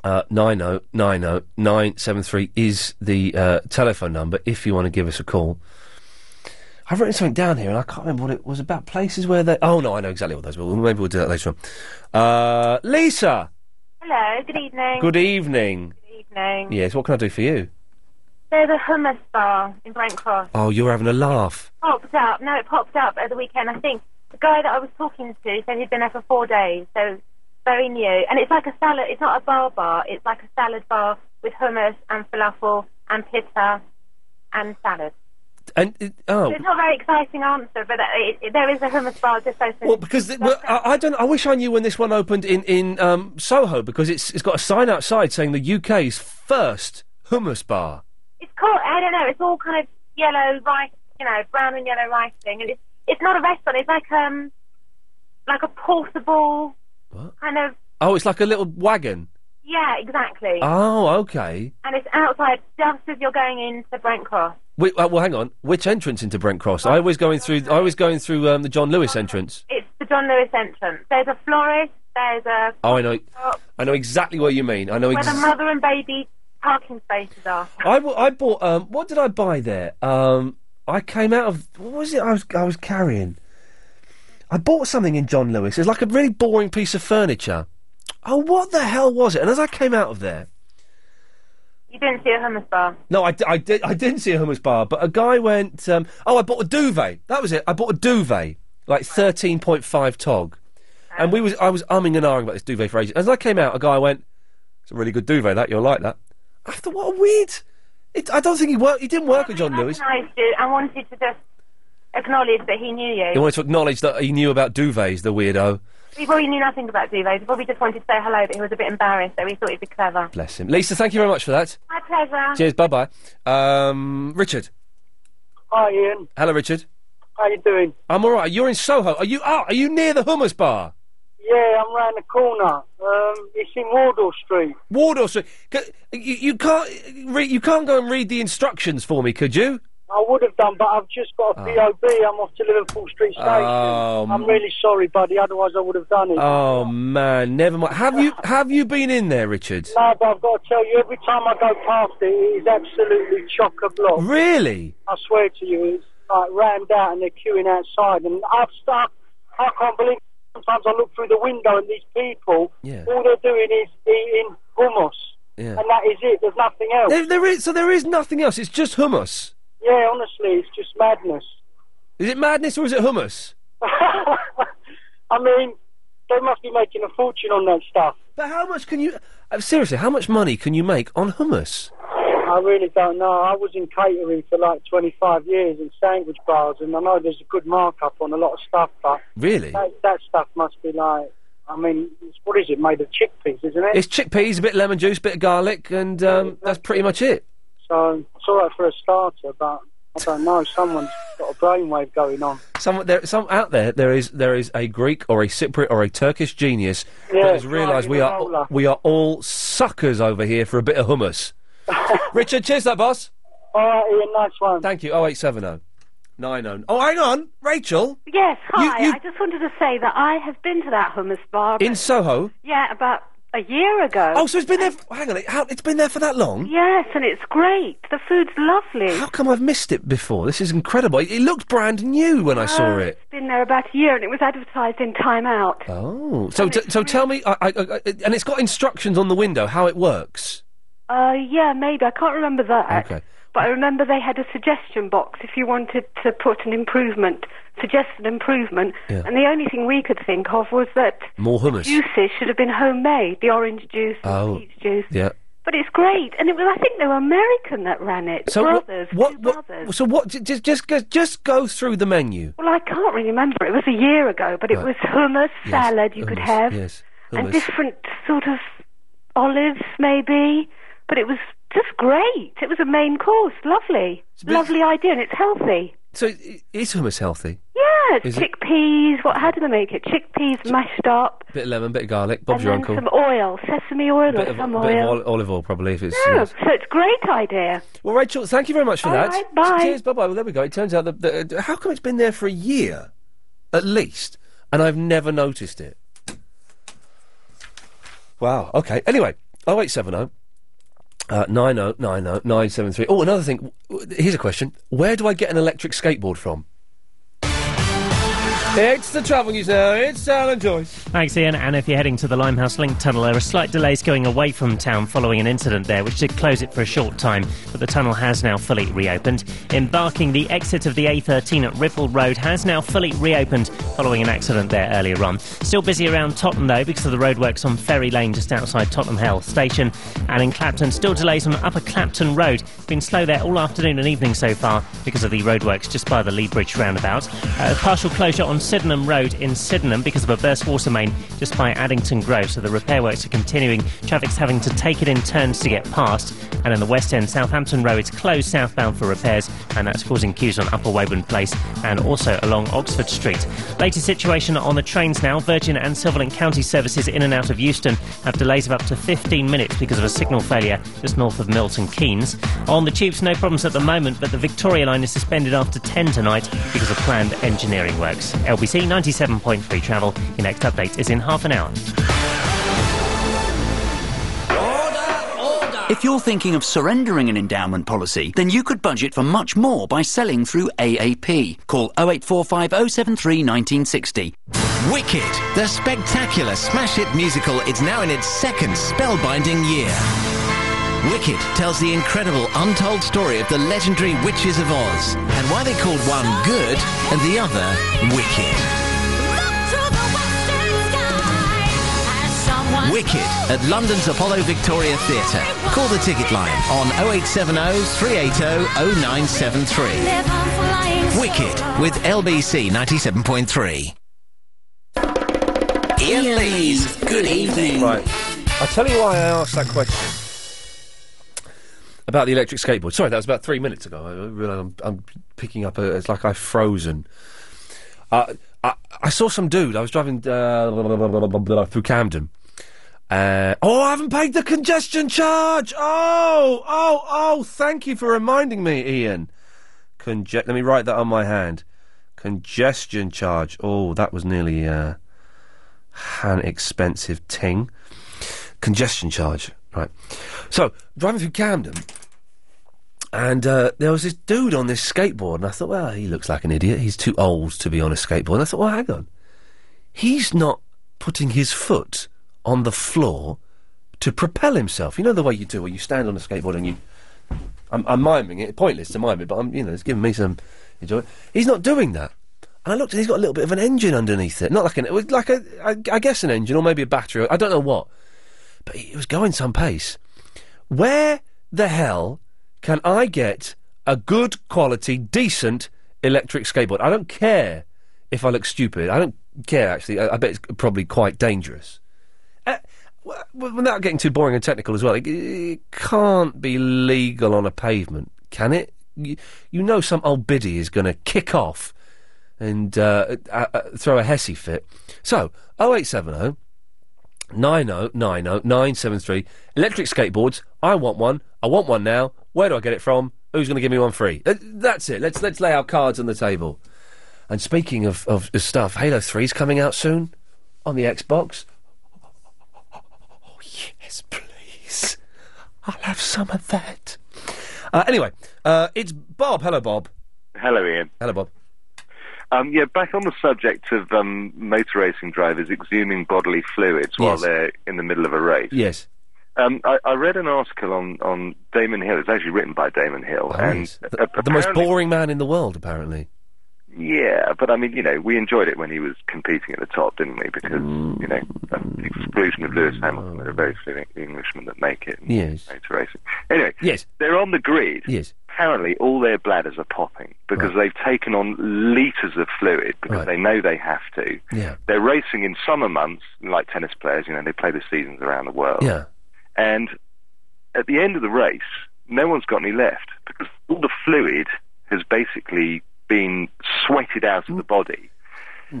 uh, 90 90 973 is the uh, telephone number if you want to give us a call. I've written something down here and I can't remember what it was about. Places where they. Oh no, I know exactly what those were. Maybe we'll do that later on. Uh, Lisa, Hello, good evening. good evening. Good evening. Yes, what can I do for you? There's a hummus bar in Brent Cross. Oh, you're having a laugh. Popped up. No, it popped up at the weekend. I think the guy that I was talking to said he'd been there for four days, so very new. And it's like a salad. It's not a bar bar. It's like a salad bar with hummus and falafel and pita and salad. And it, oh, So it's not a very exciting answer, but uh, it, it, there is a hummus bar just open. Well, because th- well, I, I don't. I wish I knew when this one opened in in um, Soho because it's it's got a sign outside saying the UK's first hummus bar. It's called, I don't know, it's all kind of yellow rice, you know, brown and yellow rice thing. And it's, it's not a restaurant, it's like, um, like a portable kind of, Oh, it's like a little wagon. yeah, exactly. Oh, okay. And it's outside just as you're going into Brent Cross. Wait, uh, well, hang on. Which entrance into Brent Cross? I always going through. I was going through um, the John Lewis entrance. It's the John Lewis entrance. There's a florist, there's a, Oh, I know. I know exactly what you mean. I know where the mother and baby parking spaces are. I, w- I bought. Um, what did I buy there? Um, I came out of. What was it? I was. I was carrying. I bought something in John Lewis. It's like a really boring piece of furniture. Oh, what the hell was it? And as I came out of there, You didn't see a hummus bar. no, I, I did. I didn't see a hummus bar, but a guy went. Um, oh, I bought a duvet. That was it. I bought a duvet, like thirteen point five tog, and we was. I was umming and ahhing about this duvet for ages. As I came out, a guy went, "It's a really good duvet. That you'll like that." I thought, what a weird. It, I don't think he worked. He didn't work with John Lewis. I, wanted to just acknowledge that he knew you. He wanted to acknowledge that he knew about duvets, the weirdo. He probably knew nothing about duvets. He probably just wanted to say hello, but he was a bit embarrassed, so he thought he'd be clever. Bless him. Lisa, thank you very much for that. My pleasure. Cheers. Bye bye. Um, Richard. Hi, Iain. Hello, Richard. How are you doing? I'm all right. You're in Soho. Are you? Oh, are you near the hummus bar? Yeah, I'm round the corner. Um, it's in Wardour Street. Wardour Street. C- You, you can't. Re- you can't go and read the instructions for me, could you? I would have done, but I've just got a ah. POB. I'm off to Liverpool Street Station. Oh, I'm really sorry, buddy. Otherwise, I would have done it. Oh man, never mind. Have you have you been in there, Richard? No, but I've got to tell you, every time I go past it, it is absolutely chock a block. Really? I swear to you, it's like rammed out and they're queuing outside. And I've stuck. I can't believe. Sometimes I look through the window and these people, Yeah. all they're doing is eating hummus, Yeah. and that is it. There's nothing else. There, there is. So there is nothing else. It's just hummus. Yeah, honestly, it's just madness. Is it madness or is it hummus? <laughs> I mean, they must be making a fortune on that stuff. But how much can you? Uh, seriously, how much money can you make on hummus? I really don't know. I was in catering for like 25 years in sandwich bars, and I know there's a good markup on a lot of stuff, but Really? that, that stuff must be like, I mean, it's, what is it, made of chickpeas, isn't it? It's chickpeas, a bit of lemon juice, a bit of garlic, and um, that's pretty much it. So it's all right for a starter, but I don't know. Someone's got a brainwave going on. Some there, some out there. There is there is a Greek or a Cypriot or a Turkish genius Yeah, that has realised we are roller. we are all suckers over here for a bit of hummus. <laughs> Richard, cheers, that boss. All right, Iain, nice one. Thank you. Oh eight seven oh nine oh. Oh, hang on, Rachel Yes, hi. You- you- I just wanted to say that I have been to that hummus bar. in Soho. yeah, about a year ago. Oh, so it's been there. f- Hang on, it, how, it's been there for that long. Yes, and it's great. The food's lovely. How come I've missed it before? This is incredible. It, it looked brand new when I saw Oh, it. It's been there about a year, and it was advertised in Time Out. Oh, so t- so tell me, I, I, I, and it's got instructions on the window how it works. Uh, yeah, maybe I can't remember that. Okay. But I remember they had a suggestion box if you wanted to put an improvement, suggest an improvement. Yeah. And the only thing we could think of was that More hummus. juices should have been homemade, the orange juice, Oh. the peach juice. Yeah. But it's great, and it was I think they were American that ran it. So brothers, what, two what, brothers. So what? Just just go, just go through the menu. Well, I can't really remember. It was a year ago, but it Right. was hummus, Yes, salad you could have, yes, and different sort of olives maybe. But it was just great. It was a main course, lovely, lovely idea, and it's healthy. So is hummus healthy? Yeah, Is it- chickpeas. What? How do they make it? Chickpeas mashed up, Bit of lemon, bit of garlic. Bob's and your then uncle. some oil, sesame oil bit or of, some bit of oil. oli- olive oil, probably if it's. yeah, yes. so it's a great idea. Well, Rachel, thank you very much for All that. right, bye. Cheers, bye bye. Well, there we go. It turns out that, that uh, how come it's been there for a year, at least, and I've never noticed it. Wow. Okay. Anyway, oh eight seven oh. Uh, 9090973. Oh, another thing. Here's a question. Where do I get an electric skateboard from? It's the travel news now. It's Alan Joyce. Thanks, Iain. And if you're heading to the Limehouse Link tunnel, there are slight delays going away from town following an incident there, which did close it for a short time, but the tunnel has now fully reopened. in Barking, the exit of the A13 at Ripple Road has now fully reopened following an accident there earlier on. Still busy around Tottenham, though, because of the roadworks on Ferry Lane just outside Tottenham Hale Station. And in Clapton, still delays on Upper Clapton Road. Been slow there all afternoon and evening so far because of the roadworks just by the Lea Bridge roundabout. Uh, partial closure on Sydenham Road in Sydenham because of a burst water main just by Addington Grove. So the repair works are continuing. Traffic's having to take it in turns to get past. And in the West End, Southampton Road is closed southbound for repairs, and that's causing queues on Upper Woburn Place and also along Oxford Street. Latest situation on the trains now. Virgin and Silverlink County services in and out of Euston have delays of up to 15 minutes because of a signal failure just north of Milton Keynes. On the tubes, no problems at the moment, but the Victoria line is suspended after 10 tonight because of planned engineering works. LBC 97.3 travel. Your next update is in half an hour. If you're thinking of surrendering an endowment policy, then you could budget for much more by selling through AAP. Call 0845073 1960. Wicked, the spectacular smash hit musical, is now in its second spellbinding year. Wicked tells the incredible untold story of the legendary Witches of Oz and why they called one good and the other wicked. Wicked at London's Apollo Victoria Theatre. Call the ticket line on 0870 380 0973. Wicked with LBC 97.3. Iain Lee's Good Evening. Right. I'll tell you why I asked that question. About the electric skateboard. Sorry, that was about three minutes ago. I realise I'm, I'm picking up a. It's like I've frozen. Uh, I, I saw some dude. I was driving uh, through Camden. Uh, oh, I haven't paid the congestion charge. Oh, oh, oh! Thank you for reminding me, Iain. Conge- Let me write that on my hand. Congestion charge. Oh, that was nearly an expensive ting. Congestion charge. Right. So driving through Camden, and uh, there was this dude on this skateboard, and I thought, well, he looks like an idiot. He's too old to be on a skateboard. And I thought, well, hang on. He's not putting his foot on the floor to propel himself. You know the way you do, where you stand on a skateboard and you. I'm, I'm miming it. Pointless to mime it, but I'm, you know, it's giving me some enjoyment. He's not doing that. And I looked, and he's got a little bit of an engine underneath it. Not like an, it was like a, I, I guess an engine or maybe a battery. I don't know what. But he was going some pace. Where the hell can I get a good quality, decent electric skateboard? I don't care if I look stupid. I don't care, actually. I, I bet it's probably quite dangerous. Uh, without getting too boring and technical as well, it, it can't be legal on a pavement, can it? You, you know some old biddy is going to kick off and uh, uh, uh, throw a hessy fit. So, 0870 9090 973. Electric skateboards. I want one. I want one now. Where do I get it from? Who's going to give me one free? That's it. Let's let's lay our cards on the table. And speaking of, of stuff, Halo 3 is coming out soon on the Xbox. Oh, yes, please. I'll have some of that. Uh, anyway, uh, it's Bob. Hello, Bob. Hello, Iain. Hello, Bob. Um, yeah, back on the subject of um, motor racing drivers exhuming bodily fluids while Yes. they're in the middle of a race. Yes. Um, I, I read an article on, on Damon Hill. It's actually written by Damon Hill, Oh, and yes. a- the most boring man in the world, apparently. Yeah, but I mean, you know, we enjoyed it when he was competing at the top, didn't we? Because you know, the exclusion of Lewis Hamilton, there are very few Englishmen that make it. Yes. motor racing. Anyway, yes, they're on the grid. Yes. Apparently, all their bladders are popping because they've taken on litres of fluid because Right. they know they have to. Yeah. They're racing in summer months, like tennis players. You know, they play the seasons around the world. Yeah. And at the end of the race, no one's got any left because all the fluid has basically been sweated out of the body.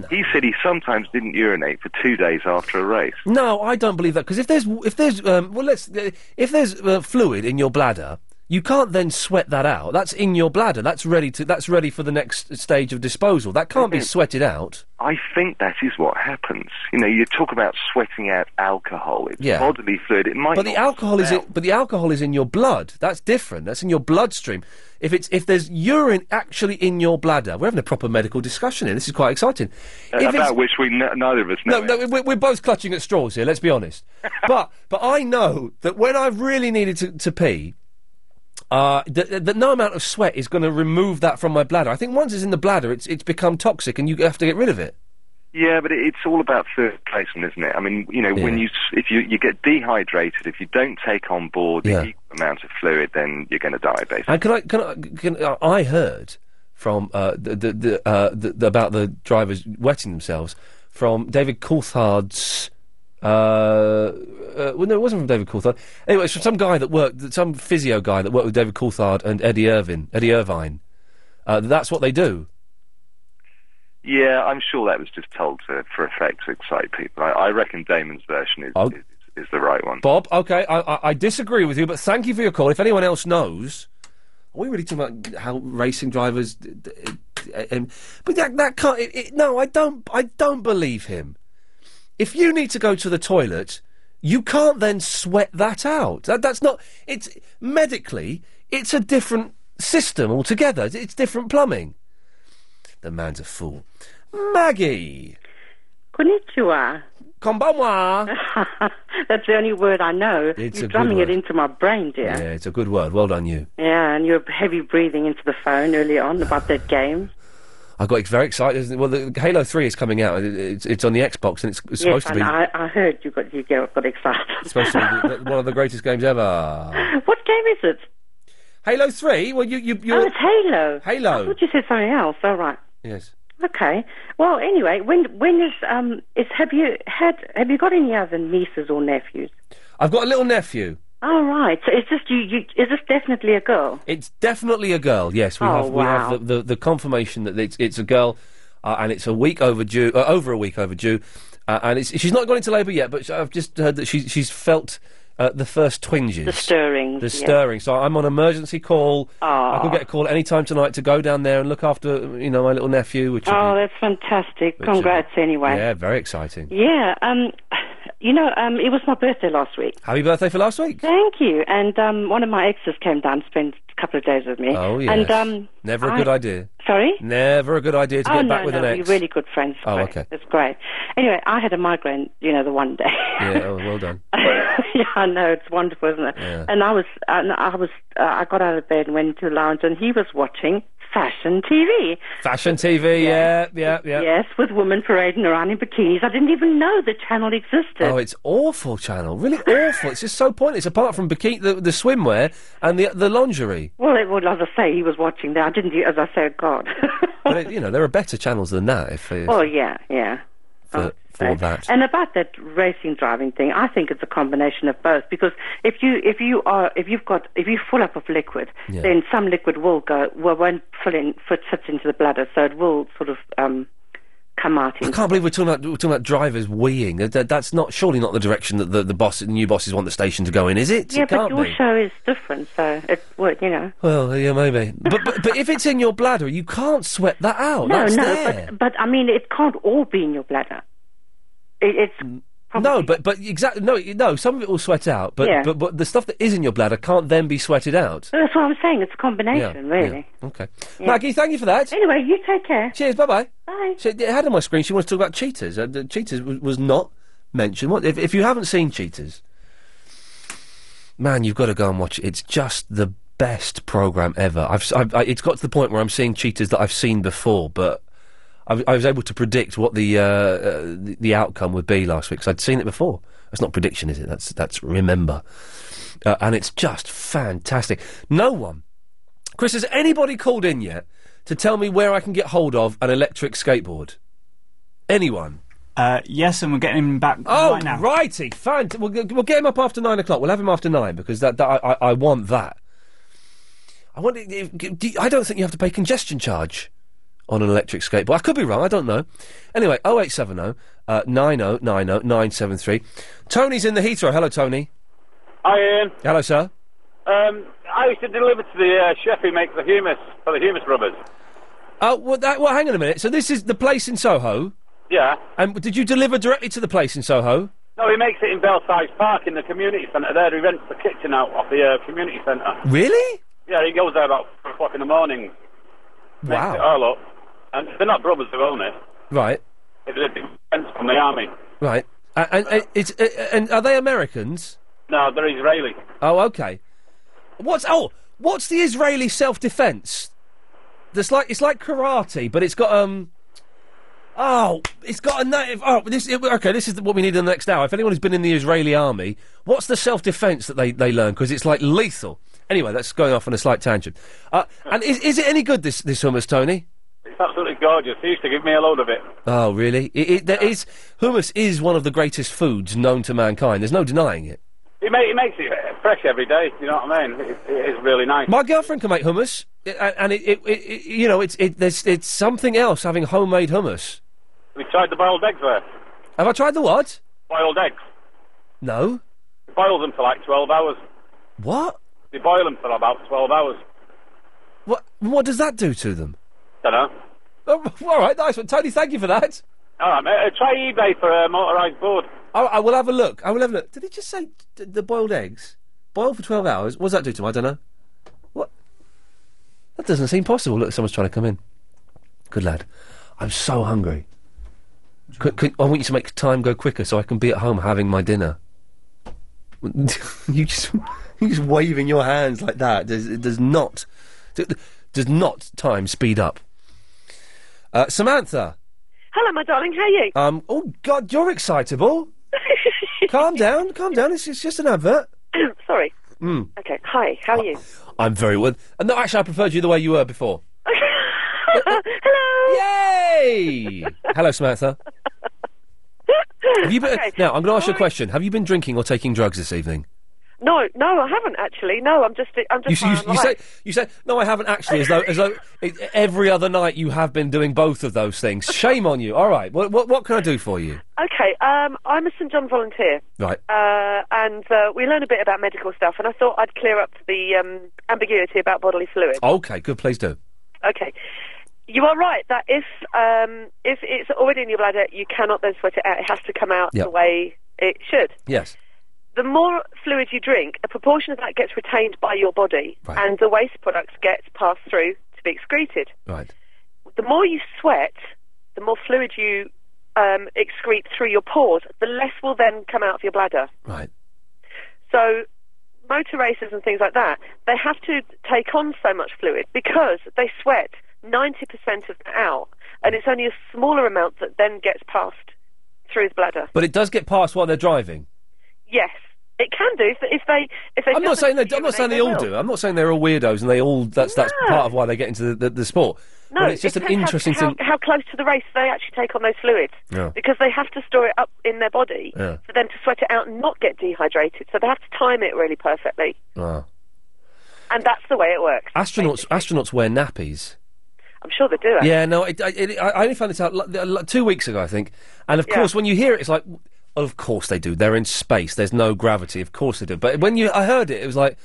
He said he sometimes didn't urinate for two days after a race. No, I don't believe that because if there's if there's um, well let's uh, if there's uh, fluid in your bladder, you can't then sweat that out. That's in your bladder. That's ready to that's ready for the next stage of disposal. That can't be sweated out. I think that is what happens. You know, you talk about sweating out alcohol. It's Yeah. bodily fluid. It might But the not alcohol is in, but the alcohol is in your blood. That's different. That's in your bloodstream. If it's if there's urine actually in your bladder, we're having a proper medical discussion here. This is quite exciting. Uh, If it's- about which we n- neither of us know. No, no, we're, we're both clutching at straws here. Let's be honest. <laughs> but but I know that when I really needed to, to pee, uh, no amount of sweat is going to remove that from my bladder. I think once it's in the bladder, it's it's become toxic, and you have to get rid of it. Yeah, but it- it's all about fluid placement, isn't it? I mean, you know, when you if you you get dehydrated, if you don't take on board the equal amount of fluid, then you're going to die, basically. And can I can I can uh, I heard from uh, the the, the, uh, the, the about the drivers wetting themselves from David Coulthard's. Uh, uh, well, no, it wasn't from David Coulthard. Anyway, it's from some guy that worked, some physio guy that worked with David Coulthard and Eddie Irvine, Eddie Irvine. Uh, that's what they do. Yeah, I'm sure that was just told to, for effect to excite people. I, I reckon Damon's version is, Oh. is is the right one. Bob, okay, I, I, I disagree with you, but thank you for your call. If anyone else knows, are we really talking about how racing drivers? d- d- um, but that that can't. It, it, no, I don't. I don't believe him. If you need to go to the toilet, you can't then sweat that out. That, that's not. It's medically, it's a different system altogether. It's different plumbing. The man's a fool. Maggie. Konnichiwa. Konbanwa. <laughs> That's the only word I know. It's you're a good drumming it into my brain, dear. Yeah, it's a good word. Well done, you. Yeah, and you're heavy breathing into the phone earlier on about that game. I got very excited. Well, the Halo Three is coming out. It- It's, it's on the Xbox, and it's, it's yes, supposed to be I, I heard you got you got, excited. it's supposed to be one of the greatest games ever. <laughs> what game is it? Halo Three. Well, you you you. Oh, it's Halo. Halo. I thought you said something else. All right. Yes. Okay. Well, anyway, when when is um is have you had have you got any other nieces or nephews? I've got a little nephew. All right. So is this you, you is this definitely a girl? It's definitely a girl. Yes, we Oh, have we wow. have the, the, the confirmation that it's it's a girl, uh, and it's a week overdue, uh, over a week overdue, uh, and it's, she's not gone into labour yet, but I've just heard that she's she's felt. Uh, the first twinges, The stirrings, the yeah. stirring. So I'm on emergency call. I could get a call any time tonight to go down there and look after, you know, my little nephew. Which would Oh, that's fantastic. Congrats anyway. Yeah, very exciting. Yeah, um, you know, um, it was my birthday last week. Happy birthday for last week. Thank you. And um, one of my exes came down to spend a couple of days with me. Oh yes. And um, Never a I- good idea. Sorry. Never a good idea to oh get no, back with no, an ex. we're really good friends. Oh, Great. okay. It's great. Anyway, I had a migraine, you know, the one day. Yeah, <laughs> oh, well done. <laughs> yeah, I know it's wonderful, isn't it? Yeah. And I was, and I was, uh, I got out of bed and went into the lounge, and he was watching fashion TV. Fashion TV, yeah, yeah, yeah. Yes, with women parading around in bikinis. I didn't even know the channel existed. Oh, it's awful channel. Really awful. It's just so pointless. Apart from bikini, the, the swimwear and the the lingerie. Well, it, well, as I say, he was watching that. I didn't, as I said, God. but it, you know, there are better channels than that. If, <laughs> if oh yeah, yeah. for, for that. And about that racing driving thing, I think it's a combination of both. Because if you if you are if you've got if you full up of liquid, Yeah. then some liquid will go well won't fill in fit fits into the bladder, so it will sort of um, come out. I can't believe we're talking about we're talking about drivers weeing. That- that- that's not surely not the direction that the, the boss, the new bosses want the station to go in, is it? Yeah, it can't but your be. show is different, so it would, you know. Well, yeah, maybe. But, but but if it's in your bladder, you can't sweat that out. <laughs> no, That's no, there. but but I mean, it can't all be in your bladder. It, it's No, but but exactly no no. Some of it will sweat out, but Yeah. but but the stuff that is in your bladder can't then be sweated out. that's what I'm saying. It's a combination, Yeah, really. Okay, Yeah. Maggie, thank you for that. Anyway, you take care. Cheers. Bye bye. Bye. She it had on my screen. She wants to talk about cheaters. Uh, the cheaters was, was not mentioned. What if if you haven't seen cheaters? man, you've got to go and watch it. It's just the best program ever. I've, I've I, it's got to the point where I'm seeing cheaters that I've seen before, but I, was able to predict what the, uh, uh, the outcome would be last week because I'd seen it before. That's not prediction, is it? That's that's remember, uh, and it's just fantastic. No one, Chris, has anybody called in yet to tell me where I can get hold of an electric skateboard? Anyone? Uh, yes, and we're getting him back Oh, right now. righty, fine. We'll, we'll get him up after nine o'clock. We'll have him after nine because that, that I, I, I want that. I want. Do you- I don't think you have to pay congestion charge on an electric skateboard. I could be wrong. I don't know. Anyway, 0870 uh, 9090 973. Tony's in the Heathrow. Hello, Tony. Hi, Iain. Hello, sir. Um, I used to deliver to the uh, chef who makes the hummus for the Hummus Bros. Oh, well, that, well, hang on a minute. So this is the place in Soho. Yeah. And did you deliver directly to the place in Soho? No, he makes it in Belsize Park in the community centre there. He rents the kitchen out of the uh, community centre. Really? Yeah, he goes there about 4 o'clock in the morning. Makes Wow. it all up. And they're not brothers who own it. Right. It's a defence from the army. Right. Uh, and, it's, uh, and are they Americans? No, they're Israeli. Oh, okay. What's oh, what's the Israeli self-defense? That's like it's like karate, but it's got um. Oh, it's got a native. Oh, this okay. This is what we need in the next hour. If anyone who's been in the Israeli army, what's the self-defense that they they learn? Because it's like lethal. Anyway, that's going off on a slight tangent. Uh, and is, is it any good this this hummus, Tony? It's absolutely gorgeous. He used to give me a load of it. Oh, really? It, it, there is hummus is one of the greatest foods known to mankind. There's no denying it. It, ma- he makes it fresh every day. You know what I mean? It, it is really nice. My girlfriend can make hummus, i- a- and it, it, it, it you know, it's it, there's it's something else having homemade hummus. We tried the boiled eggs there. Have I tried the what? Boiled eggs. No. We boil them for like 12 hours. What? They boil them for about 12 hours. What? What does that do to them? Don't know. Oh, <laughs> all right, nice one, Tony. Thank you for that. All right, mate. Uh, try eBay for a motorised board. I, I will have a look. I will have a look. Did he just say d- the boiled eggs? Boiled for twelve hours. What does that do to them? I don't know. What? That doesn't seem possible. Look, someone's trying to come in. Good lad. I'm so hungry. Could, could, I want you to make time go quicker so I can be at home having my dinner. <laughs> you just you just waving your hands like that. Does, it does not does not time speed up. Uh, Samantha. Hello, my darling. How are you? Um. Oh God, you're excitable. <laughs> calm down, calm down. It's, it's just an advert. <clears throat> Sorry. Mm. Okay. Hi. How are you? I'm very well. Uh, no, actually, I preferred you the way you were before. <laughs> Hello. Yay! Hello, Samantha. <laughs> Have you been, Okay. Now, I'm going to ask you a question. Have you been drinking or taking drugs this evening? No, no, I haven't actually. No, I'm just, I'm just. You, you, you say you say no, I haven't actually. As though as though it, every other night you have been doing both of those things. Shame on you. All right, what what, what can I do for you? Okay. Um, I'm a St John volunteer. Right. Uh, and uh, we learn a bit about medical stuff, and I thought I'd clear up the um, ambiguity about bodily fluids. Okay, good. Please do. Okay. You are right that if um, if it's already in your bladder, you cannot then sweat it out. It has to come out Yep. the way it should. Yes. The more fluid you drink, a proportion of that gets retained by your body, and the waste products get passed through to be excreted. Right. The more you sweat, the more fluid you um, excrete through your pores, the less will then come out of your bladder. Right. So, motor racers and things like that, they have to take on so much fluid because they sweat 90% of it out, and it's only a smaller amount that then gets passed through the bladder. But it does get passed while they're driving. Yes, it can do if, if they if they. I'm not saying they. I'm not saying they all will. do. I'm not saying they're all weirdos and they all. That's that's No. part of why they get into the, the, the sport. No, but it's just it an depends interesting how, thing. how, how close to the race they actually take on those fluids. Yeah. Because they have to store it up in their body Yeah. for them to sweat it out and not get dehydrated. So they have to time it really perfectly. Ah. And that's the way it works. Astronauts astronauts wear nappies. I'm sure they do. actually. Yeah, no, it, it, it, I only found this out like, like, two weeks ago, I think. And of Yeah. course, when you hear it, it's like, of course they do. They're in space. There's no gravity. Of course they do. But when you, I heard it, it was like,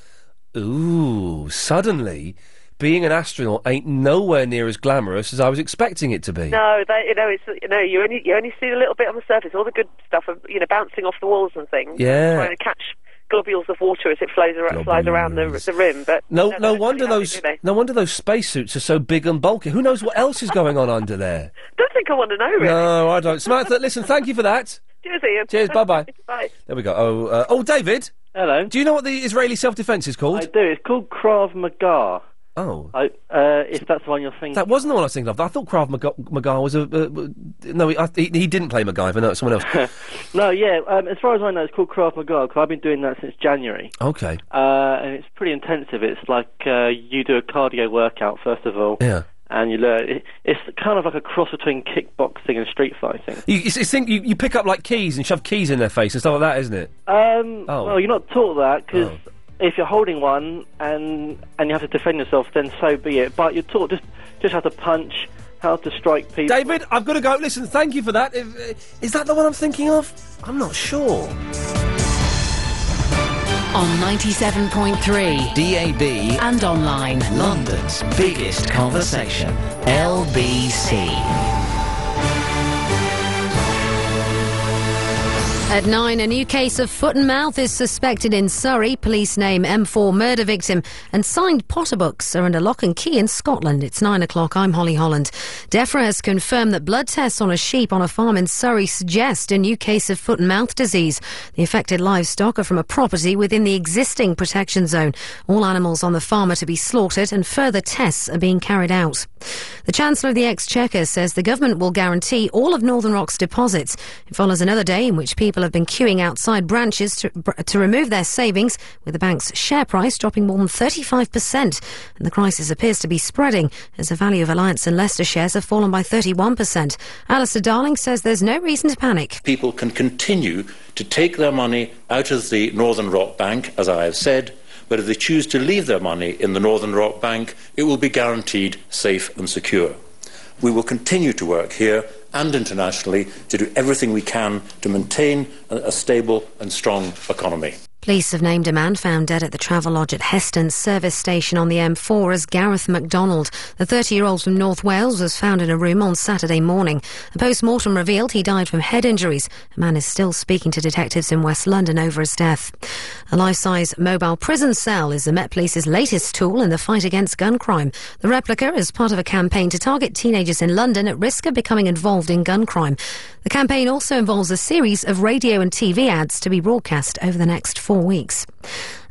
ooh, suddenly, being an astronaut ain't nowhere near as glamorous as I was expecting it to be. No, they, you know, it's you know, you only you only see a little bit on the surface. All the good stuff, of, you know, bouncing off the walls and things. Yeah. trying to catch globules of water as it flows around, flies around the, the rim. But No, no, no wonder those, no wonder those spacesuits are so big and bulky. Who knows what else is going on under there? <laughs> don't think I want to know. Really. No, I don't. Samantha, listen, thank you for that. Cheers, Iain. Cheers, bye-bye. <laughs> Bye. There we go. Oh, uh, oh, David. Hello. Do you know what the Israeli self-defense is called? I do. It's called Krav Maga. Oh. I, uh, if that's the one you're thinking. That wasn't the one I was thinking of. I thought Krav Maga, Maga was a. Uh, no, he, I, he, he didn't play MacGyver. No, it's someone else. <laughs> no, yeah. Um, as far as I know, it's called Krav Maga because I've been doing that since January. okay. Uh, and it's pretty intensive. It's like uh, you do a cardio workout first of all. Yeah. And you learn. It's kind of like a cross between kickboxing and street fighting. You, it's think you, you pick up like keys and shove keys in their face and stuff like that, isn't it? Um, Oh. Well, you're not taught that because if you're holding one and and you have to defend yourself, then so be it. But you're taught just just how to punch, how to strike people. David, I've got to go. Listen, thank you for that. If, uh, Is that the one I'm thinking of? I'm not sure. On 97.3 DAB and online. London's biggest conversation. LBC. At nine, a new case of foot and mouth is suspected in Surrey. Police name M4 murder victim and signed Potter books are under lock and key in Scotland. It's nine o'clock. I'm Holly Holland. DEFRA has confirmed that blood tests on a sheep on a farm in Surrey suggest a new case of foot and mouth disease. The affected livestock are from a property within the existing protection zone. All animals on the farm are to be slaughtered and further tests are being carried out. The Chancellor of the Exchequer says the government will guarantee all of Northern Rock's deposits. It follows another day in which people have been queuing outside branches to, to remove their savings, with the bank's share price dropping more than 35%. And the crisis appears to be spreading as the value of Alliance and Leicester shares have fallen by 31%. Alistair Darling says there's no reason to panic. People can continue to take their money out of the Northern Rock Bank, as I have said, but if they choose to leave their money in the Northern Rock Bank, it will be guaranteed safe and secure. We will continue to work here and internationally to do everything we can to maintain a, stable and strong economy. Police have named a man found dead at the Travelodge at Heston service station on the M4 as Gareth MacDonald. The 30-year-old from North Wales was found in a room on Saturday morning. A post-mortem revealed he died from head injuries. A man is still speaking to detectives in West London over his death. A life-size mobile prison cell is the Met Police's latest tool in the fight against gun crime. The replica is part of a campaign to target teenagers in London at risk of becoming involved in gun crime. The campaign also involves a series of radio and TV ads to be broadcast over the next four weeks.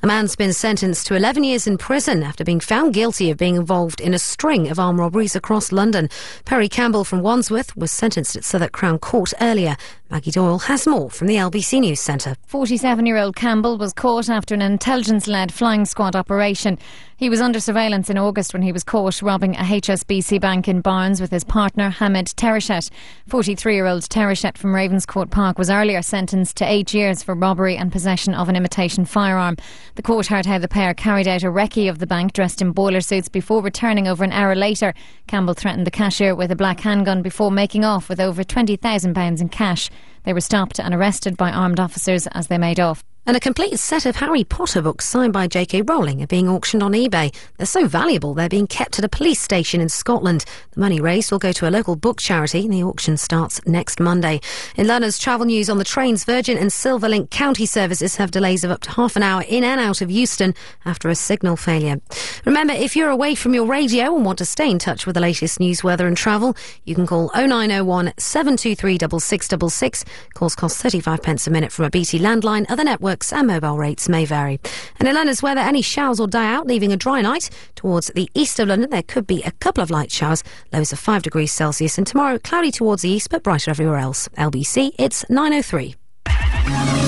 A man's been sentenced to 11 years in prison after being found guilty of being involved in a string of armed robberies across London. Perry Campbell from Wandsworth was sentenced at Southwark Crown Court earlier. Maggie Doyle has more from the LBC News Centre. 47 year old Campbell was caught after an intelligence led flying squad operation. He was under surveillance in August when he was caught robbing a HSBC bank in Barnes with his partner Hamid Tereshet. 43 year old Tereshet from Ravenscourt Park was earlier sentenced to eight years for robbery and possession of an imitation firearm. The court heard how the pair carried out a recce of the bank dressed in boiler suits before returning over an hour later. Campbell threatened the cashier with a black handgun before making off with over £20,000 in cash. They were stopped and arrested by armed officers as they made off. And a complete set of Harry Potter books signed by J.K. Rowling are being auctioned on eBay. They're so valuable they're being kept at a police station in Scotland. The money raised will go to a local book charity the auction starts next Monday. In London's travel news on the trains, Virgin and Silverlink county services have delays of up to half an hour in and out of Euston after a signal failure. Remember, if you're away from your radio and want to stay in touch with the latest news, weather and travel, you can call 0901 723 6666. Calls cost 35 pence a minute from a BT landline. Other networks and mobile rates may vary. And in London's weather, any showers will die out, leaving a dry night. Towards the east of London, there could be a couple of light showers, lows of 5 degrees Celsius. And tomorrow, cloudy towards the east, but brighter everywhere else. LBC, it's 9.03.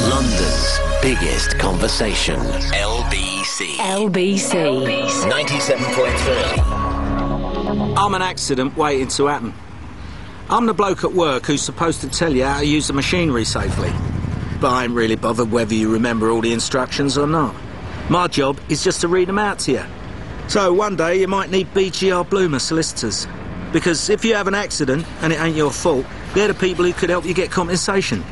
London's biggest conversation. LBC. LBC. 97.3. I'm an accident waiting to happen. I'm the bloke at work who's supposed to tell you how to use the machinery safely. But I'm really bothered whether you remember all the instructions or not. My job is just to read them out to you. So one day you might need BGR Bloomer solicitors. Because if you have an accident and it ain't your fault, they're the people who could help you get compensation.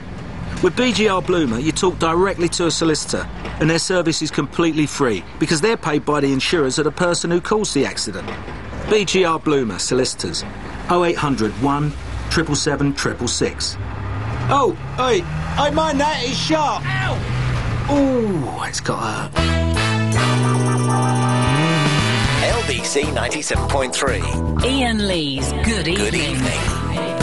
With BGR Bloomer, you talk directly to a solicitor, and their service is completely free because they're paid by the insurers of the person who caused the accident. BGR Bloomer Solicitors 0800 1 777 666. Oh, hey, hey, man, that is sharp. Ow! Ooh, it's got a. LBC 97.3. Iain Lee's Good Evening. Good evening.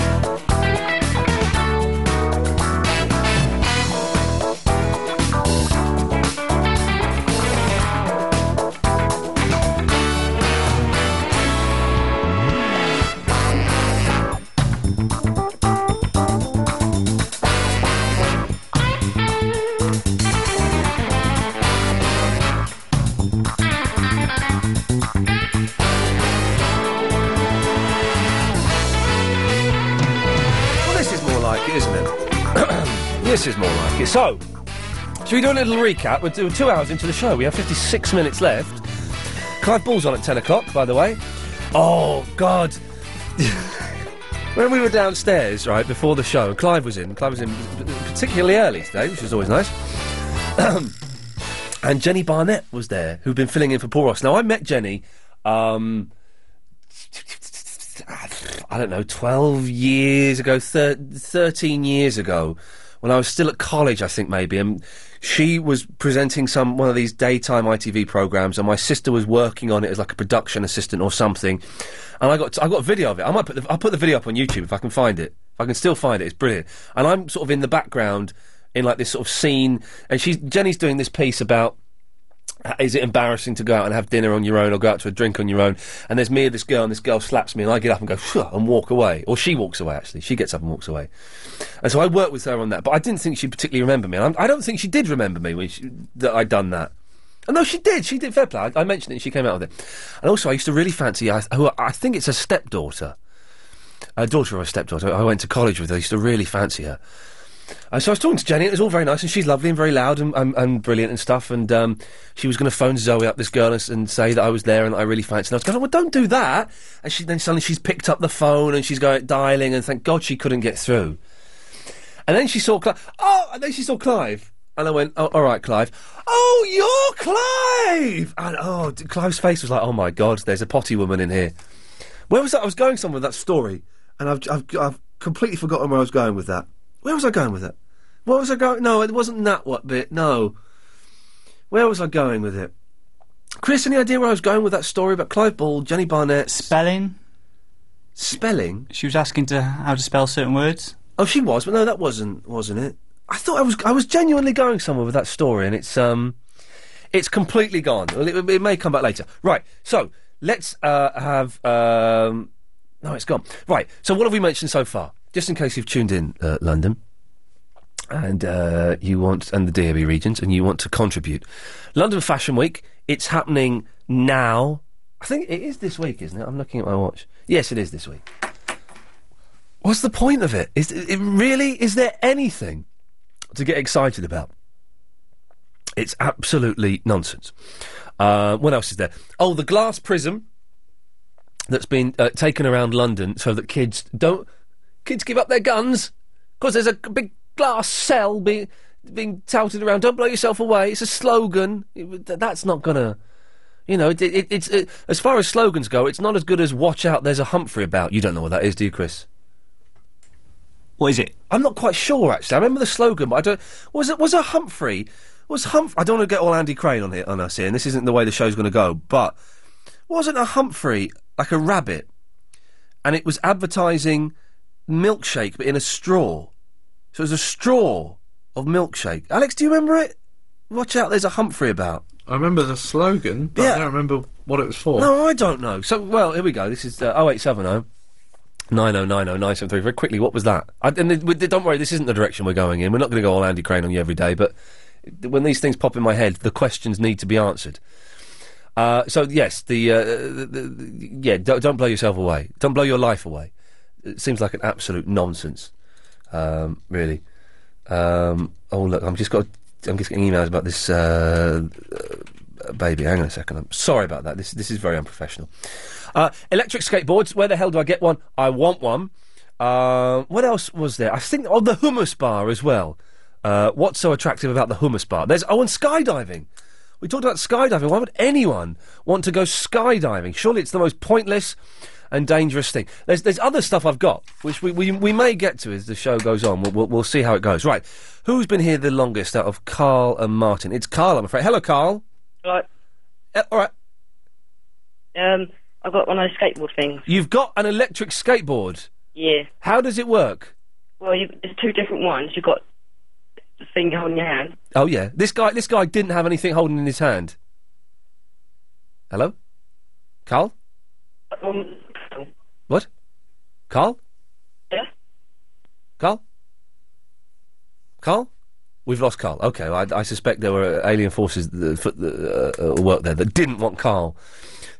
This is more like it. So, should we do a little recap? We're do- two hours into the show. We have 56 minutes left. Clive Bull's on at 10 o'clock, by the way. Oh, God. <laughs> when we were downstairs, right, before the show, Clive was in. Clive was in particularly early today, which was always nice. <clears throat> and Jenni Barnett was there, who'd been filling in for Paul Ross. Now, I met Jenny, um, I don't know, 12 years ago, thir- 13 years ago, when I was still at college, I think maybe, and she was presenting some one of these daytime ITV programs, and my sister was working on it as like a production assistant or something. And I got I got a video of it. I might put the, I'll put the video up on YouTube if I can find it. If I can still find it, it's brilliant. And I'm sort of in the background in like this sort of scene, and she's Jenny's doing this piece about is it embarrassing to go out and have dinner on your own or go out to a drink on your own? And there's me and this girl, and this girl slaps me, and I get up and go "Phew," and walk away, or she walks away. Actually, she gets up and walks away. And so I worked with her on that, but I didn't think she particularly remembered me. And I don't think she did remember me when she, that I'd done that. And no, she did. She did. Fair play. I, I mentioned it. and She came out with it. And also, I used to really fancy. I, who I think it's a stepdaughter, a daughter of a stepdaughter. I went to college with her. I used to really fancy her. Uh, so I was talking to Jenni. And it was all very nice, and she's lovely and very loud and, and, and brilliant and stuff. And um, she was going to phone Zoe up, this girl, and, and say that I was there and I really fancied. her. I was going, "Well, don't do that." And she then suddenly she's picked up the phone and she's going dialing, and thank God she couldn't get through. And then she saw Clive. Oh, and then she saw Clive. And I went, oh, all right, Clive. Oh, you're Clive! And oh, d- Clive's face was like, oh my God, there's a potty woman in here. Where was that? I was going somewhere with that story, and I've, I've, I've completely forgotten where I was going with that. Where was I going with it? What was I going? No, it wasn't that what bit. No. Where was I going with it? Chris, any idea where I was going with that story about Clive Bull, Jenni Barnett? Spelling. Spelling? She was asking to how to spell certain words. Oh, she was, but no, that wasn't, wasn't it? I thought I was, I was genuinely going somewhere with that story, and it's, um, it's completely gone. Well, it, it may come back later. Right. So let's uh, have. Um, no, it's gone. Right. So what have we mentioned so far? Just in case you've tuned in, uh, London, and uh, you want, and the DAB regions, and you want to contribute. London Fashion Week. It's happening now. I think it is this week, isn't it? I'm looking at my watch. Yes, it is this week. What's the point of it? Is it really? Is there anything to get excited about? It's absolutely nonsense. Uh, what else is there? Oh, the glass prism that's been uh, taken around London so that kids don't kids give up their guns because there's a big glass cell being being touted around. Don't blow yourself away. It's a slogan. It- th- that's not gonna. You know, it, it, it's it, as far as slogans go, it's not as good as "Watch out, there's a Humphrey about." You don't know what that is, do you, Chris? What is it? I'm not quite sure actually. I remember the slogan, but I don't. Was it was a Humphrey? Was Humphrey? I don't want to get all Andy Crane on here on us here, and this isn't the way the show's going to go. But wasn't a Humphrey like a rabbit, and it was advertising milkshake, but in a straw. So it was a straw of milkshake. Alex, do you remember it? Watch out, there's a Humphrey about. I remember the slogan, but I don't remember what it was for. No, I don't know. So, well, here we go. This is uh, 0870 9090 973. Very quickly, what was that? I, and don't worry, this isn't the direction we're going in. We're not going to go all Andy Crane on you every day, but when these things pop in my head, the questions need to be answered. Uh, so, yes, the, uh, the, the, the- yeah, don't, don't blow yourself away. Don't blow your life away. It seems like an absolute nonsense, um, really. Um, oh, look, I'm just got. I'm just getting emails about this uh, uh, baby. Hang on a second. I'm sorry about that. This this is very unprofessional. Uh, electric skateboards. Where the hell do I get one? I want one. Uh, what else was there? I think oh the hummus bar as well. Uh, what's so attractive about the hummus bar? There's oh and skydiving. We talked about skydiving. Why would anyone want to go skydiving? Surely it's the most pointless and dangerous thing. There's there's other stuff I've got, which we, we, we may get to as the show goes on. We'll, we'll, we'll see how it goes. Right. Who's been here the longest out of Carl and Martin? It's Carl, I'm afraid. Hello, Carl. Right. Uh, all right. Um, I've got one of those skateboard things. You've got an electric skateboard. Yeah. How does it work? Well, you, there's two different ones. You've got the thing holding your hand. Oh yeah, this guy this guy didn't have anything holding in his hand. Hello, Carl. Um? Carl? Yeah. Carl? Carl? We've lost Carl. Okay, well, I, I suspect there were uh, alien forces that that, uh, uh, worked there that didn't want Carl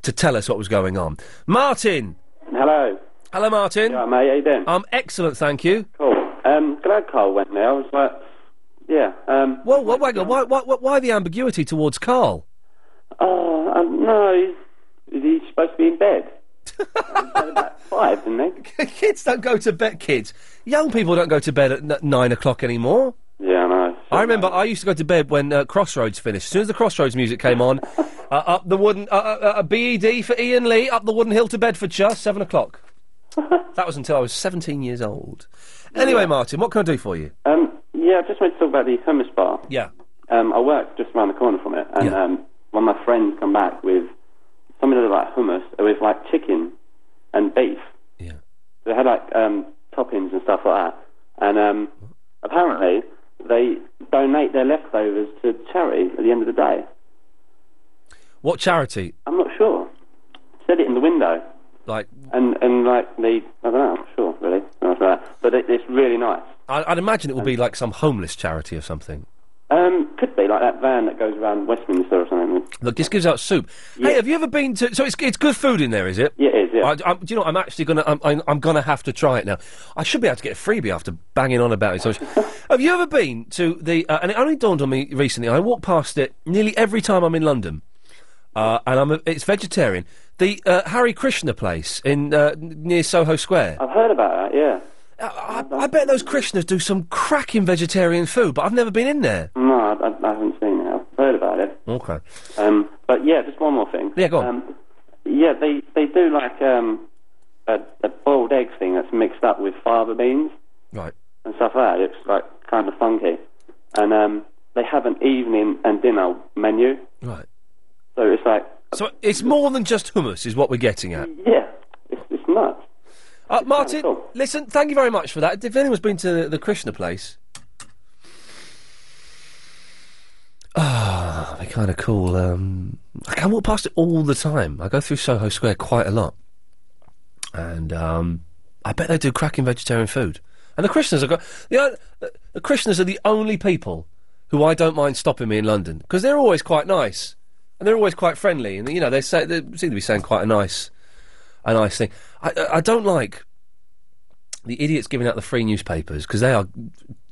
to tell us what was going on. Martin. Hello. Hello, Martin. Yeah, mate, how you doing? I'm excellent, thank you. Cool. Um, glad Carl went there. I was like, Yeah. Um, Well, well, wait, why, why, why, why the ambiguity towards Carl? oh, um, no, he's, he's supposed to be in bed. About five, didn't they? <laughs> kids don't go to bed. Kids, young people don't go to bed at n- nine o'clock anymore. Yeah, I know. I remember I used to go to bed when uh, Crossroads finished. As soon as the Crossroads music came on, <laughs> uh, up the wooden uh, uh, uh, BED for Iain Lee, up the wooden hill to Bedfordshire, seven o'clock. <laughs> that was until I was seventeen years old. Anyway, Martin, what can I do for you? Um, yeah, I just wanted to talk about the hummus bar. Yeah. Um, I work just around the corner from it, and um, one of my friends come back with something like hummus with like chicken and beef. Yeah. They had like um, toppings and stuff like that, and um, apparently they donate their leftovers to charity at the end of the day. What charity? I'm not sure. Said it in the window. Like, and and like they, I don't know, I'm not sure really, that. but it, it's really nice. I, I'd imagine it would be like some homeless charity or something. Um, could like that van that goes around Westminster or something. Look, this gives out soup. Hey, have you ever been to? So it's it's good food in there, is it? Yeah, it is. Yeah. I, I'm, do you know? I'm actually gonna. I'm, I'm, I'm gonna have to try it now. I should be able to get a freebie after banging on about it so much. <laughs> have you ever been to the? Uh, and it only dawned on me recently. I walk past it nearly every time I'm in London, uh, and I'm. A, it's vegetarian. The uh, Hare Krishna place in uh, n- near Soho Square. I've heard about that. Yeah. I, I bet those Krishnas do some cracking vegetarian food, but I've never been in there. No, I, I, I haven't seen it. I've heard about it. Okay. Um, but yeah, just one more thing. Yeah, go on. Um, yeah, they they do like um, a, a boiled egg thing that's mixed up with fava beans. Right. And stuff like that. It's like kind of funky, and um, they have an evening and dinner menu. Right. So it's like So it's more than just hummus, is what we're getting at. yeah, it's it's nuts. Uh, Martin, listen, thank you very much for that. If anyone's been to the, Krishna place, <sighs> ah, kind of cool. Um, I can walk past it all the time. I go through Soho Square quite a lot, and um, I bet they do cracking vegetarian food. And the Christians know, the, the Krishnas are the only people who I don't mind stopping me in London because they're always quite nice and they're always quite friendly, and you know they say they seem to be saying quite a nice, a nice thing. I, I, I don't like the idiots giving out the free newspapers because they are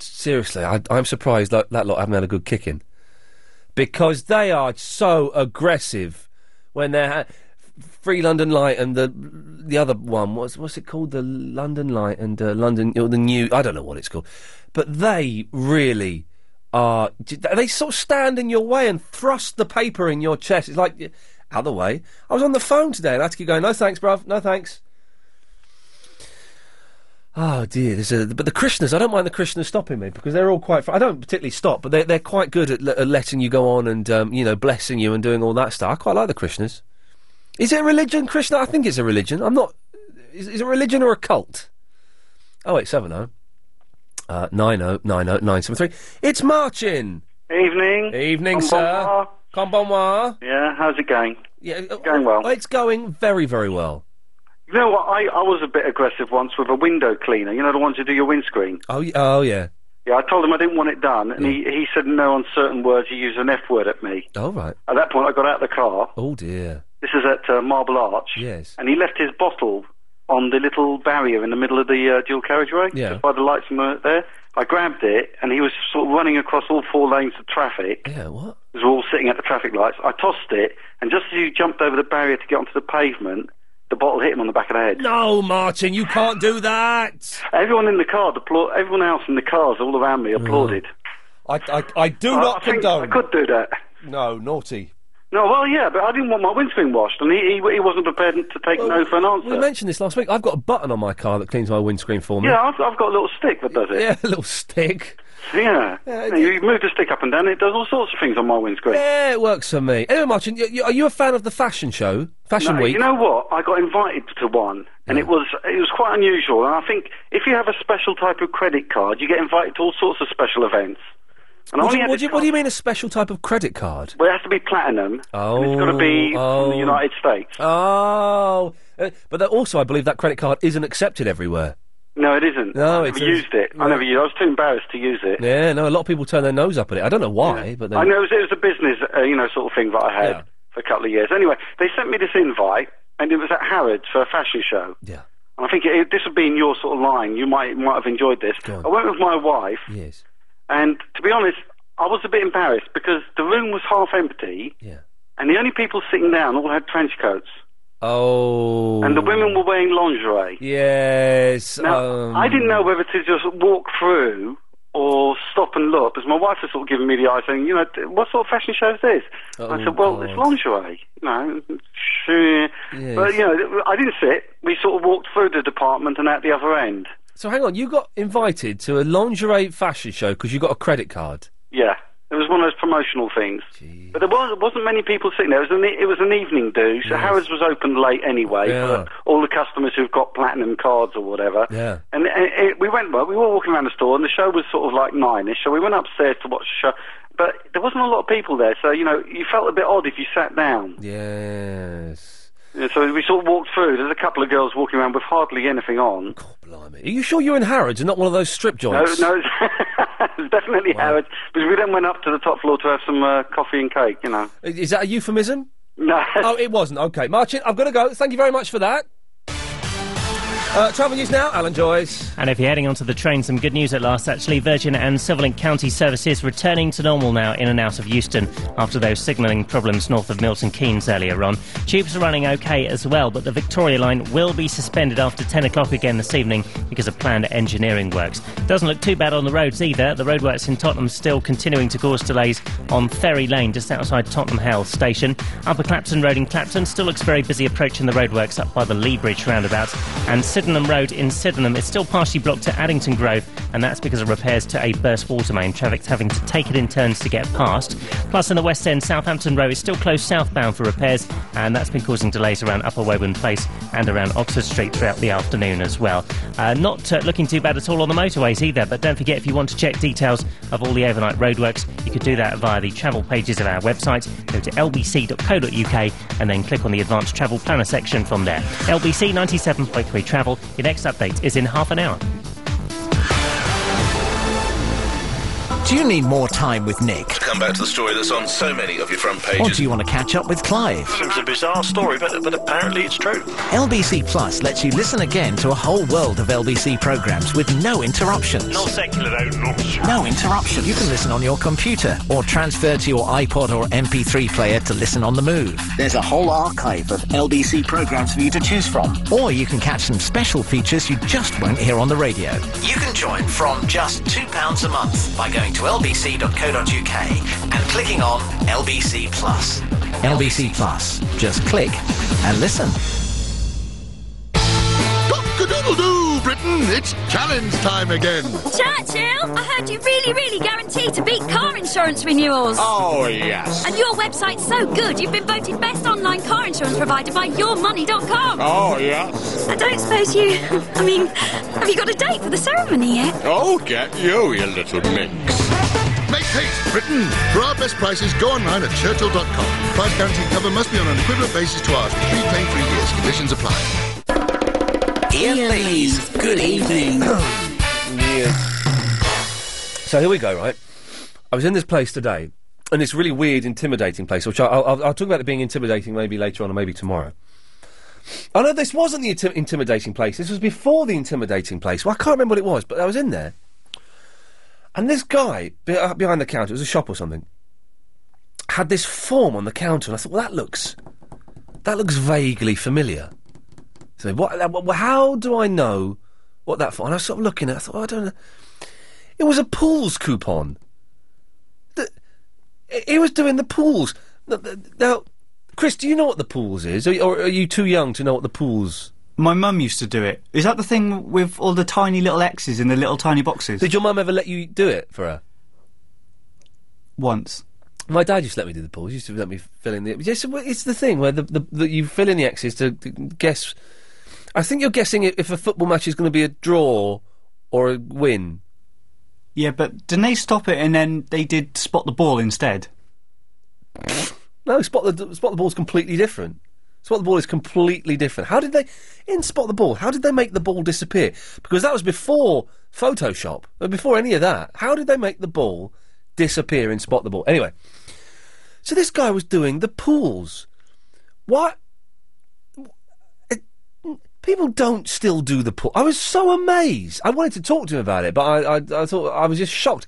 seriously. I, I'm surprised that that lot haven't had a good kicking because they are so aggressive when they're ha- Free London Lite and the the other one. What's what's it called? The London Lite and uh, London or the new. I don't know what it's called, but they really are. They sort of stand in your way and thrust the paper in your chest. It's like out of the way. I was on the phone today and I had to keep going. No thanks, bruv. No thanks. Oh dear, there's a, but the Krishnas, I don't mind the Krishnas stopping me because they're all quite. I don't particularly stop, but they're they're quite good at, le- at letting you go on and um, you know blessing you and doing all that stuff. I quite like the Krishnas. Is it a religion, Krishna? I think it's a religion. I'm not. Is, is it a religion or a cult? Oh wait, seven oh. Uh, nine oh nine oh nine seven three. It's marching. Evening. Evening, sir. bonsoir. Yeah, how's it going? Yeah, going well. It's going very, very well. You know what? I, I was a bit aggressive once with a window cleaner. You know the ones who do your windscreen. Oh, y- oh yeah. Yeah, I told him I didn't want it done, and he, he said no on certain words. He used an F word at me. Oh right. At that point, I got out of the car. Oh dear. This is at uh, Marble Arch. Yes. And he left his bottle on the little barrier in the middle of the uh, dual carriageway, Yeah. just by the lights from uh, there. I grabbed it, and he was sort of running across all four lanes of traffic. Yeah, what? We were all sitting at the traffic lights. I tossed it, and just as he jumped over the barrier to get onto the pavement, the bottle hit him on the back of the head. No, Martin, you can't do that. Everyone in the car, applaud- everyone else in the cars all around me applauded. I, I, I do I- not I think condone. I could do that. No, naughty. No, well, yeah, but I didn't want my windscreen washed, and he, he, he wasn't prepared to take no for an answer. We mentioned this last week. I've got a button on my car that cleans my windscreen for me. Yeah, I've, I've got a little stick that does it. Yeah, <laughs> a little stick. Yeah. Yeah, you move the stick up and down, it does all sorts of things on my windscreen. Yeah, it works for me. Anyway, Martin, y- y- are you a fan of the fashion show, Fashion No, Week? You know what? I got invited to one, and it was it was quite unusual. And I think if you have a special type of credit card, you get invited to all sorts of special events. And I what, do only you, had what, this do you, what do you mean a special type of credit card? Well, it has to be platinum. Oh, and it's got to be oh. from the United States. Oh, uh, but that also, I believe that credit card isn't accepted everywhere. No, it isn't. No, I it's never used it. I never used. I was too embarrassed to use it. Yeah, no, a lot of people turn their nose up at it. I don't know why, but they... I know it was, it was a business, uh, you know, sort of thing that I had for a couple of years. Anyway, they sent me this invite, and it was at Harrods for a fashion show. Yeah. And I think it, this would be in your sort of line. You might might have enjoyed this. I went with my wife. Yes. And to be honest, I was a bit embarrassed because the room was half empty. Yeah. And the only people sitting down all had trench coats. Oh. And the women were wearing lingerie. Yes. Now, um, I didn't know whether to just walk through or stop and look, because my wife was sort of giving me the eye saying, you know, what sort of fashion show is this? I Oh, said, well, it's lingerie. You know, sure. Yes. But, you know, I didn't sit. We sort of walked through the department and out the other end. So hang on, you got invited to a lingerie fashion show because you got a credit card. Yeah. It was one of those promotional things. But there was, wasn't many people sitting there. It was an, it was an evening do, so Yes. Harrods was open late anyway Yeah. for all the customers who've got platinum cards or whatever. Yeah. And, and it, we went, well, we were walking around the store, and the show was sort of like nine-ish, so we went upstairs to watch the show. But there wasn't a lot of people there, so, you know, you felt a bit odd if you sat down. Yes. Yeah, so we sort of walked through. There's a couple of girls walking around with hardly anything on. Blimey! Are you sure you're in Harrods and not one of those strip joints? no, it's <laughs> <laughs> definitely Harrods. Because we then went up to the top floor to have some uh, coffee and cake, you know. Is that a euphemism? No. oh, it wasn't. Okay, Martin, I've got to go. Thank you very much for that. Uh, travel news now, Alan Joyce. And if you're heading onto the train, some good news at last. Actually, Virgin and Silverlink County services returning to normal now in and out of Euston after those signalling problems north of Milton Keynes earlier on. Tubes are running okay as well, but the Victoria line will be suspended after 10 o'clock again this evening because of planned engineering works. Doesn't look too bad on the roads either. The roadworks in Tottenham still continuing to cause delays on Ferry Lane just outside Tottenham Hale Station. Upper Clapton Road in Clapton still looks very busy approaching the roadworks up by the Lea Bridge roundabout. And Sydenham Road in Sydenham is still partially blocked to Addington Grove, and that's because of repairs to a burst water main. Traffic's having to take it in turns to get past. Plus, in the West End, Southampton Row is still closed southbound for repairs, and that's been causing delays around Upper Woburn Place and around Oxford Street throughout the afternoon as well. Uh, not uh, looking too bad at all on the motorways either, but don't forget if you want to check details of all the overnight roadworks, you could do that via the travel pages of our website. Go to lbc.co.uk and then click on the Advanced Travel Planner section from there. LBC 97.3 Travel. Your next update is in half an hour. Do you need more time with Nick? To Come back to the story that's on so many of your front pages. Or do you want to catch up with Clive? Seems a bizarre story, but, but apparently it's true. LBC Plus lets you listen again to a whole world of LBC programs with no interruptions. No secular out, no. No interruptions. You can listen on your computer or transfer to your iPod or MP3 player to listen on the move. There's a whole archive of LBC programs for you to choose from. Or you can catch some special features you just won't hear on the radio. You can join from just £2 a month by going to lbc.co.uk and clicking on LBC Plus. LBC Plus. Just click and listen. Cock-a-doodle-doo, Britain! It's challenge time again! Churchill, I heard you really, really guarantee to beat car insurance renewals. Oh, yes. And your website's so good, you've been voted best online car insurance provider by yourmoney.com. Oh, yes. I don't suppose you. <laughs> I mean, have you got a date for the ceremony yet? Oh, get you, you little minx. Make haste, Britain! For our best prices, go online at churchill.com. Price guaranteed cover must be on an equivalent basis to ours for three claim free years. Conditions apply. Iain Lee's Good Evening. Yeah. So here we go, right? I was in this place today, and a really weird, intimidating place, which I- I'll, I'll, talk about it being intimidating maybe later on or maybe tomorrow. Oh no, this wasn't the inti- intimidating place. This was before the intimidating place. Well, I can't remember what it was, but I was in there. And this guy be- uh, behind the counter, it was a shop or something, had this form on the counter, and I thought, well, that looks, that looks vaguely familiar. So what? uh, how do I know what that for? And I was sort of looking at. it, I thought, oh, I don't know. It was a pools coupon. The, he was doing the pools. Now- Chris, do you know what the pools is, or, are you too young to know what the pools? My mum used to do it. Is that the thing with all the tiny little X's in the little tiny boxes? Did your mum ever let you do it for her? Once. My dad used to let me do the pools. He used to let me fill in the. Yes, it's the thing where the, the, the you fill in the X's to, to guess. I think you're guessing if a football match is going to be a draw or a win. Yeah, but didn't they stop it and then they did spot the ball instead? No, spot the spot the ball is completely different. Spot the ball is completely different. How did they in spot the ball? How did they make the ball disappear? Because that was before Photoshop, uh, before any of that. How did they make the ball disappear in spot the ball? Anyway, so this guy was doing the pools. What? People don't still do the pool. I was so amazed. I wanted to talk to him about it, but I, I, I thought I was just shocked.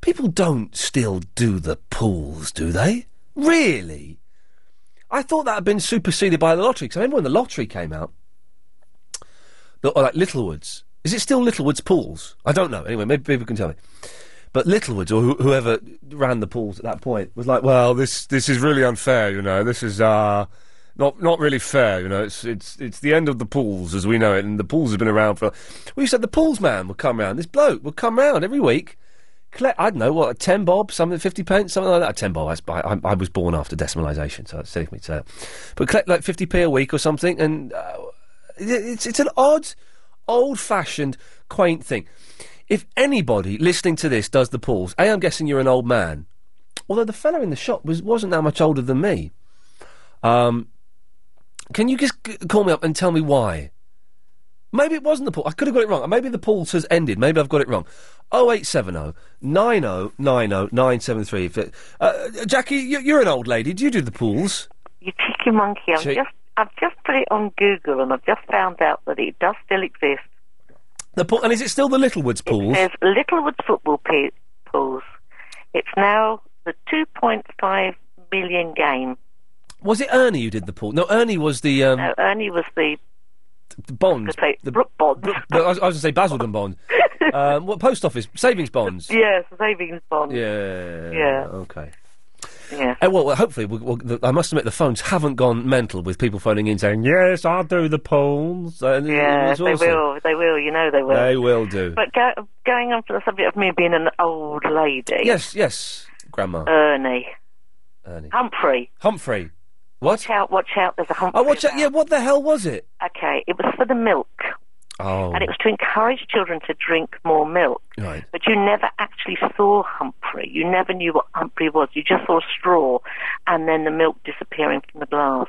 People don't still do the pools, do they? Really? I thought that had been superseded by the lottery. Because I remember when the lottery came out, the, or like Littlewoods. Is it still Littlewoods pools? I don't know. Anyway, maybe people can tell me. But Littlewoods or who, whoever ran the pools at that point was like, well, this this is really unfair. You know, this is uh, not not really fair. You know, it's it's it's the end of the pools as we know it, and the pools have been around for. We said the pools man would come round. This bloke would come round every week. Collect, I don't know what, a ten bob, something, fifty pence, something like that. A Ten bob. I, I, I was born after decimalisation, so it's silly me to say that. But collect like fifty p a week or something, and uh, it- it's it's an odd, old-fashioned, quaint thing. If anybody listening to this does the pools, a, I'm guessing you're an old man. Although the fella in the shop was wasn't that much older than me. Um, can you just c- call me up and tell me why? Maybe it wasn't the pool. I could have got it wrong. Maybe the pools has ended. Maybe I've got it wrong. 0870 9090 973. If it- Uh, Jackie, you, you're an old lady. Do you do the pools? You cheeky monkey. I've Cheek- just I've just put it on Google and I've just found out that it does still exist. The pool, and is it still the Littlewoods pools? There's Littlewood football pe- pools. It's now the 2.5 million game. Was it Ernie who did the pool? No, Ernie was the um, No, Ernie was the the bond. the Brook Bonds. I was, I was going to say Basildon bond. <laughs> um, what post office savings bonds? yes, savings bond. Yeah. Yeah. Okay. Yeah. Uh, well, well, hopefully, we'll, we'll, the, I must admit, the phones haven't gone mental with people phoning in saying, "Yes, I'll do the polls." And Yeah, it's they awesome. will. They will. You know they will. They will do. But go, going on for the subject of me being an old lady. Yes, yes, Grandma. Ernie. Ernie. Humphrey. Humphrey. What? Watch out! Watch out! There's a Humphrey. Oh, watch out! Yeah, what the hell was it? Okay, it was for the milk, Oh, and it was to encourage children to drink more milk. right. But you never actually saw Humphrey. You never knew what Humphrey was. You just saw a straw, and then the milk disappearing from the glass.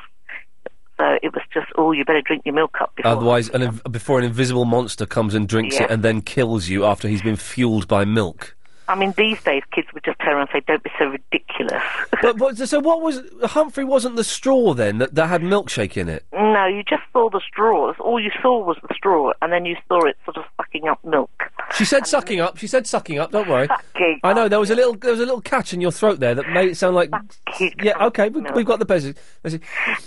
So it was just, oh, you better drink your milk up before. Otherwise, an, inv- before an invisible monster comes and drinks Yeah. it and then kills you after he's been fueled by milk. I mean, these days kids would just turn around and say, "Don't be so ridiculous." <laughs> but, but so what was Humphrey? Wasn't the straw then that, that had milkshake in it? no, you just saw the straw. That's All you saw was the straw, and then you saw it sort of sucking up milk. She said sucking up. She said sucking up. Don't worry. Sucking I know there was a little there was a little catch in your throat there that made it sound like. Yeah. Okay. We, we've got the. Let's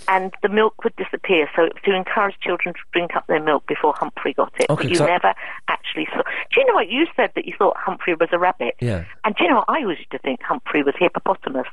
and the milk would disappear. So it was to encourage children to drink up their milk before Humphrey got it. Okay, but you so- never actually saw. Do you know what you said that you thought Humphrey was a rabbit? Yeah. And do you know what I used to think Humphrey was hippopotamus?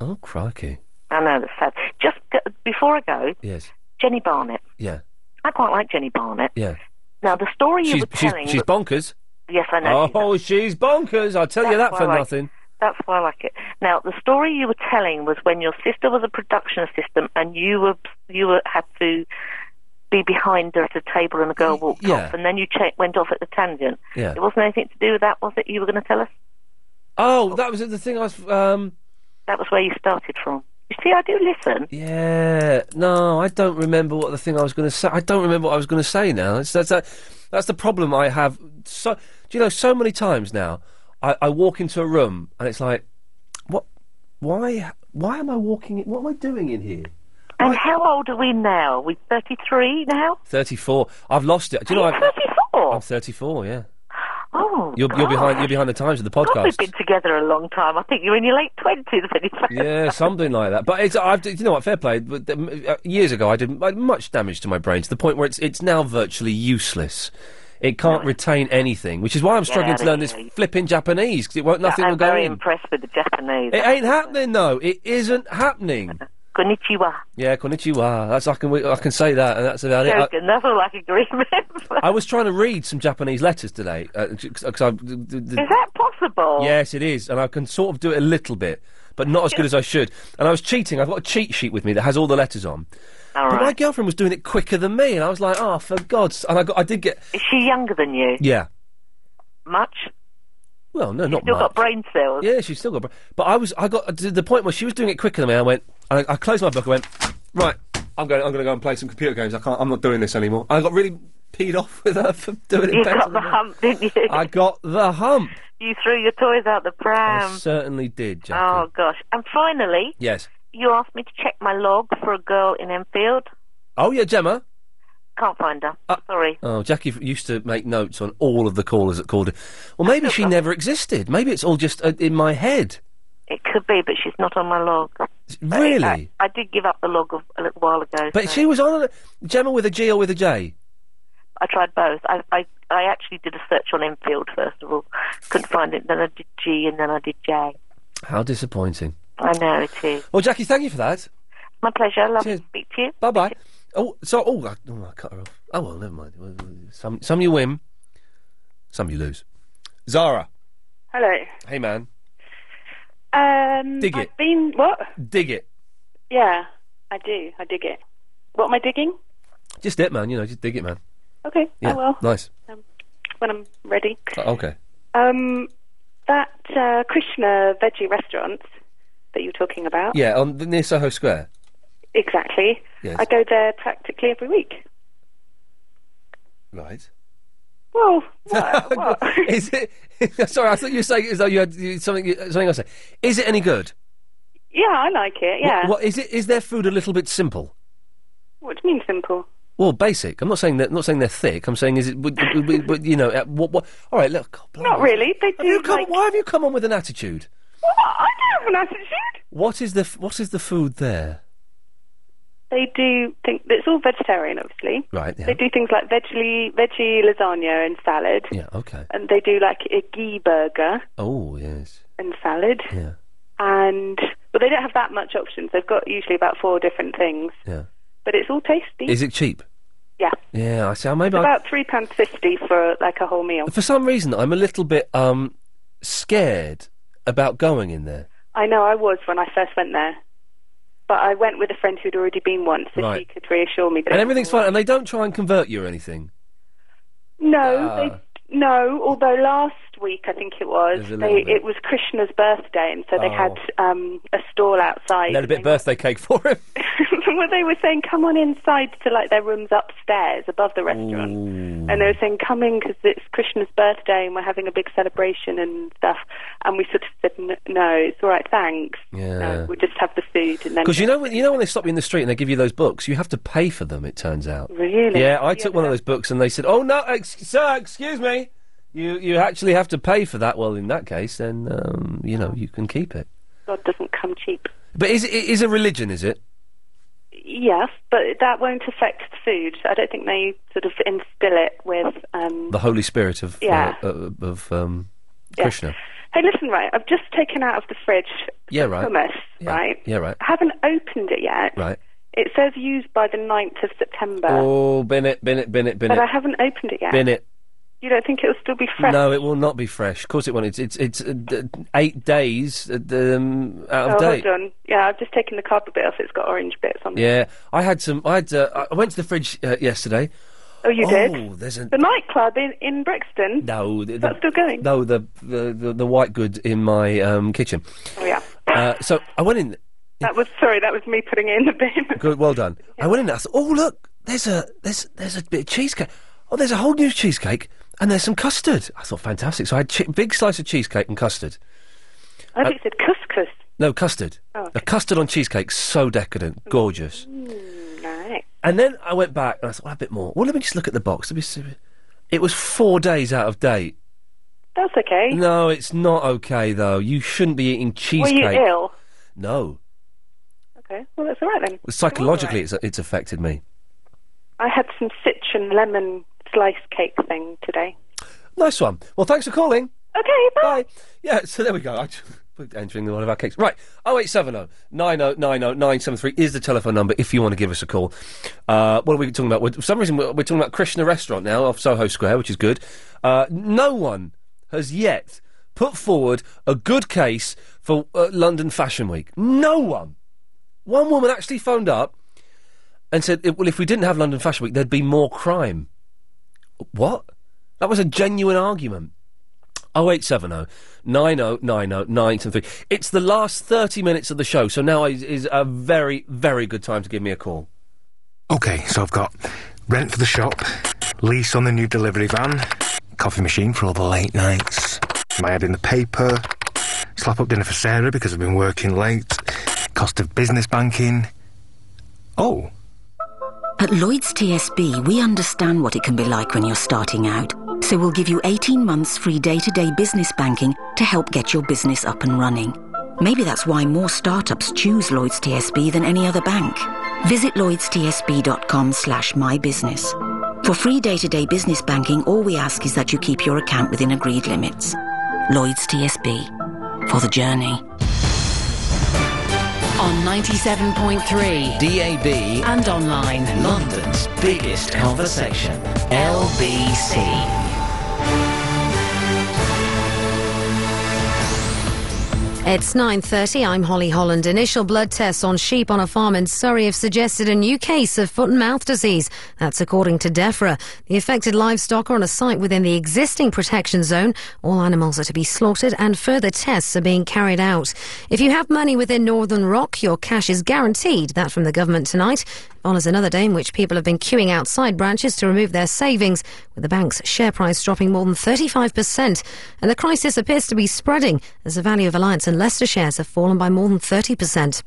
Oh crikey. I know that's sad. Just go, before I go, Yes. Jenni Barnett. Yeah. I quite like Jenni Barnett. Yeah. Now the story you were she's, telling. she's bonkers. yes, I know. Oh, she's bonkers. I'll tell you that for like- nothing. That's why I like it. Now, the story you were telling was when your sister was a production assistant and you were you were had to be behind her at a table and a girl walked yeah. off, and then you cha- went off at the tangent. Yeah. It wasn't anything to do with that, was it? You were going to tell us Oh, that was the thing I was. Um, that was where you started from. You see, I do listen. Yeah, no, I don't remember what the thing I was going to say. I don't remember what I was going to say now. It's, that's that, that's the problem I have. So, do you know, so many times now, I, I walk into a room and it's like, what? Why? Why am I walking? In, what am I doing in here? And how old are we now? We thirty three now. Thirty-four. I've lost it. Do you know? I've, Thirty-four. I'm thirty-four. Yeah. Oh, You're, you're behind. You're behind the times of the God, podcast. we've been together a long time. I think you're in your late twenties yeah, something like that. But it's, I've, you know what? Fair play. But uh, years ago, I did much damage to my brain to the point where it's it's now virtually useless. It can't retain anything, which is why I'm struggling out to learn this flipping Japanese because it won't nothing I'm will go very in. impressed with the Japanese. It ain't happening though. It isn't happening. <laughs> Konnichiwa. Yeah, konnichiwa. That's I can I can say that, and that's about it. I- Joking. That's all I can remember. I was trying to read some Japanese letters today uh, because I. The, the, Is that possible? Yes, it is, and I can sort of do it a little bit, but not as good as I should. And I was cheating. I've got a cheat sheet with me that has all the letters on. All but my right. girlfriend was doing it quicker than me, and I was like, "Oh, for God's!" And I got, I did get, Is she younger than you? yeah. Much? Well, no, not Still much. got brain cells. Yeah, she's still got. bra- But I was, I got to the point where she was doing it quicker than me. I went, I, I closed my book. I went, right, I'm going, I'm going to go and play some computer games. I can't, I'm not doing this anymore. I got really peed off <laughs> with her for doing it You better got the than me. hump, didn't you? I got the hump. You threw your toys out the pram. I certainly did, Jack. Oh gosh! And finally, Yes. you asked me to check my log for a girl in Enfield. Oh yeah, Gemma. can't find her. Sorry. Oh, Jackie f- used to make notes on all of the callers that called her. Well, maybe she never existed. Maybe it's all just uh, in my head. It could be, but she's not on my log. Really? I, I did give up the log of, a little while ago. But so she was on a, Gemma with a G or with a J. I tried both. I, I I actually did a search on Enfield first of all. Couldn't find it. Then I did G, and then I did J. How disappointing. I know it is. Well, Jackie, thank you for that. My pleasure. Love to speak to you. Bye bye. Oh, so oh, I, oh, I cut her off. Oh well, never mind. Some some you win, some you lose. Zara, Hello. hey man, Um, Dig I've it. Been what? dig it. Yeah, I do. I dig it. What am I digging? Just it, man. You know, just dig it, man. Okay. Yeah, I will nice. when I'm ready. Uh, okay. Um, that uh, Krishna veggie restaurant that you were talking about. Yeah, on the, near Soho Square. Exactly. Yes. I go there practically every week. Right. Well, <laughs> what? what? Is it? <laughs> sorry, I thought you were saying as though you had you- something something else. to say. Is it any good? yeah, I like it. Yeah. What, what is it? Is their food a little bit simple? What do you mean simple? Well, basic. I'm not saying that. Not saying they're thick. I'm saying is it? Would, you know, uh, what? What? All right. Look. God, Not really. They Have do you come, like. Why have you come on with an attitude? Well, I don't have an attitude. What is the f- What is the food there? They do think it's all vegetarian, obviously. Right. Yeah. They do things like veggie, veggie lasagna and salad, Yeah. Okay. and they do like a ghee burger Oh yes. and salad. Yeah. And but they don't have that much options. They've got usually about four different things. Yeah. But it's all tasty. Is it cheap? Yeah. Yeah. I see. Maybe It's I, about three pounds fifty for like a whole meal. for some reason I'm a little bit um scared about going in there. I know I was when I first went there, but I went with a friend who'd already been once, so she could reassure me that And it everything's fine, and they don't try and convert you or anything. No, Ah. they, no. Although last week I think it was, a they, it was Krishna's birthday, and so they Oh. had um, a stall outside. A bit birthday cake for him. <laughs> well, they were saying, "Come on inside to like their rooms upstairs above the restaurant," and they were saying, "Come in because it's Krishna's birthday and we're having a big celebration and stuff." And we sort of said, "No, it's all right, thanks. Yeah. No, we'll just have the food." And then Because you know, when, you know when they stop you in the street and they give you those books, you have to pay for them. It turns out. Really? Yeah, I took one of those books and they said, "Oh no, ex- sir, excuse me, you you actually have to pay for that." Well, in that case, then um, you know you can keep it. God doesn't come cheap. But is it is a religion? Is it? Yes, but that won't affect the food. I don't think they sort of instill it with. Um, The Holy Spirit of Yeah. uh, uh, of um, Yeah. Krishna. Hey, listen, right. I've just taken out of the fridge Yeah, right. hummus, Yeah. right? Yeah, right. I haven't opened it yet. Right. It says used by the 9th of September, Oh, bin it, bin it, bin it, bin but it, I haven't opened it yet. bin it. You don't think it'll still be fresh? No, it will not be fresh. Of course, it won't. It's it's, it's uh, d- eight days uh, d- um, out of oh, date. hold on. Yeah, I've just taken the cardboard bit off. It's got orange bits on it. Yeah, I had some. I had. Uh, I went to the fridge uh, yesterday. Oh, you Oh, did? there's a The nightclub in, in Brixton? no. The, That's still going? No, the the the, the white good in my um, kitchen. Oh, yeah. Uh, so I went in. That was, sorry, that was me putting it in the bin. <laughs> Good, well done. I went in. there, I thought, oh look, there's a there's there's a bit of cheesecake. Oh, there's a whole new cheesecake, and there's some custard. I thought fantastic. So I had chi- big slice of cheesecake and custard. I think it said couscous. No custard. Oh, A custard on cheesecake, so decadent, gorgeous. Mm, right. And then I went back and I thought, well, a bit more. Well, let me just look at the box. Let me see. It was four days out of date. That's okay. No, it's not okay though. You shouldn't be eating Were cheesecake. you ill? No, Okay, well, that's all right then. psychologically, it's it's affected me. I had some citron lemon slice cake thing today. Nice one. Well, thanks for calling. Okay, bye. Yeah, so there we go. I we're <laughs> entering one of our cakes. Right, 0870 9090 973 is the telephone number if you want to give us a call. Uh, what are we talking about? We're, for some reason, we're, we're talking about Krishna Restaurant now off Soho Square, which is good. Uh, no one has yet put forward a good case for uh, London Fashion Week. No one. One woman actually phoned up and said, well, if we didn't have London Fashion Week, there'd be more crime. What? That was a genuine argument. 0870 9090 973. It's the last 30 minutes of the show, so now is, is a very, very good time to give me a call. Okay, so I've got rent for the shop, lease on the new delivery van, coffee machine for all the late nights, my ad in the paper, slap up dinner for Sarah because I've been working late, cost of business banking. Oh, At Lloyds TSB, we understand what it can be like when you're starting out. So we'll give you 18 months free day to day business banking to help get your business up and running. Maybe that's why more startups choose Lloyds TSB than any other bank. Visit lloydstsb.com slash mybusiness. For free day to day business banking, all we ask is that you keep your account within agreed limits. Lloyds TSB. For the journey. On 97.3 DAB and online. London's biggest conversation. LBC. It's 9.30, I'm Holly Holland. Initial blood tests on sheep on a farm in Surrey have suggested a new case of foot and mouth disease. That's according to DEFRA. The affected livestock are on a site within the existing protection zone. All animals are to be slaughtered and further tests are being carried out. If you have money within Northern Rock, your cash is guaranteed. That from the government tonight follows another day in which people have been queuing outside branches to remove their savings, with the bank's share price dropping more than 35%. And the crisis appears to be spreading as the value of Alliance and Leicester shares have fallen by more than 30%.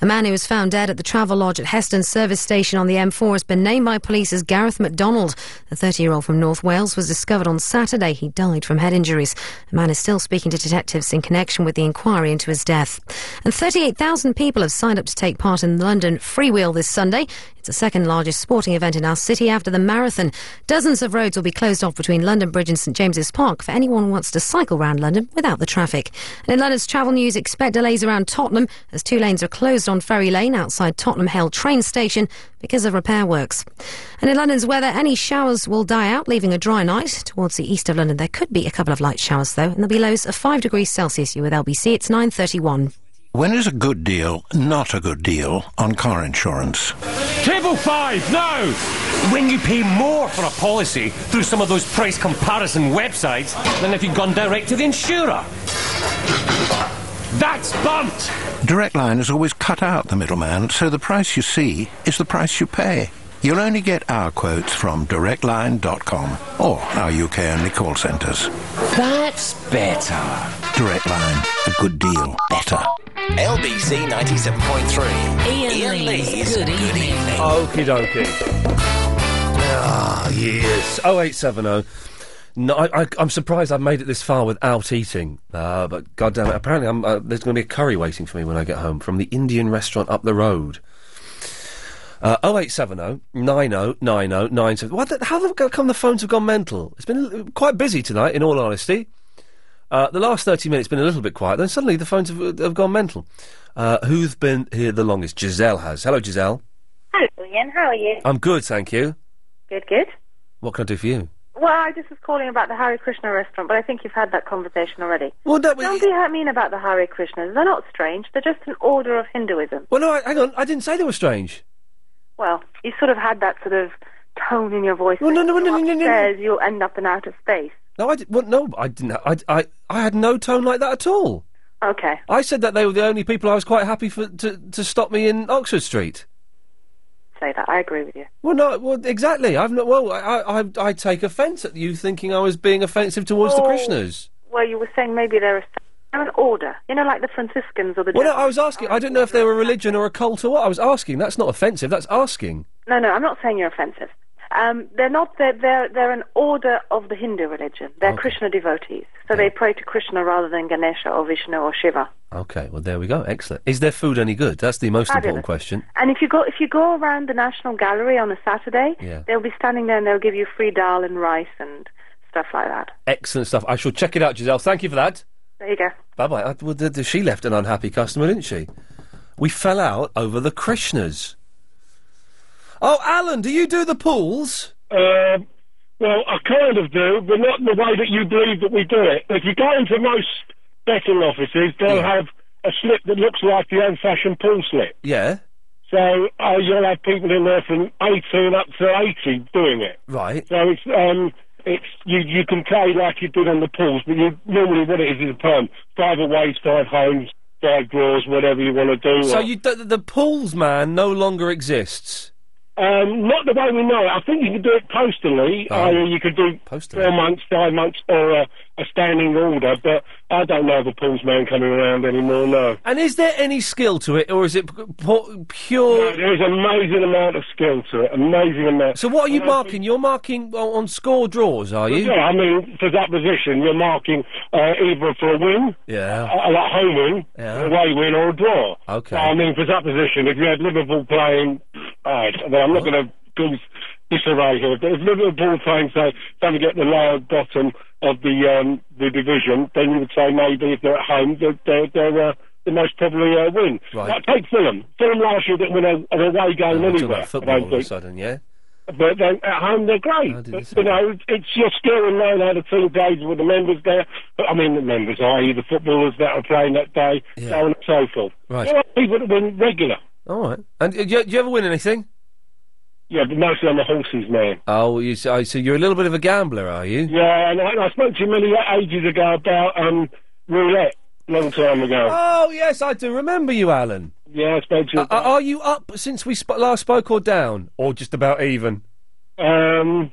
A man who was found dead at the Travelodge at Heston service station on the M4 has been named by police as Gareth MacDonald. The 30 year old from North Wales was discovered on Saturday. He died from head injuries. The man is still speaking to detectives in connection with the inquiry into his death. And 38,000 people have signed up to take part in the London Freewheel this Sunday. It's the second largest sporting event in our city after the marathon. Dozens of roads will be closed off between London Bridge and St James's Park for anyone who wants to cycle round London without the traffic. And in London's travel news, expect delays around Tottenham as two lanes are closed on Ferry Lane outside Tottenham Hale train station because of repair works. And in London's weather, any showers will die out, leaving a dry night. Towards the east of London, there could be a couple of light showers though, and there'll be lows of 5 degrees Celsius. You with LBC, it's 9.31. When is a good deal not a good deal on car insurance? Table five, now! When you pay more for a policy through some of those price comparison websites than if you'd gone direct to the insurer. That's bumped! Direct Line has always cut out the middleman, so the price you see is the price you pay. You'll only get our quotes from directline.com or our UK only call centres. That's better. Direct Line, a good deal better. LBC 97.3. Iain, Lee's Good Evening. Okie dokie. Ah, yes. 0870. No, I, I, I'm surprised I've made it this far without eating. Uh, but goddamn it, apparently I'm, uh, there's going to be a curry waiting for me when I get home from the Indian restaurant up the road. Uh, 0870 90 90 97. What the, how the, come the phones have gone mental? It's been quite busy tonight, in all honesty. Uh, the last 30 minutes been a little bit quiet, then suddenly the phones have, have gone mental. Uh, who's been here the longest? Giselle has. Hello, Giselle. Hello, Iain. How are you? I'm good, thank you. Good, good. What can I do for you? Well, I just was calling about the Hare Krishna restaurant, but I think you've had that conversation already. Well, no, Don't be I mean about the Hare Krishnas. They're not strange. They're just an order of Hinduism. Well, no, I, hang on. I didn't say they were strange. Well, you sort of had that sort of tone in your voice. Well, no, no, no, no, no, no. Says you'll end up in outer space. No, I did, well, no, I didn't. I, I, I had no tone like that at all. Okay. I said that they were the only people I was quite happy for to, to stop me in Oxford Street. Say that. I agree with you. Well, no, well, exactly. I've not. Well, I, I, I take offence at you thinking I was being offensive towards the Oh. Krishnas. Well, you were saying maybe they're, a, they're an order. You know, like the Franciscans or the. Well, no, I was asking. I didn't know if they were a religion or a cult or what. I was asking. That's not offensive. That's asking. No, no, I'm not saying you're offensive. Um, they're not. They're, they're they're an order of the Hindu religion. They're Krishna devotees, so they pray to Krishna rather than Ganesha or Vishnu or Shiva. Okay. Well, there we go. Excellent. Is their food any good? That's the most Fabulous. important question. And if you go if you go around the National Gallery on a Saturday, Yeah. they'll be standing there and they'll give you free dal and rice and stuff like that. Excellent stuff. I shall check it out, Giselle. Thank you for that. There you go. Bye bye. Uh, Well, she left an unhappy customer, didn't she? We fell out over the Krishnas. Oh, Alan, do you do the pools? Uh, well, I kind of do, but not in the way that you believe that we do it. If you go into most betting offices, they'll have a slip that looks like the old-fashioned pool slip. Yeah. So uh, you'll have people in there from 18 up to 80 doing it. Right. So it's um, it's you you can play like you did on the pools, but you normally what it is is a perm. Five aways, five homes, five draws, whatever you want to do. So or- you, the pools man no longer exists. Um, not the way we know it. I think you could do it postally. Oh. i.e. you could do four months, five months, or a, a standing order. But I don't know the pools man coming around anymore. No. And is there any skill to it, or is it p- pu- pure? No, there's amazing amount of skill to it. Amazing amount. So what are you marking? You're marking on, on score draws, are you? Yeah, I mean, for that position, you're marking uh, either for a win, Yeah. a, a home win, Yeah. away win, or a draw. Okay. I mean, for that position, if you had Liverpool playing, alright, I mean, I'm not going to cause disarray here, but if Liverpool playing, say, trying to get the lower bottom of the um, the division, then you would say maybe if they're at home, they're, they're, they're uh, the most probably uh, win. Right. Take Fulham. Fulham last year didn't win a, an away game We're anywhere. football all of a sudden, yeah. But then at home they're great. But, you know, it's- it's your skill and knowing how the team plays with the members there. But, I mean, the members, i.e. the footballers that are playing that day, Yeah. so on and so forth. Right. There are people that win regular. All right. And uh, do you, do you ever win anything? Yeah, but mostly on the horses man. Oh, you, so, so you're a little bit of a gambler, are you? Yeah, and I, I spoke to you many ages ago about um, roulette, long time ago. Oh yes, I do remember you, Alan. Yeah, I spoke to you. Uh, are you up since we sp- last spoke, or down, or just about even? Um,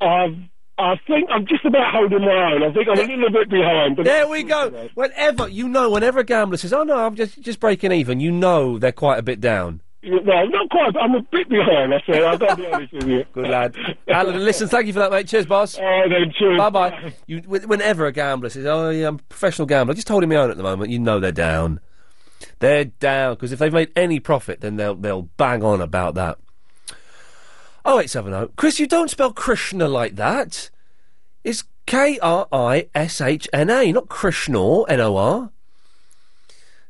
I've, I think I'm just about holding my own. I think I'm a little bit behind. But There we go. Whenever you know, whenever a gambler says, "Oh no, I'm just just breaking even," you know they're quite a bit down. Yeah, Well, not quite. I'm a bit behind. I said I've got to be honest with you. Good lad. Alan, listen, thank you for that, mate. Cheers, boss. All right, then, cheers. Bye bye. You, whenever a gambler says, "Oh yeah, I'm a professional gambler," just holding my own at the moment, you know they're down. They're down because if they've made any profit, then they'll they'll bang on about that. Oh eight seven oh, Chris, you don't spell Krishna like that. It's K R I S H N A, not Krishnor, N O R.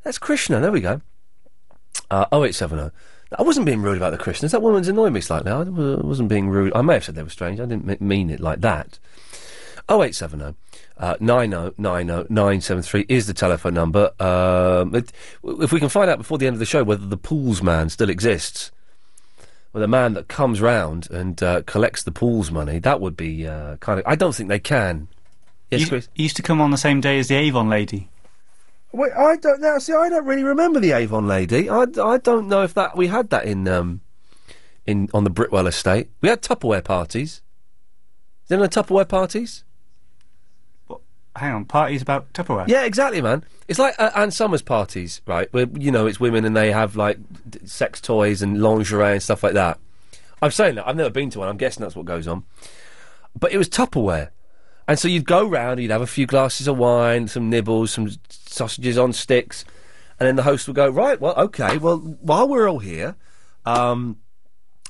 That's Krishna. There we go. Uh, 0870. I wasn't being rude about the Christians. That woman's annoying me slightly. I wasn't being rude. I may have said they were strange. I didn't mean it like that. 0870 uh, 9090 973 is the telephone number. Um, it, if we can find out before the end of the show whether the pools man still exists, well, the man that comes round and uh, collects the pools money, that would be uh, kind of. I don't think they can. Yes, He- Chris. he used to come on the same day as the Avon lady. Wait, I don't now. See, I don't really remember the Avon lady. I, I don't know if that we had that in um in on the Britwell estate. We had Tupperware parties. Is there no Tupperware parties? Hang on, parties about Tupperware. Yeah, exactly, man. It's like uh, Anne Summers parties, right? Where you know it's women and they have like d- sex toys and lingerie and stuff like that. I'm saying that I've never been to one. I'm guessing that's what goes on. But it was Tupperware, and so you'd go round, you'd have a few glasses of wine, some nibbles, some sausages on sticks, and then the host would go, right, well, okay, well, while we're all here, um,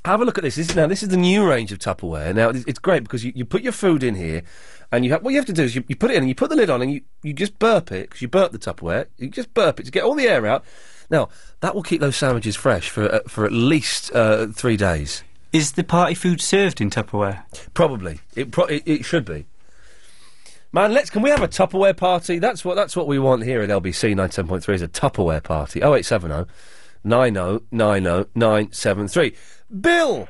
have a look at this. This is now this is the new range of Tupperware. Now it's it's great because you, you put your food in here, and you have what you have to do is you, you put it in and you put the lid on and you, you just burp it because you burp the Tupperware. You just burp it to get all the air out. Now that will keep those sandwiches fresh for uh, for at least uh, three days. Is the party food served in Tupperware? Probably. It pro- it, it should be. Man, let's can we have a Tupperware party? That's what that's what we want here at LBC 97.3 is a Tupperware party. 0870 90 90 973. Bill.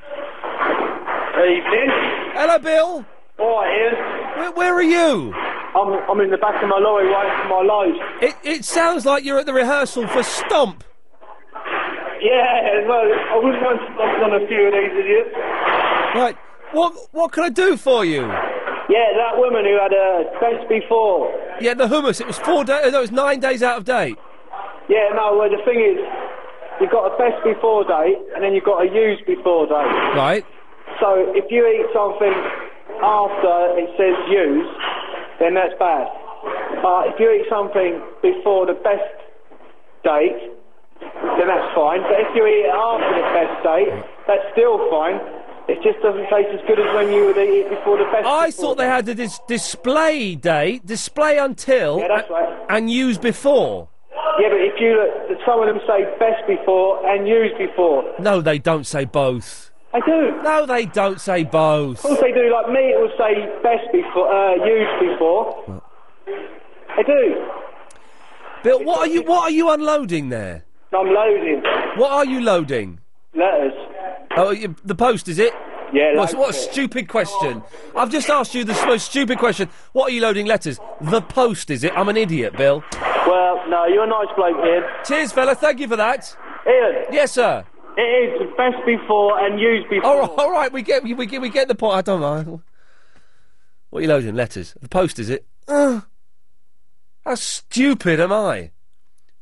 Evening. Hello, Bill. All right, Iain. Where, where are you? I'm, I'm in the back of my lorry waiting for my load. It it sounds like you're at the rehearsal for Stomp. Yeah, well, I wouldn't mind stopping on a few of these idiots. Right. What what can I do for you? Yeah, that woman who had a best before. Yeah, the hummus. It was four days. No, it was nine days out of date. Yeah, no, well, the thing is, you've got a best before date, and then you've got a use before date. Right. So if you eat something after it says use, then that's bad. But if you eat something before the best date, then that's fine. But if you eat it after the best date, that's still fine. It just doesn't taste as good as when you would eat it before the best. I thought they had the dis- display date, display until, Yeah, that's right. and use before. Yeah, but if you look, some of them say best before and use before. No, they don't say both. I do. No, they don't say both. Of course they do. Like me, it will say best before, uh, use before. I do. Bill, what are you what are you unloading there? I'm loading What are you loading? letters. Oh, you, the post is it? Yeah, What, what a it. stupid question! I've just asked you the most stupid question. What are you loading letters? The post is it? I'm an idiot, Bill. Well, no, you're a nice bloke, Iain. Cheers, fella. Thank you for that. Iain. Yes, sir. It is best before and used before. All right, all right, we get we, we get we get the point. I don't know. What are you loading? Letters. The post is it? Ugh. how stupid am I?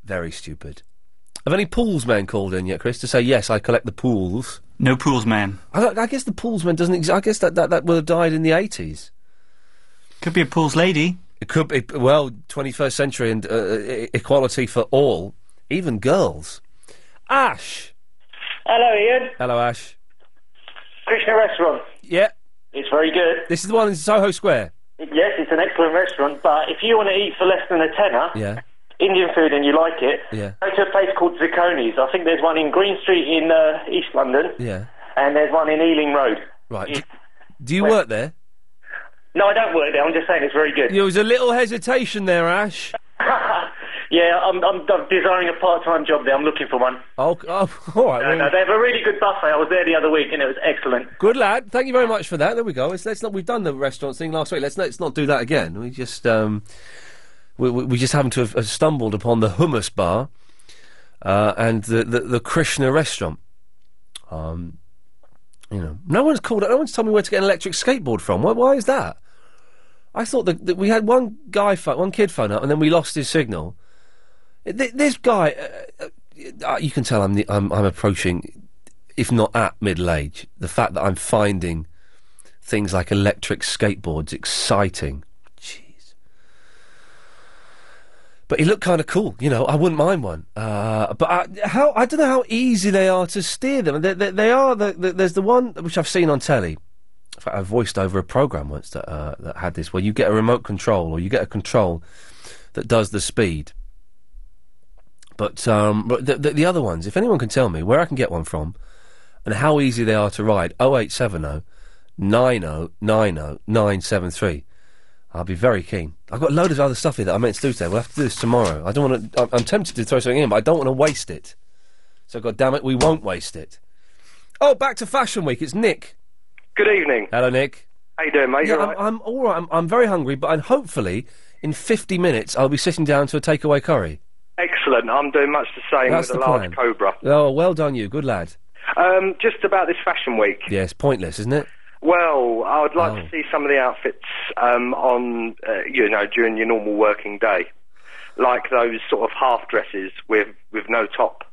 Very stupid. Have any pools men called in yet, Chris, to say yes? I collect the pools. No pools man. I, I guess the pools man doesn't exist. I guess that, that that would have died in the eighties. Could be a pools lady. It could be well, twenty first century and uh, e- equality for all, even girls. Ash. Hello, Iain. Hello, Ash. Krishna Restaurant. Yeah. It's very good. This is the one in Soho Square. Yes, it's an excellent restaurant, but if you want to eat for less than a tenner, Yeah. Indian food, and you like it, Yeah. go to a place called Sakoni's. I think there's one in Green Street in uh, East London, Yeah. and there's one in Ealing Road. Right. Do, do you work there? No, I don't work there. I'm just saying it's very good. There was a little hesitation there, Ash. <laughs> yeah, I'm, I'm, I'm desiring a part-time job there. I'm looking for one. Oh, oh <laughs> all right. No, well, no, they have a really good buffet. I was there the other week, and it was excellent. Good lad. Thank you very much for that. There we go. Let's, let's not. We've done the restaurant thing last week. Let's let's not do that again. We just um, we, we, just happen to have, stumbled upon the hummus bar, uh, and the, the the Krishna restaurant. Um, you know, no one's called. No one's told me where to get an electric skateboard from. Why? Why is that? I thought that, that we had one guy, one kid phone up, and then we lost his signal. Th- This guy, uh, uh, you can tell I'm, the, I'm I'm approaching, if not at middle age. The fact that I'm finding things like electric skateboards exciting. Jeez. But he looked kind of cool, you know. I wouldn't mind one. Uh, but I, how I don't know how easy they are to steer them. They, they, they are. The, the, there's the one which I've seen on telly. In fact, I voiced over a program once that uh, that had this, where you get a remote control or you get a control that does the speed. But um, but the, the, the other ones, if anyone can tell me where I can get one from, and how easy they are to ride, 0870 90 90 973. I'll be very keen. I've got a load of other stuff here that I meant to do today. We'll have to do this tomorrow. I don't want to. I'm, I'm tempted to throw something in, but I don't want to waste it. So, God damn it, we won't waste it. Oh, back to Fashion Week. It's Nick. Good evening. Hello, Nick. How you doing, mate? Yeah, You I'm, alright? I'm all right. I'm, I'm very hungry, but I'm hopefully in 50 minutes I'll be sitting down to a takeaway curry. Excellent. I'm doing much the same That's with a the large plan. cobra. Oh, well done, you. Good lad. Um, just about this fashion week. Yes, pointless, isn't it? Well, I would like Oh. to see some of the outfits um, on, uh, you know, during your normal working day, like those sort of half dresses with with no top.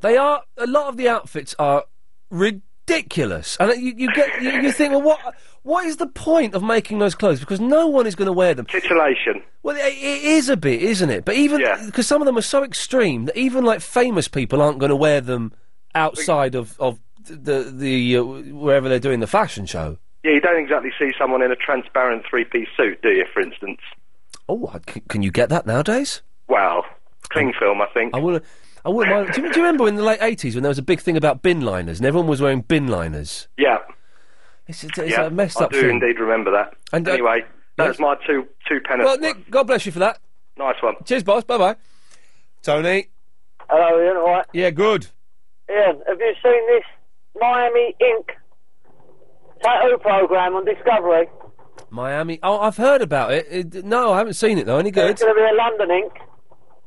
They are a lot of the outfits are ridiculous, and you, you get you, you think, well, what what is the point of making those clothes? Because no one is going to wear them. Titillation. Well, it, it is a bit, isn't it? But even because some of them are so extreme that even like famous people aren't going to wear them outside of of the the uh, wherever they're doing the fashion show. Yeah, you don't exactly see someone in a transparent three-piece suit, do you? For instance. Oh, I- c- can you get that nowadays? Well, cling film, I think. I would. I wouldn't mind. Do you, do you remember in the late eighties when there was a big thing about bin liners and everyone was wearing bin liners? Yeah. It's, it's, it's yeah, a messed up. I up do thing. indeed remember that. And, uh, anyway, that's my two two pence. Well, Nick, God bless you for that. Nice one. Cheers, boss. Bye bye. Tony. Hello, Iain. All right. Yeah, good. Iain, have you seen this Miami Ink tattoo program on Discovery? Miami. Oh, I've heard about it. it no, I haven't seen it though. Any good? It's going to be a London Ink.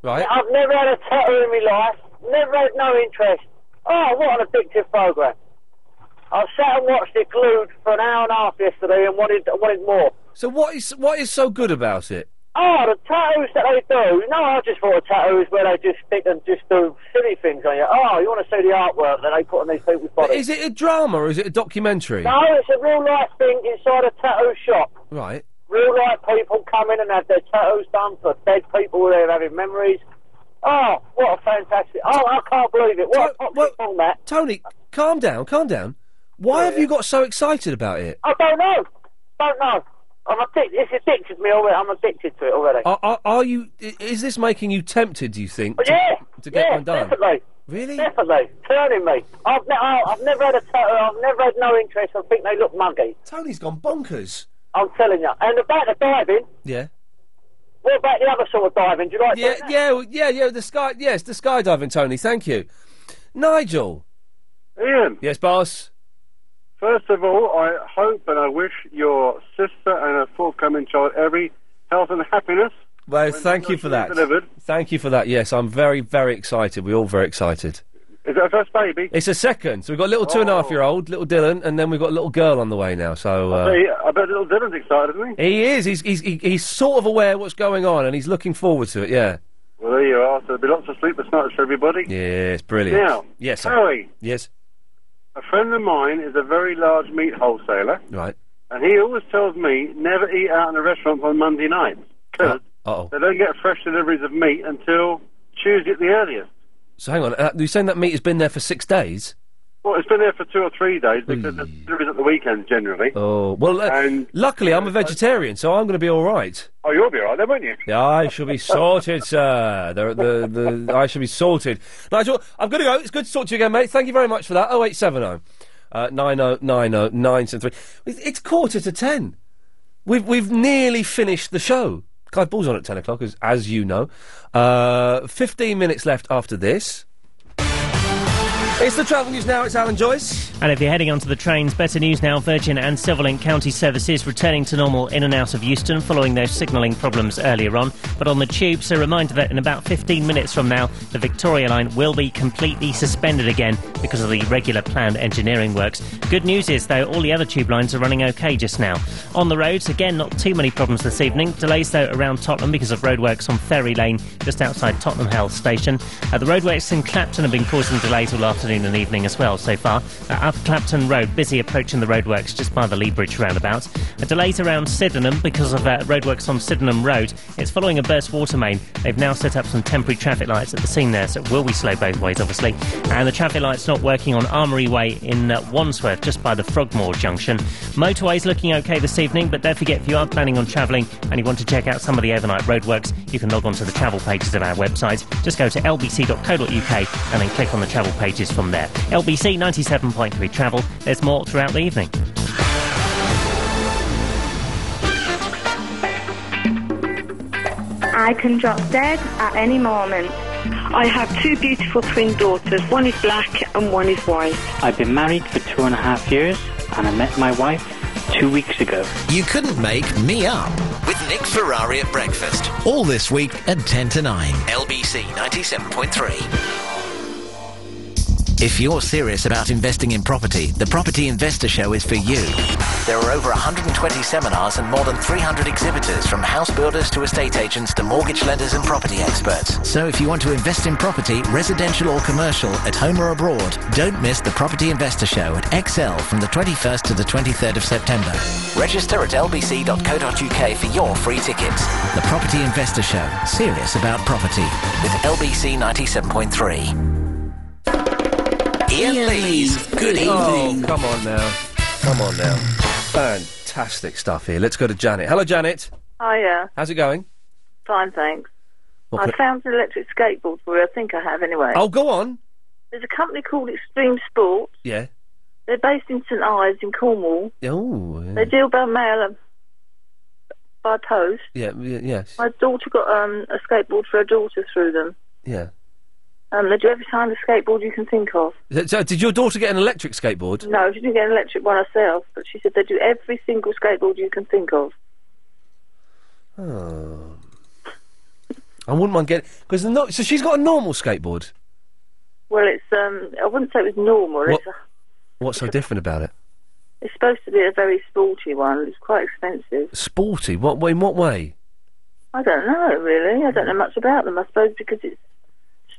Right. I've never had a tattoo in my life. Never had no interest. Oh, what an addictive program! I sat and watched it glued for an hour and a half yesterday and wanted wanted more. So what is what is so good about it? Oh, the tattoos that they do. No, I just thought a tattoo is where they just stick and just do silly things on you. Oh, you want to see the artwork that they put on these people's But bodies? is it a drama or is it a documentary? No, it's a real life thing inside a tattoo shop. Right. Real life people come in and have their tattoos done for dead people where they're having memories. Oh, what a fantastic! Oh, I can't believe it. What a toxic format. Tony, calm down, calm down. Why have you got so excited about it? I don't know. Don't know. I'm addicted. It's addicted to me already. I'm addicted to it already. Are, are, are you? i- Is this making you tempted? Do you think? Oh, to, yeah, to get yeah, one done. definitely. Really? Definitely. Turning me. I've, ne- I- I've never had a tattoo. I've never had no interest. I think they look muggy. Tony's gone bonkers. I'm telling you. And about the diving, Yeah. what about the other sort of diving? Do you like Yeah, that? yeah, well, yeah, yeah. The sky, yes, the skydiving, Tony. Thank you, Nigel. Iain. Yes, boss. First of all, I hope and I wish your sister and her forthcoming child every health and happiness. Well, thank you for that. delivered. Thank you for that. Yes, I'm very, very excited. We're all very excited. Is that a first baby? It's a second. So we've got a little two and a half year old, little Dylan, and then we've got a little girl on the way now. So I, uh, I bet little Dylan's excited, isn't he? he is. He's, he's he, he's sort of aware what's going on, and he's looking forward to it. Yeah. Well, there you are. So there'll be lots of sleepless nights for everybody. Yes, brilliant. Now, yes, sir. Harry, Yes. A friend of mine is a very large meat wholesaler, Right. and he always tells me never eat out in a restaurant on Monday nights because Uh-oh. they don't get fresh deliveries of meat until Tuesday at the earliest. So hang on. Uh, you're saying that meat has been there for six days? Well, it's been there for two or three days because the deliveries at the weekends generally. Oh well. Uh, luckily, I'm a vegetarian, so I'm going to be all right. Oh, you'll be all right then, won't you? Yeah, I shall be sorted, sir. The, the, the, I shall be sorted. Nigel, I'm going to go. It's good to talk to you again, mate. Thank you very much for that. 0870 uh, 9090 973. It's quarter to ten. We've, we've nearly finished the show. Clive Bull's on at 10 o'clock, as, as you know. Uh, 15 minutes left after this. It's the travel news now. It's Alan Joyce. And if you're heading onto the trains, better news now. Virgin and Silverlink County services returning to normal in and out of Euston following those signalling problems earlier on. But on the tubes, a reminder that in about 15 minutes from now, the Victoria line will be completely suspended again because of the regular planned engineering works. Good news is, though, all the other tube lines are running okay just now. On the roads, again, not too many problems this evening. Delays, though, around Tottenham because of roadworks on Ferry Lane just outside Tottenham Hale Station. Uh, the roadworks in Clapton have been causing delays all afternoon and evening as well so far. Uh, up Clapton Road, busy approaching the roadworks just by the Lea Bridge roundabout. Uh, delays around Sydenham because of uh, roadworks on Sydenham Road. It's following a burst water main. They've now set up some temporary traffic lights at the scene there, so it will be slow both ways, obviously. And the traffic light's not working on Armoury Way in uh, Wandsworth, just by the Frogmore Junction. Motorway's looking okay this evening, but don't forget if you are planning on travelling and you want to check out some of the overnight roadworks, you can log on to the travel pages of our website. Just go to lbc.co.uk and then click on the travel pages from there. LBC 97.3 travel. There's more throughout the evening. I can drop dead at any moment. I have two beautiful twin daughters. One is black and one is white. I've been married for two and a half years, and I met my wife two weeks ago. You couldn't make me up with Nick Ferrari at breakfast. All this week at 10 to 9. LBC 97.3. If you're serious about investing in property, the Property Investor Show is for you. There are over 120 seminars and more than 300 exhibitors from house builders to estate agents to mortgage lenders and property experts. So if you want to invest in property, residential or commercial, at home or abroad, don't miss the Property Investor Show at ExCeL from the 21st to the 23rd of September. Register at lbc.co.uk for your free tickets. The Property Investor Show, serious about property, with LBC 97.3. Iain Lee's Good Evening. Oh, come on now. Come on now. Fantastic stuff here. Let's go to Janet. Hello, Janet. Hiya. How's it going? Fine, thanks. What I can I- found an electric skateboard for you. I think I have anyway. Oh, go on. There's a company called Extreme Sports. Yeah. They're based in St Ives in Cornwall. Oh, They deal by mail and by post. yeah, yeah, yes. My daughter got um, a skateboard for her daughter through them. Yeah. Um, they do every kind of skateboard you can think of. So, did your daughter get an electric skateboard? No, she didn't get an electric one herself, but she said they do every single skateboard you can think of. Oh. I wouldn't mind getting because no, so she's got a normal skateboard. Well, it's um, I wouldn't say it was normal. What- It's, a, What's so different about it? it's supposed to be a very sporty one. It's quite expensive. Sporty? What? In what way? I don't know really. I don't know much about them. I suppose because it's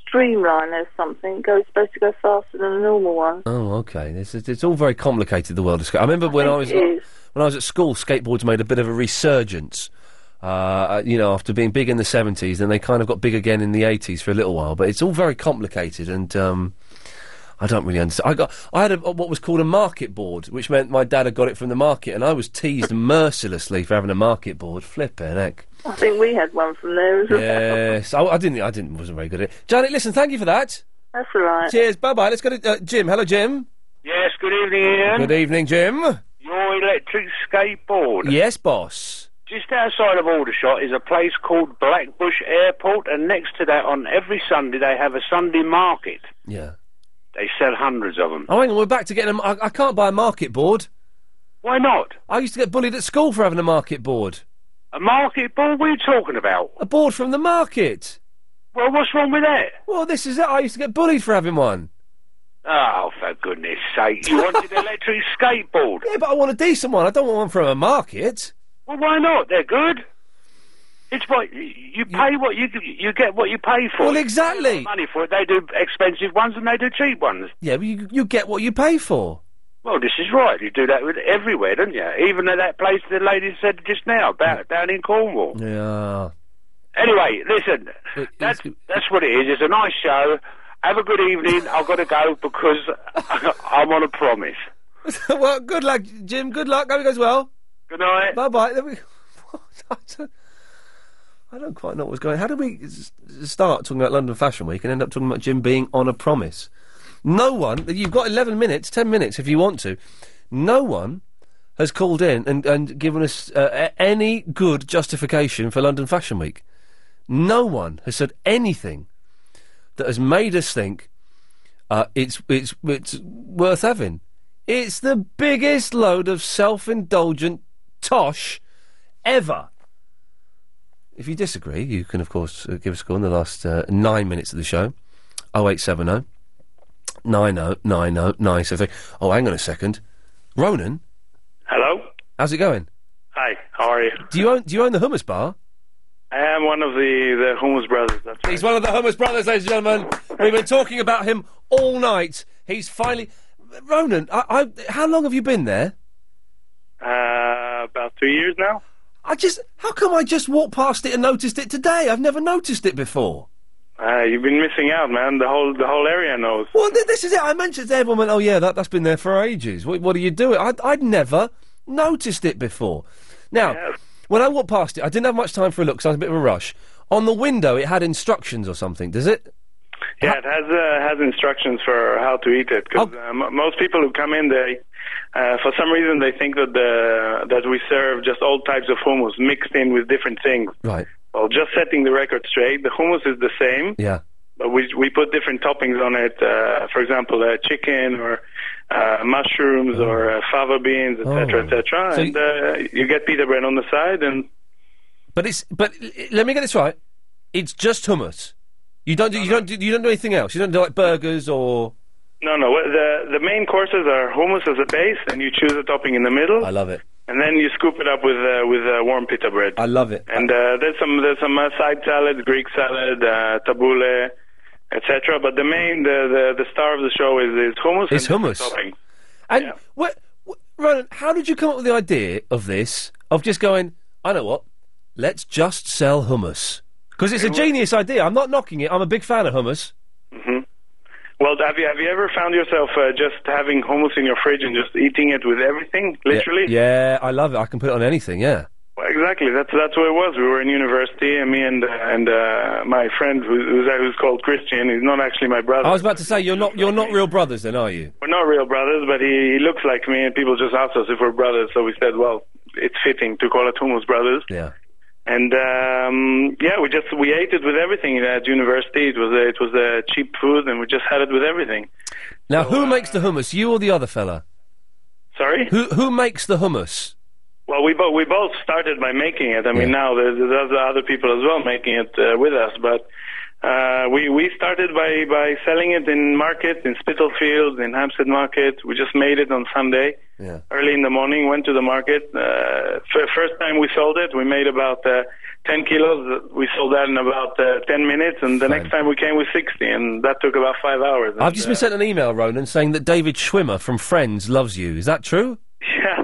streamlined or something. Goes supposed to go faster than a normal one. Oh, okay. It's, it's, it's all very complicated. The world of skate. I remember when I, was it is. when I was at school, skateboards made a bit of a resurgence. Uh, you know, after being big in the seventies, and they kind of got big again in the eighties for a little while. But it's all very complicated, and um, I don't really understand. I got, I had a, what was called a market board, which meant my dad had got it from the market, and I was teased <laughs> mercilessly for having a market board. Flipping heck. I think we had one from there as well. Yes, I, I didn't. I didn't. wasn't very good at it. Janet, listen. Thank you for that. That's all right. Cheers. Bye bye. Let's go to uh, Jim. Hello, Jim. Yes, good evening, Iain. Good evening, Jim. Your electric skateboard. Yes, boss. Just outside of Aldershot is a place called Blackbush Airport, and next to that, on every Sunday, they have a Sunday market. Yeah. They sell hundreds of them. Oh, hang on. We're back to getting. them i can't buy a market board. Why not? I used to get bullied at school for having a market board. A market board? What are you talking about? A board from the market. Well, what's wrong with that? Well, this is it. I used to get bullied for having one. Oh, for goodness sake! You wanted an electric <laughs> skateboard? Yeah, but I want a decent one. I don't want one from a market. Well, why not? They're good. It's what you pay. What you you get what you pay for. Well, exactly. Money for it. They do expensive ones and they do cheap ones. Yeah, but you, you get what you pay for. Well, this is right. You do that with everywhere, don't you? Even at that place the lady said just now, about down in Cornwall. Yeah. Anyway, listen, that's that's what it is. It's a nice show. Have a good evening. I've got to go because <laughs> I'm on a promise. <laughs> well, good luck, Jim. Good luck. Hope it goes well. Good night. Bye bye. I don't, I don't quite know what's going. How did we start talking about London Fashion Week and end up talking about Jim being on a promise? No one. You've got eleven minutes, ten minutes if you want to. No one has called in and, and given us uh, any good justification for London Fashion Week. No one has said anything that has made us think uh, it's it's it's worth having. It's the biggest load of self-indulgent tosh ever. If you disagree, you can of course uh, give us a call in the last uh, nine minutes of the show. 0870 90 90 973. Oh, hang on a second. Ronan, Hello. how's it going? Hi. How are you? Do you own Do you own the hummus bar? I am one of the the Hummus brothers. That's right. He's one of the Hummus brothers, ladies and gentlemen. We've been talking about him all night. He's finally. Ronan, I, I, how long have you been there? Uh, about two years now. I just. How come I just walked past it and noticed it today? I've never noticed it before. Uh, you've been missing out, man. The whole the whole area knows. Well, th- this is it. I mentioned it. Everyone went, "Oh yeah, that that's been there for ages." What, what are you doing? I'd, I'd never noticed it before. Now, when I walked past it, I didn't have much time for a look, so I was a bit of a rush. On the window, it had instructions or something. Does it? Yeah, it has uh, has instructions for how to eat it. Because uh, m- most people who come in, they uh, for some reason they think that the that we serve just all types of hummus mixed in with different things. Right. Well, just setting the record straight, the hummus is the same. Yeah. But we we put different toppings on it. Uh, for example, uh, chicken or uh, mushrooms or uh, fava beans, etc., Oh. etc. So and uh, you get pita bread on the side, and But it's. But let me get this right. It's just hummus. You don't do. You don't. Do, you don't do anything else. You don't do like burgers or. no, no. The the main courses are hummus as a base, and you choose a topping in the middle. I love it. And then you scoop it up with uh, with uh, warm pita bread. I love it. And uh, there's some there's some uh, side salad, Greek salad, uh, tabbouleh, etc. But the main the, the the star of the show is is hummus. It's and hummus. Topping. And what, what, Ronan, how did you come up with the idea of this? Of just going, I know what, let's just sell hummus because it's a genius idea. I'm not knocking it. I'm a big fan of hummus. hmm Well, have you have you ever found yourself uh, just having hummus in your fridge and just eating it with everything, literally? Yeah, yeah, I love it. I can put it on anything. Yeah. Well, exactly. That's that's what it was. We were in university, and me and uh, and uh, my friend who, who's who's called Christian. He's not actually my brother. I was about to say you're not you're not real brothers, then, are you? We're not real brothers, but he, he looks like me, and people just asked us if we're brothers. So we said, well, it's fitting to call it Hummus Brothers. Yeah. And um, yeah, we just we ate it with everything at university. It was a, it was a cheap food, and we just had it with everything. Now, who makes the hummus? You or the other fella? Sorry. Who who makes the hummus? Well, we both we both started by making it. I mean, now there's, there's other people as well making it uh, with us, but uh, we we started by by selling it in market in Spitalfields, in Hampstead Market. We just made it on Sunday. Yeah. Early in the morning, went to the market. Uh, first time we sold it, we made about uh, 10 kilos. We sold that in about uh, 10 minutes, and the next time we came with 60, and that took about five hours. I've just been sent an email, Ronan, saying that David Schwimmer from Friends loves you. Is that true? <laughs> Yeah,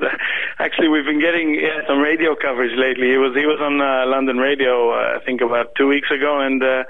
actually, we've been getting yeah, some radio coverage lately. He was he was on uh, London radio, uh, I think about two weeks ago, and uh,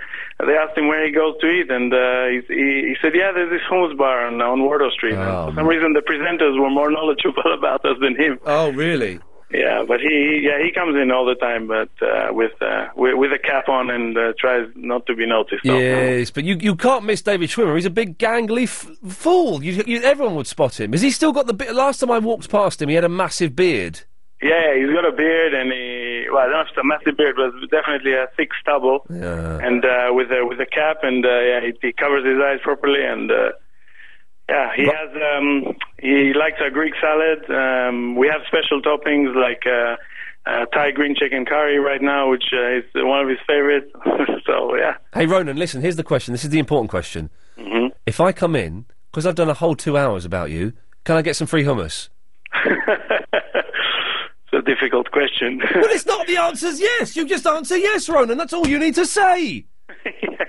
they asked him where he goes to eat, and uh, he, he said, "Yeah, there's this hummus bar on on Wardour Street." And Oh, for some reason, the presenters were more <laughs> knowledgeable about us than him. Oh, really? Yeah, but he yeah he comes in all the time, but uh, with uh, with, with a cap on and uh, tries not to be noticed. Yes, but you you can't miss David Schwimmer. He's a big gangly f- fool. You, you, everyone would spot him. Has he still got the? Be- last time I walked past him, he had a massive beard. Yeah, he's got a beard and he well, I don't know if it's a massive beard, but definitely a thick stubble. Yeah. And uh, with a with a cap, and uh, yeah, he, he covers his eyes properly, and uh, yeah, he has um, he likes a Greek salad. Um, we have special toppings like uh, uh, Thai green chicken curry right now, which uh, is one of his favorites. <laughs> so yeah, Hey, Ronan, listen. Here's the question. This is the important question. Mhm. If I come in because I've done a whole two hours about you, can I get some free hummus? <laughs> It's a difficult question. <laughs> well, it's not the answer's yes. You just answer yes, Ronan. That's all you need to say. yes.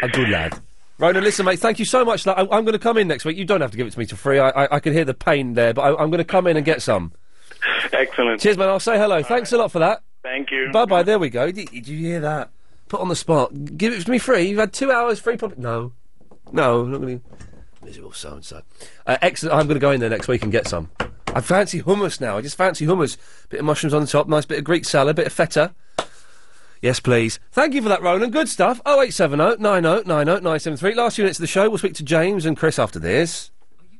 A good lad. Ronan, listen, mate, thank you so much. Like, I, I'm going to come in next week. You don't have to give it to me for free. I, I, I can hear the pain there, but I, I'm going to come in and get some. <laughs> Excellent. Cheers, man. I'll say hello. Thanks a lot for that. Thank you. Bye bye. There we go. Did, did you hear that? Put on the spot. Give it to me free. You've had two hours free. Pub- no, no, I'm not going to. Miserable so and so. Excellent. I'm going to go in there next week and get some. I fancy hummus now. I just fancy hummus. Bit of mushrooms on the top. Nice bit of Greek salad. Bit of feta. Yes, please. Thank you for that, Ronan. Good stuff. 0870 90 90 973. Last minutes of the show. We'll speak to James and Chris after this.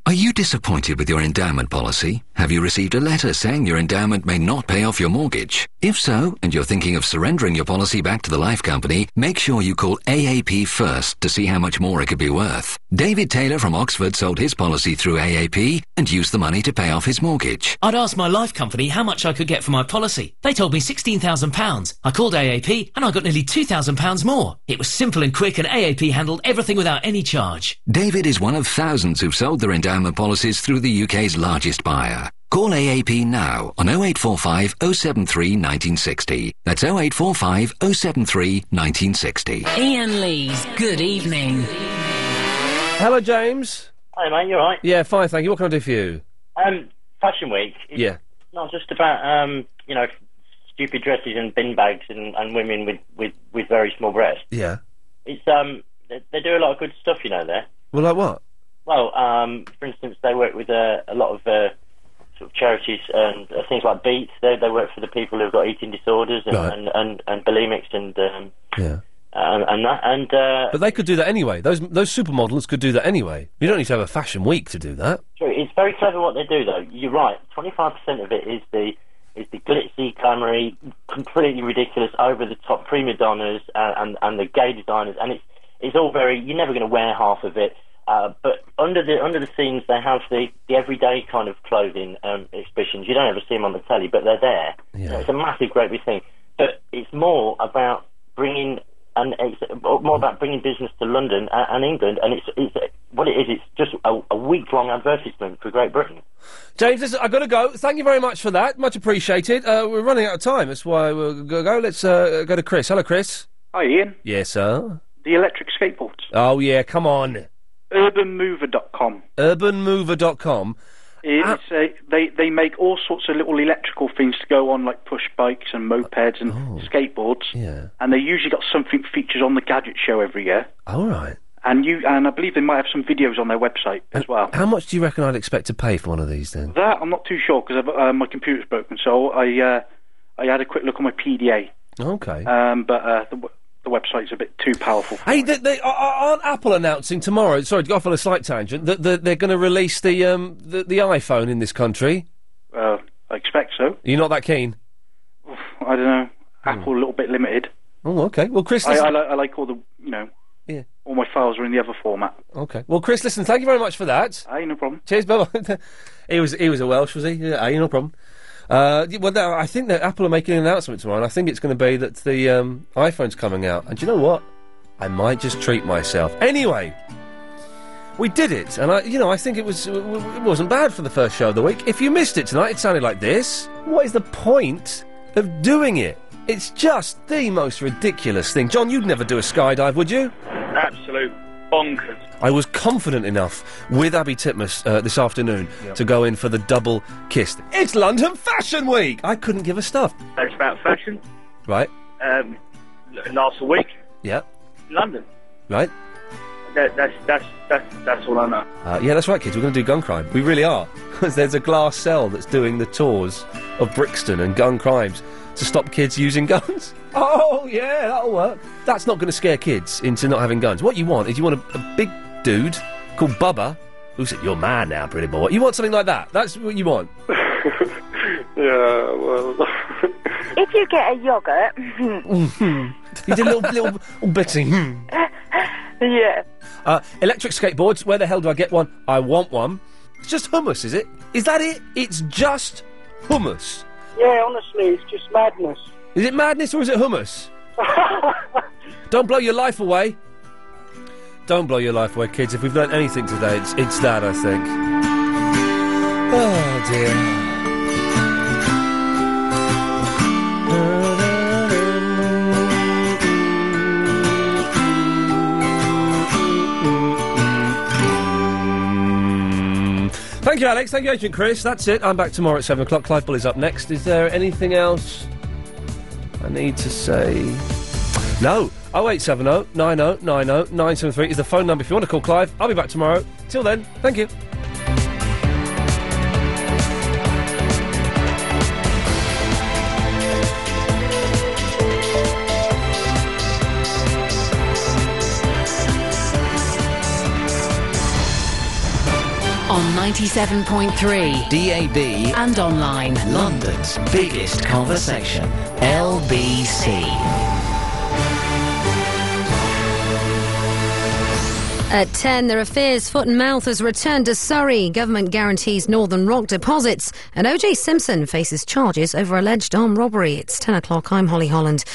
Are you disappointed with your endowment policy? Have you received a letter saying your endowment may not pay off your mortgage? If so, and you're thinking of surrendering your policy back to the life company, make sure you call AAP first to see how much more it could be worth. David Taylor from Oxford sold his policy through AAP and used the money to pay off his mortgage. I'd asked my life company how much I could get for my policy. They told me £16,000. I called AAP and I got nearly £2,000 more. It was simple and quick and AAP handled everything without any charge. David is one of thousands who've sold their endowment policies through the UK's largest buyer. Call AAP now on 0845 073 1960. That's 0845 073 1960. Iain Lee's Good Evening. Hello, James. Hi, mate. You alright? Yeah, fine, thank you. What can I do for you? Um, Fashion Week. It's Yeah. Not just about um, you know, stupid dresses and bin bags and, and women with, with, with very small breasts. Yeah. It's um, they, they do a lot of good stuff, you know. There. Well, like what? Well, um, for instance, they work with a, a lot of uh, sort of charities and uh, things like Beat. They they work for the people who've got eating disorders and Right. and, and, and bulimics and um, Yeah. and, and that and uh, But they could do that anyway. Those those supermodels could do that anyway. You don't need to have a fashion week to do that. True. It's very clever what they do, though. You're right. Twenty-five percent of it is the is the glitzy, glamoury, completely ridiculous, over-the-top prima donnas and, and and the gay designers, and it's it's all very. You're never going to wear half of it. Uh, but under the under the scenes, they have the, the everyday kind of clothing um, exhibitions. You don't ever see them on the telly, but they're there. You know, it's a massive, great big thing. But it's more about bringing and it's more about bringing business to London and, and England. And it's it's what it is. It's just a, a week long advertisement for Great Britain. James, listen, I've got to go. Thank you very much for that. Much appreciated. Uh, we're running out of time. That's why we're going to go. Let's uh, go to Chris. Hello, Chris. Hi, Iain. Yes, sir. The electric skateboards. Oh, yeah, come on. Urbanmover.com. Urbanmover.com. It's a, they they make all sorts of little electrical things to go on, like push bikes and mopeds and skateboards. Oh. Yeah. And they usually got something featured on the gadget show every year. All right. And you and I believe they might have some videos on their website as well. How much do you reckon I'd expect to pay for one of these then? That I'm not too sure because uh, my computer's broken, so I uh, I had a quick look on my PDA. Okay. Um, but uh, the the website's a bit too powerful. Hey, they, they, are- aren't Apple announcing tomorrow? Sorry to go off on a slight tangent. That that they're going to release the um the, the iPhone in this country. Uh, I expect so. You're not that keen? I don't know. Apple a little bit limited. Oh, okay. Well, Chris, I, listen- I, li- I like all the you know. Yeah. All my files are in the other format. Okay. Well, Chris, listen. Thank you very much for that. Aye, no problem. Cheers, bye. <laughs> he was he was a Welsh, was he? Yeah, aye, no problem. Uh, well, I think that Apple are making an announcement tomorrow, and I think it's going to be that the um, iPhone's coming out. And do you know what? I might just treat myself. Anyway, we did it, and I, you know, I think it was it wasn't bad for the first show of the week. If you missed it tonight, it sounded like this. What is the point of doing it? It's just the most ridiculous thing. John, you'd never do a skydive, would you? Absolute bonkers. I was confident enough with Abi Titmuss uh, this afternoon Yep. to go in for the double kiss. It's London Fashion Week! I couldn't give a stuff. It's about fashion. Right? Um, last week, Yeah. London. Right? That, that's that's that's that's all I know. Uh, yeah, that's right, kids. We're going to do gun crime. We really are. <laughs> Because there's a glass cell that's doing the tours of Brixton and gun crimes to stop kids using <laughs> guns. Oh, yeah, that'll work. That's not going to scare kids into not having guns. What you want is you want a, a big dude called Bubba who said, You're mad now, pretty boy. You want something like that. That's what you want. <laughs> Yeah, well. If you get a yogurt, <laughs> you did a little, little, little bitty. hmm. yeah. Uh, electric skateboards. Where the hell do I get one? I want one. It's just hummus, is it? Is that it? It's just hummus. Yeah, honestly, it's just madness. Is it madness or is it hummus? <laughs> Don't blow your life away. Don't blow your life away, kids. If we've learnt anything today, it's, it's that, I think. Oh, dear. Thank you, Alex. Thank you, Agent Chris. That's it. I'm back tomorrow at 7 o'clock. Clive Bull is up next. Is there anything else I need to say? No. 0870 90 90 973 is the phone number if you want to call Clive. I'll be back tomorrow. Till then, thank you. On 97.3 DAB and online. London's biggest conversation. LBC. At 10, there are fears Foot and Mouth has returned to Surrey. Government guarantees Northern Rock deposits. And O.J. Simpson faces charges over alleged armed robbery. It's 10 o'clock. I'm Holly Holland.